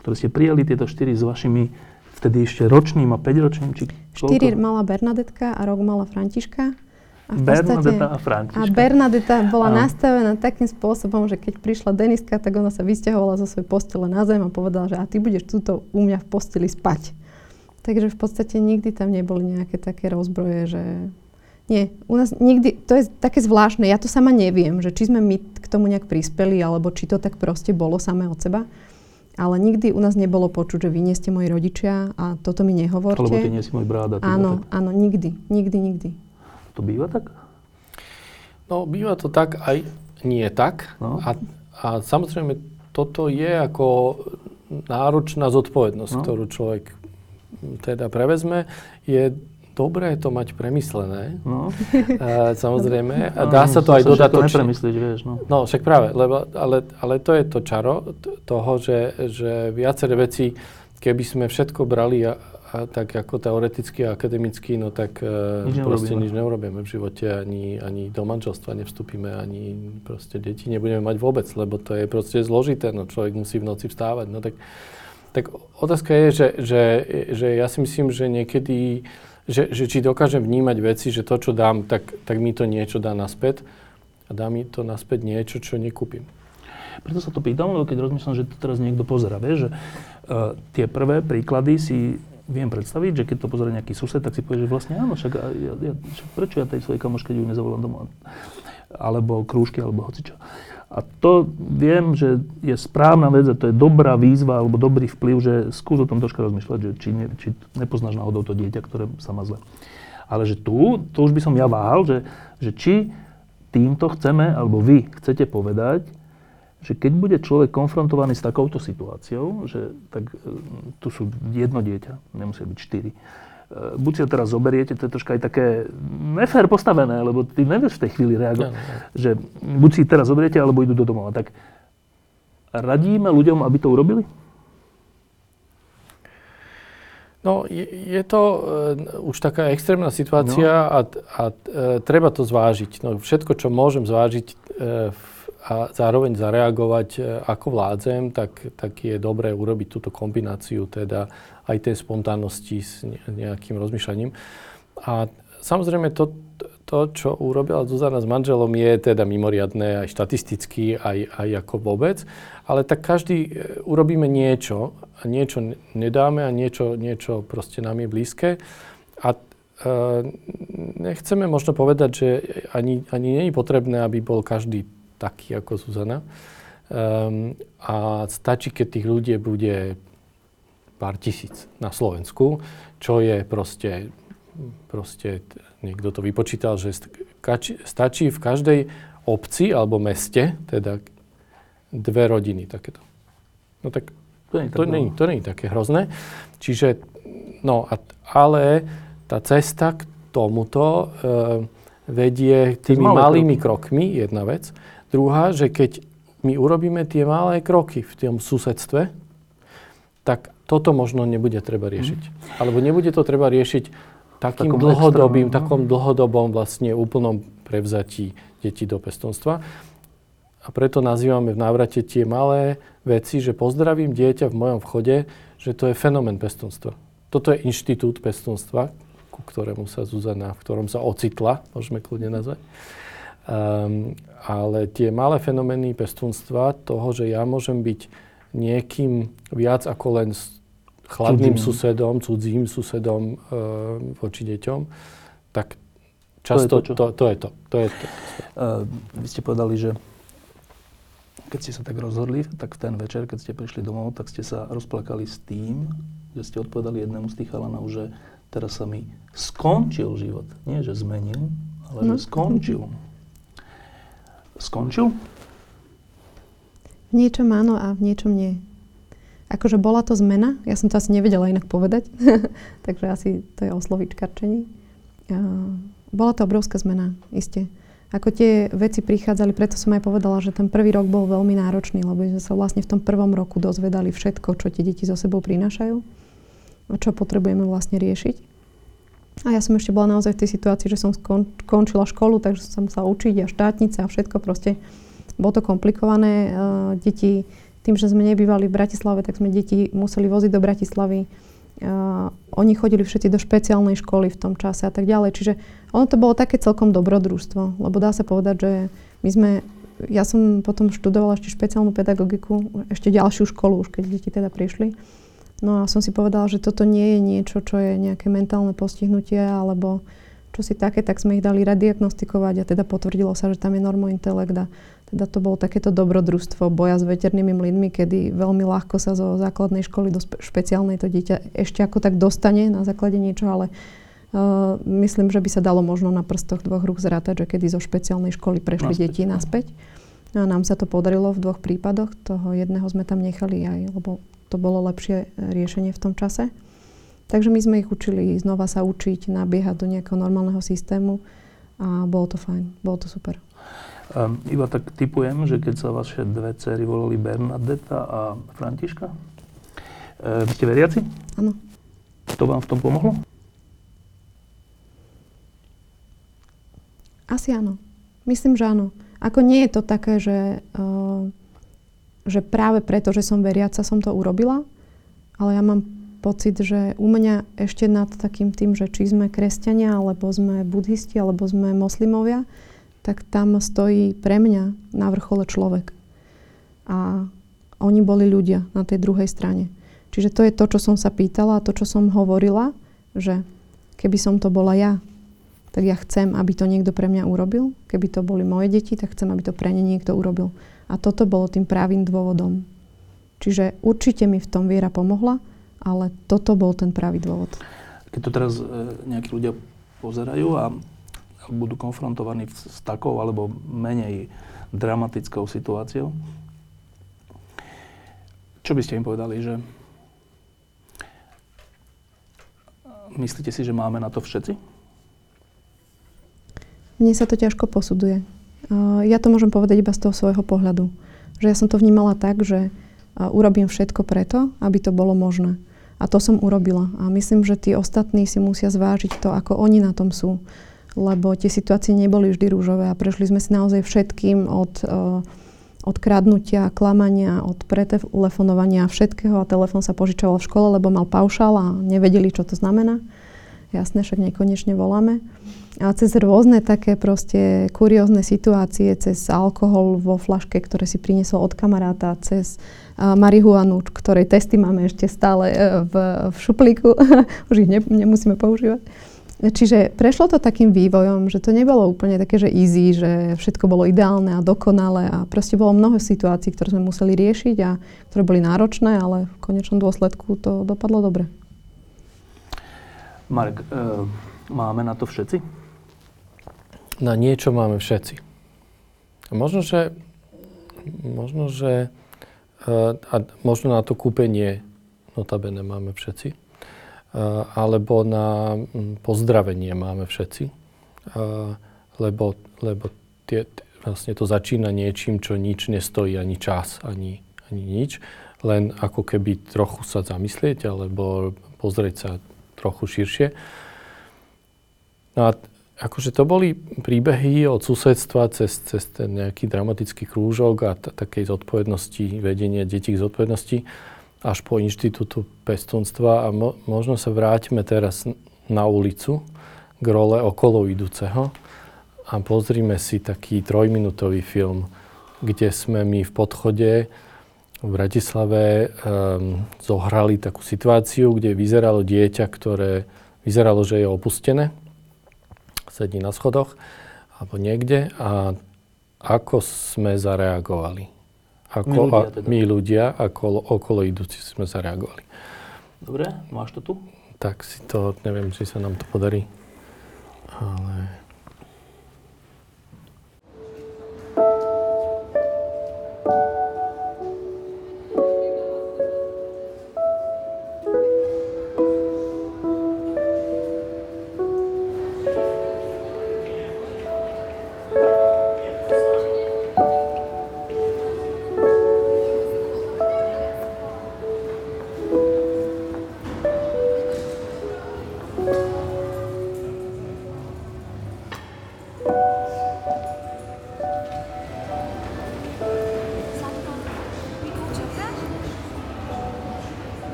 ktoré ste prijali, tieto štyri s vašimi vtedy ešte ročným a päťročným, či Štyri mala Bernadetka a rok mala Františka. A Bernadeta a Františka. A Bernadeta bola a... nastavená takým spôsobom, že keď prišla Deniska, tak ona sa vysťahovala zo svojej postele na zem a povedala, že a ty budeš túto u mňa v posteli spať. Takže v podstate nikdy tam neboli nejaké také rozbroje, že... Nie, u nás nikdy, to je také zvláštne, ja to sama neviem, že či sme my k tomu nejak prispeli, alebo či to tak proste bolo samé od seba. Ale nikdy u nás nebolo počuť, že vy nie ste moji rodičia a toto mi nehovorte. Alebo ty nie si môj bráda. Áno, tak. áno, nikdy, nikdy, nikdy. To býva tak? No, býva to tak, aj nie tak. No. A, a samozrejme, toto je ako náročná zodpovednosť, No. ktorú človek teda prevezme, je dobré to mať premyslené, No. [LAUGHS] e, samozrejme. A dá sa to aj to dodatočne. nepremyslíš, vieš, no. No, však práve, lebo, ale, ale to je to čaro toho, že, že viaceré veci, keby sme všetko brali a, a tak ako teoreticky a akademicky, no tak e, Nič proste neurobíme. nič neurobíme v živote, ani, ani do manželstva nevstúpime, ani proste deti nebudeme mať vôbec, lebo to je proste zložité, no človek musí v noci vstávať, no tak, tak otázka je, že, že, že ja si myslím, že niekedy, že, že či dokážem vnímať veci, že to, čo dám, tak, tak mi to niečo dá naspäť a dá mi to naspäť niečo, čo nekúpim. Preto sa to pýtam, lebo keď rozmýšľam, že to teraz niekto pozera, vieš, že uh, tie prvé príklady si viem predstaviť, že keď to pozrie nejaký sused, tak si povie, že vlastne áno, však, ja, ja, však prečo ja tej svojej kamoške ju nezavolám domov? Alebo krúžky, alebo hocičo. A to viem, že je správna vec a to je dobrá výzva alebo dobrý vplyv, že skús o tom troška rozmýšľať, že či, ne, či nepoznáš náhodou to dieťa, ktoré sa má zle. Ale že tu, to už by som ja váhal, že, že či týmto chceme, alebo vy chcete povedať, že keď bude človek konfrontovaný s takouto situáciou, že tak e, tu sú jedno dieťa, nemusia byť štyri, buď si ho teraz zoberiete, to je troška aj také nefér postavené, lebo ty nevieš v tej chvíli reagovať, Áno, áno. že buď si teraz zoberiete, alebo idú do domova. Tak radíme ľuďom, aby to urobili? No, je, je to uh, už taká extrémna situácia no. a, a uh, treba to zvážiť. No, všetko, čo môžem zvážiť uh, a zároveň zareagovať, ako vládzem, tak, tak je dobré urobiť túto kombináciu teda aj tej spontánnosti s ne, nejakým rozmýšľaním. A samozrejme to, to, čo urobila Zuzana s manželom, je teda mimoriadné aj štatisticky, aj, aj ako vôbec. Ale tak každý e, urobíme niečo a niečo ne- nedáme a niečo, niečo proste nám je blízke. A e, nechceme možno povedať, že ani, ani nie je potrebné, aby bol každý taký ako Zuzana. Um, a stačí, keď tých ľudí bude pár tisíc na Slovensku, čo je proste, proste niekto to vypočítal, že stačí, v každej obci alebo meste, teda dve rodiny takéto. No tak To nie to nie, to nie je také hrozné. Čiže, no, a, ale tá cesta k tomuto e, vedie tými malými krokmi, jedna vec. Druhá, že keď my urobíme tie malé kroky v tom susedstve, tak toto možno nebude treba riešiť. Alebo nebude to treba riešiť takým Takom dlhodobým, extrémnom, no. takom dlhodobom vlastne úplnom prevzatí detí do pestonstva. A preto nazývame v návrate tie malé veci, že pozdravím dieťa v mojom vchode, že to je fenomén pestonstva. Toto je inštitút pestonstva, ku ktorému sa Zuzana, v ktorom sa ocitla, môžeme kľudne nazvať. Um, ale tie malé fenomény pestunstva, toho, že ja môžem byť niekým viac ako len chladným Cudzím. susedom, cudzím susedom uh, voči deťom, tak To je často to, to, to je to. to, je to. Uh, vy ste povedali, že keď ste sa tak rozhodli, tak v ten večer, keď ste prišli domov, tak ste sa rozplakali s tým, že ste odpovedali jednému z tých chalanov, že teraz sa mi skončil život. Nie, že zmenil, ale No. že skončil. Skončil? V niečom áno a v niečom nie. Akože bola to zmena, ja som to asi nevedela inak povedať, [LAUGHS] takže asi to je o slovíčkarčení. A bola to obrovská zmena, iste. Ako tie veci prichádzali, preto som aj povedala, že ten prvý rok bol veľmi náročný, lebo sme sa vlastne v tom prvom roku dozvedali všetko, čo tie deti so sebou prinášajú a čo potrebujeme vlastne riešiť. A ja som ešte bola naozaj v tej situácii, že som skon, končila školu, takže som sa učiť a štátnica a všetko proste. Bolo to komplikované. Uh, deti, tým, že sme nebývali v Bratislave, tak sme deti museli voziť do Bratislavy. Uh, oni chodili všetci do špeciálnej školy v tom čase a tak ďalej. Čiže ono to bolo také celkom dobrodružstvo, lebo dá sa povedať, že my sme, ja som potom študovala ešte špeciálnu pedagogiku, ešte ďalšiu školu už, keď deti teda prišli. No a som si povedala, že toto nie je niečo, čo je nejaké mentálne postihnutie alebo čo si také, tak sme ich dali radiagnostikovať a teda potvrdilo sa, že tam je normointelekt a teda to bolo takéto dobrodružstvo boja s veternými mlynmi, kedy veľmi ľahko sa zo základnej školy do spe- špeciálnej to dieťa ešte ako tak dostane na základe niečo, ale uh, myslím, že by sa dalo možno na prstoch dvoch rúk zrátať, že kedy zo špeciálnej školy prešli Naspäť, deti naspäť. A nám sa to podarilo v dvoch prípadoch. Toho jedného sme tam nechali aj, lebo to bolo lepšie riešenie v tom čase. Takže my sme ich učili znova sa učiť, nabiehať do nejakého normálneho systému a bolo to fajn, bolo to super. Um, iba tak typujem, že keď sa vaše dve cery volali Bernadetta a Františka, e, ste veriaci? Áno. To vám v tom pomohlo? Asi áno. Myslím, že áno. Ako nie je to také, že, uh, že práve preto, že som veriaca, som to urobila, ale ja mám pocit, že u mňa ešte nad takým tým, že či sme kresťania, alebo sme budhisti, alebo sme moslimovia, tak tam stojí pre mňa na vrchole človek. A oni boli ľudia na tej druhej strane. Čiže to je to, čo som sa pýtala a to, čo som hovorila, že keby som to bola ja, tak ja chcem, aby to niekto pre mňa urobil. Keby to boli moje deti, tak chcem, aby to pre ne niekto urobil. A toto bolo tým právým dôvodom. Čiže určite mi v tom viera pomohla, ale toto bol ten pravý dôvod. Keď to teraz e, nejakí ľudia pozerajú a budú konfrontovaní s takou alebo menej dramatickou situáciou, čo by ste im povedali, že myslíte si, že máme na to všetci? Mne sa to ťažko posuduje. Ja to môžem povedať iba z toho svojho pohľadu. Že ja som to vnímala tak, že urobím všetko preto, aby to bolo možné. A to som urobila. A myslím, že tí ostatní si musia zvážiť to, ako oni na tom sú. Lebo tie situácie neboli vždy rúžové a prešli sme si naozaj všetkým od, uh, od kradnutia, klamania, od pretelefonovania všetkého a telefon sa požičoval v škole, lebo mal paušal a nevedeli, čo to znamená. Jasné, však nekonečne voláme. A cez rôzne také proste kuriózne situácie, cez alkohol vo flaške, ktoré si priniesol od kamaráta, cez marihuanu, ktorej testy máme ešte stále e, v, v šuplíku. [LAUGHS] Už ich ne, nemusíme používať. Čiže prešlo to takým vývojom, že to nebolo úplne také, že easy, že všetko bolo ideálne a dokonalé a proste bolo mnoho situácií, ktoré sme museli riešiť a ktoré boli náročné, ale v konečnom dôsledku to dopadlo dobre. Marek, e, máme na to všetci? Na niečo máme všetci. možno, že, možno, že a možno na to kúpenie, notabene máme všetci, alebo na pozdravenie máme všetci, lebo, lebo tie, vlastne to začína niečím, čo nič nestojí, ani čas, ani, ani nič, len ako keby trochu sa zamyslieť, alebo pozrieť sa trochu širšie. No a akože to boli príbehy od susedstva cez, cez ten nejaký dramatický krúžok a t- takej zodpovednosti, vedenie detí k zodpovednosti až po inštitútu pestunstva. A mo- možno sa vrátime teraz na ulicu k role okolo idúceho a pozrime si taký trojminútový film, kde sme my v podchode v Bratislave um, zohrali takú situáciu, kde vyzeralo dieťa, ktoré vyzeralo, že je opustené sedí na schodoch alebo niekde a ako sme zareagovali. Ako, my ľudia, teda. my ľudia ako okolo idúci sme zareagovali. Dobre, máš to tu? Tak si to, neviem, či sa nám to podarí, ale...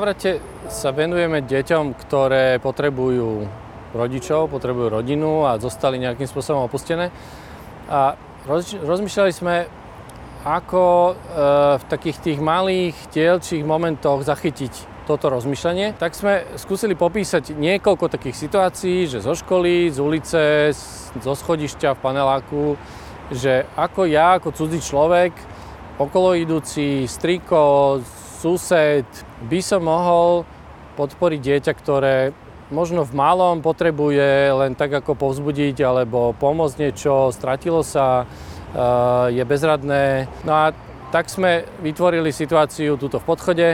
návrate sa venujeme deťom, ktoré potrebujú rodičov, potrebujú rodinu a zostali nejakým spôsobom opustené. A roz, rozmýšľali sme, ako e, v takých tých malých dielčích momentoch zachytiť toto rozmýšľanie. Tak sme skúsili popísať niekoľko takých situácií, že zo školy, z ulice, zo schodišťa v paneláku, že ako ja, ako cudzí človek, okolo idúci striko, sused, by som mohol podporiť dieťa, ktoré možno v malom potrebuje len tak ako povzbudiť alebo pomôcť niečo, stratilo sa, uh, je bezradné. No a tak sme vytvorili situáciu túto v podchode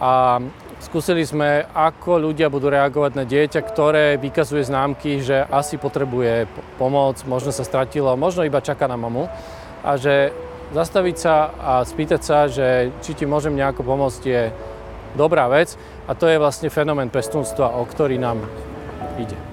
a skúsili sme, ako ľudia budú reagovať na dieťa, ktoré vykazuje známky, že asi potrebuje pomoc, možno sa stratilo, možno iba čaká na mamu a že zastaviť sa a spýtať sa, že či ti môžem nejako pomôcť je dobrá vec a to je vlastne fenomén pestúnstva, o ktorý nám ide.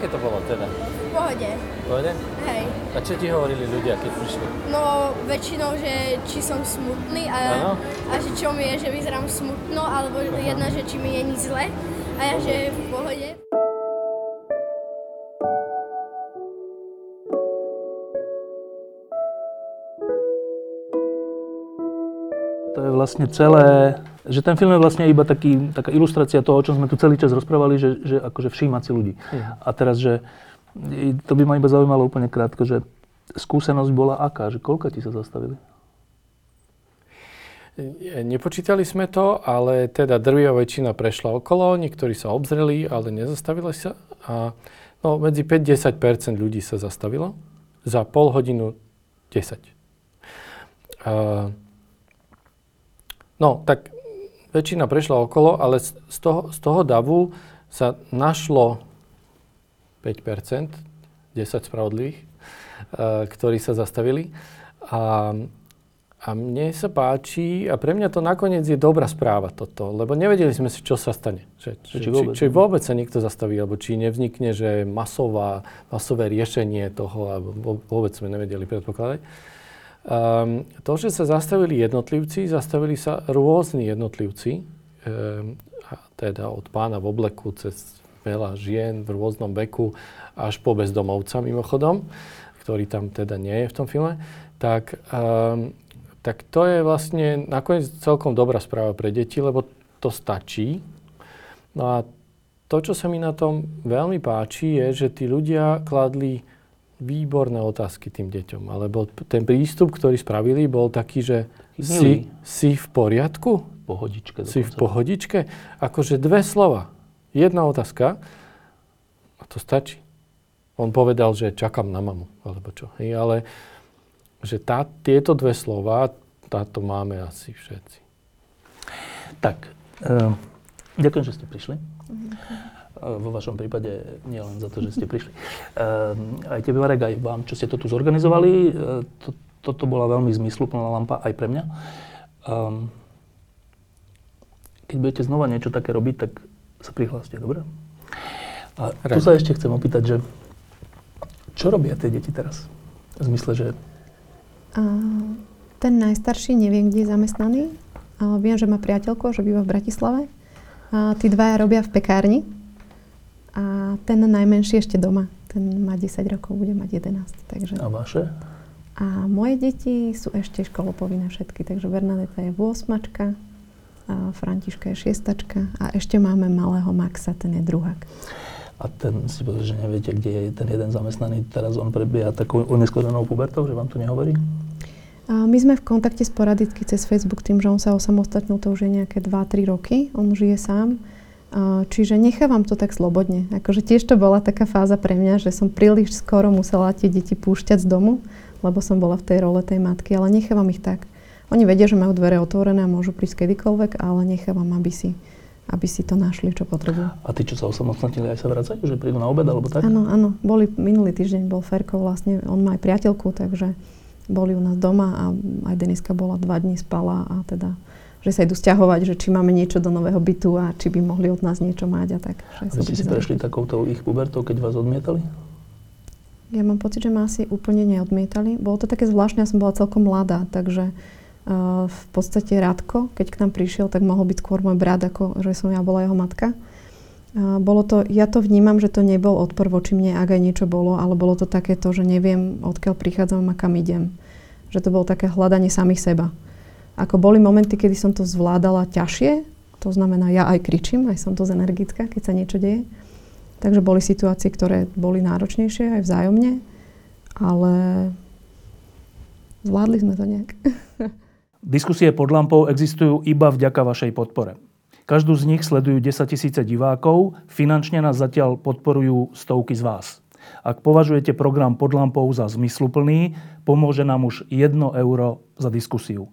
Aké to bolo teda? V pohode. V pohode? Hej. A čo ti hovorili ľudia, keď prišli? No väčšinou, že či som smutný a, Áno. a že čo mi je, že vyzerám smutno, alebo jedna, že či mi je nič zle a ja, že v pohode. To je vlastne celé, že ten film je vlastne iba taký, taká ilustrácia toho, o čom sme tu celý čas rozprávali, že, že akože všímať si ľudí. A teraz, že to by ma iba zaujímalo úplne krátko, že skúsenosť bola aká, že koľko ti sa zastavili? E, Nepočítali sme to, ale teda drvivá väčšina prešla okolo, niektorí sa obzreli, ale nezastavili sa. A no, medzi 5-10% ľudí sa zastavilo. Za pol hodinu 10. A, no, tak väčšina prešla okolo, ale z toho, z toho davu sa našlo 5%, 10 spravodlivých, a, ktorí sa zastavili. A, a mne sa páči, a pre mňa to nakoniec je dobrá správa toto, lebo nevedeli sme si, čo sa stane. Že, Či či, vôbec, či no. vôbec sa niekto zastaví, alebo či nevznikne, že masová, masové riešenie toho, alebo vôbec sme nevedeli predpokladať. Um, to, že sa zastavili jednotlivci, zastavili sa rôzni jednotlivci, um, teda od pána v obleku cez veľa žien v rôznom veku až po bezdomovca mimochodom, ktorý tam teda nie je v tom filme, tak, um, tak to je vlastne nakoniec celkom dobrá správa pre deti, lebo to stačí. No a to, čo sa mi na tom veľmi páči, je, že tí ľudia kladli výborné otázky tým deťom. Alebo ten prístup, ktorý spravili, bol taký, že si, si v poriadku? Pohodičke Si v pohodičke? Akože dve slova. Jedna otázka a to stačí. On povedal, že čakám na mamu, alebo čo. Hej, ale že tá, tieto dve slova, táto máme asi všetci. Tak, uh, ďakujem, že ste prišli. Uh, vo vašom prípade nie len za to, že ste prišli. Uh, aj tebe, Marek, aj vám, čo ste to tu zorganizovali. Uh, to, toto bola veľmi zmysluplná lampa aj pre mňa. Um, keď budete znova niečo také robiť, tak sa prihláste, dobre? A tu sa ešte chcem opýtať, že čo robia tie deti teraz? V zmysle, že A ten najstarší neviem, kde je zamestnaný. Viem, že má priateľku, že býva v Bratislave. A tí dvaja robia v pekárni. A ten najmenší ešte doma. Ten má 10 rokov, bude mať 11. Takže... a vaše? A moje deti sú ešte školopovinné všetky. Takže Bernadeta je 8 a Františka je 6 a ešte máme malého Maxa, ten je druhák. A ten si povedal, že neviete, kde je ten jeden zamestnaný, teraz on prebieha takou oneskorenou pubertou, že vám to nehovorí? A my sme v kontakte sporadicky cez Facebook tým, že on sa osamostatnil, to už je nejaké 2-3 roky, on žije sám. Čiže nechávam to tak slobodne. Akože tiež to bola taká fáza pre mňa, že som príliš skoro musela tie deti púšťať z domu, lebo som bola v tej role tej matky, ale nechávam ich tak. Oni vedia, že majú dvere otvorené a môžu prísť kedykoľvek, ale nechávam, aby si, aby si to našli, čo potrebujú. A tí, čo sa osamostatnili, aj sa vracajú, že prídu na obed alebo tak? Áno, áno. Boli, minulý týždeň bol Ferko vlastne, on má aj priateľku, takže boli u nás doma a aj Deniska bola dva dní spala a teda že sa idú stiahovať, že či máme niečo do nového bytu a či by mohli od nás niečo mať a tak. Že A vy ste si prešli takouto ich pubertou, keď vás odmietali? Ja mám pocit, že ma asi úplne neodmietali. Bolo to také zvláštne, ja som bola celkom mladá, takže uh, v podstate Radko, keď k nám prišiel, tak mohol byť skôr môj brat, ako že som ja bola jeho matka. Uh, bolo to, ja to vnímam, že to nebol odpor voči mne, ak aj niečo bolo, ale bolo to také to, že neviem, odkiaľ prichádzam a kam idem. Že to bolo také hľadanie samých seba. Ako boli momenty, kedy som to zvládala ťažšie, to znamená, ja aj kričím, aj som z energická, keď sa niečo deje. Takže boli situácie, ktoré boli náročnejšie aj vzájomne, ale zvládli sme to nejak. [LAUGHS] Diskusie pod lampou existujú iba vďaka vašej podpore. Každú z nich sledujú 10 tisíce divákov, finančne nás zatiaľ podporujú stovky z vás. Ak považujete program pod lampou za zmysluplný, pomôže nám už 1 euro za diskusiu.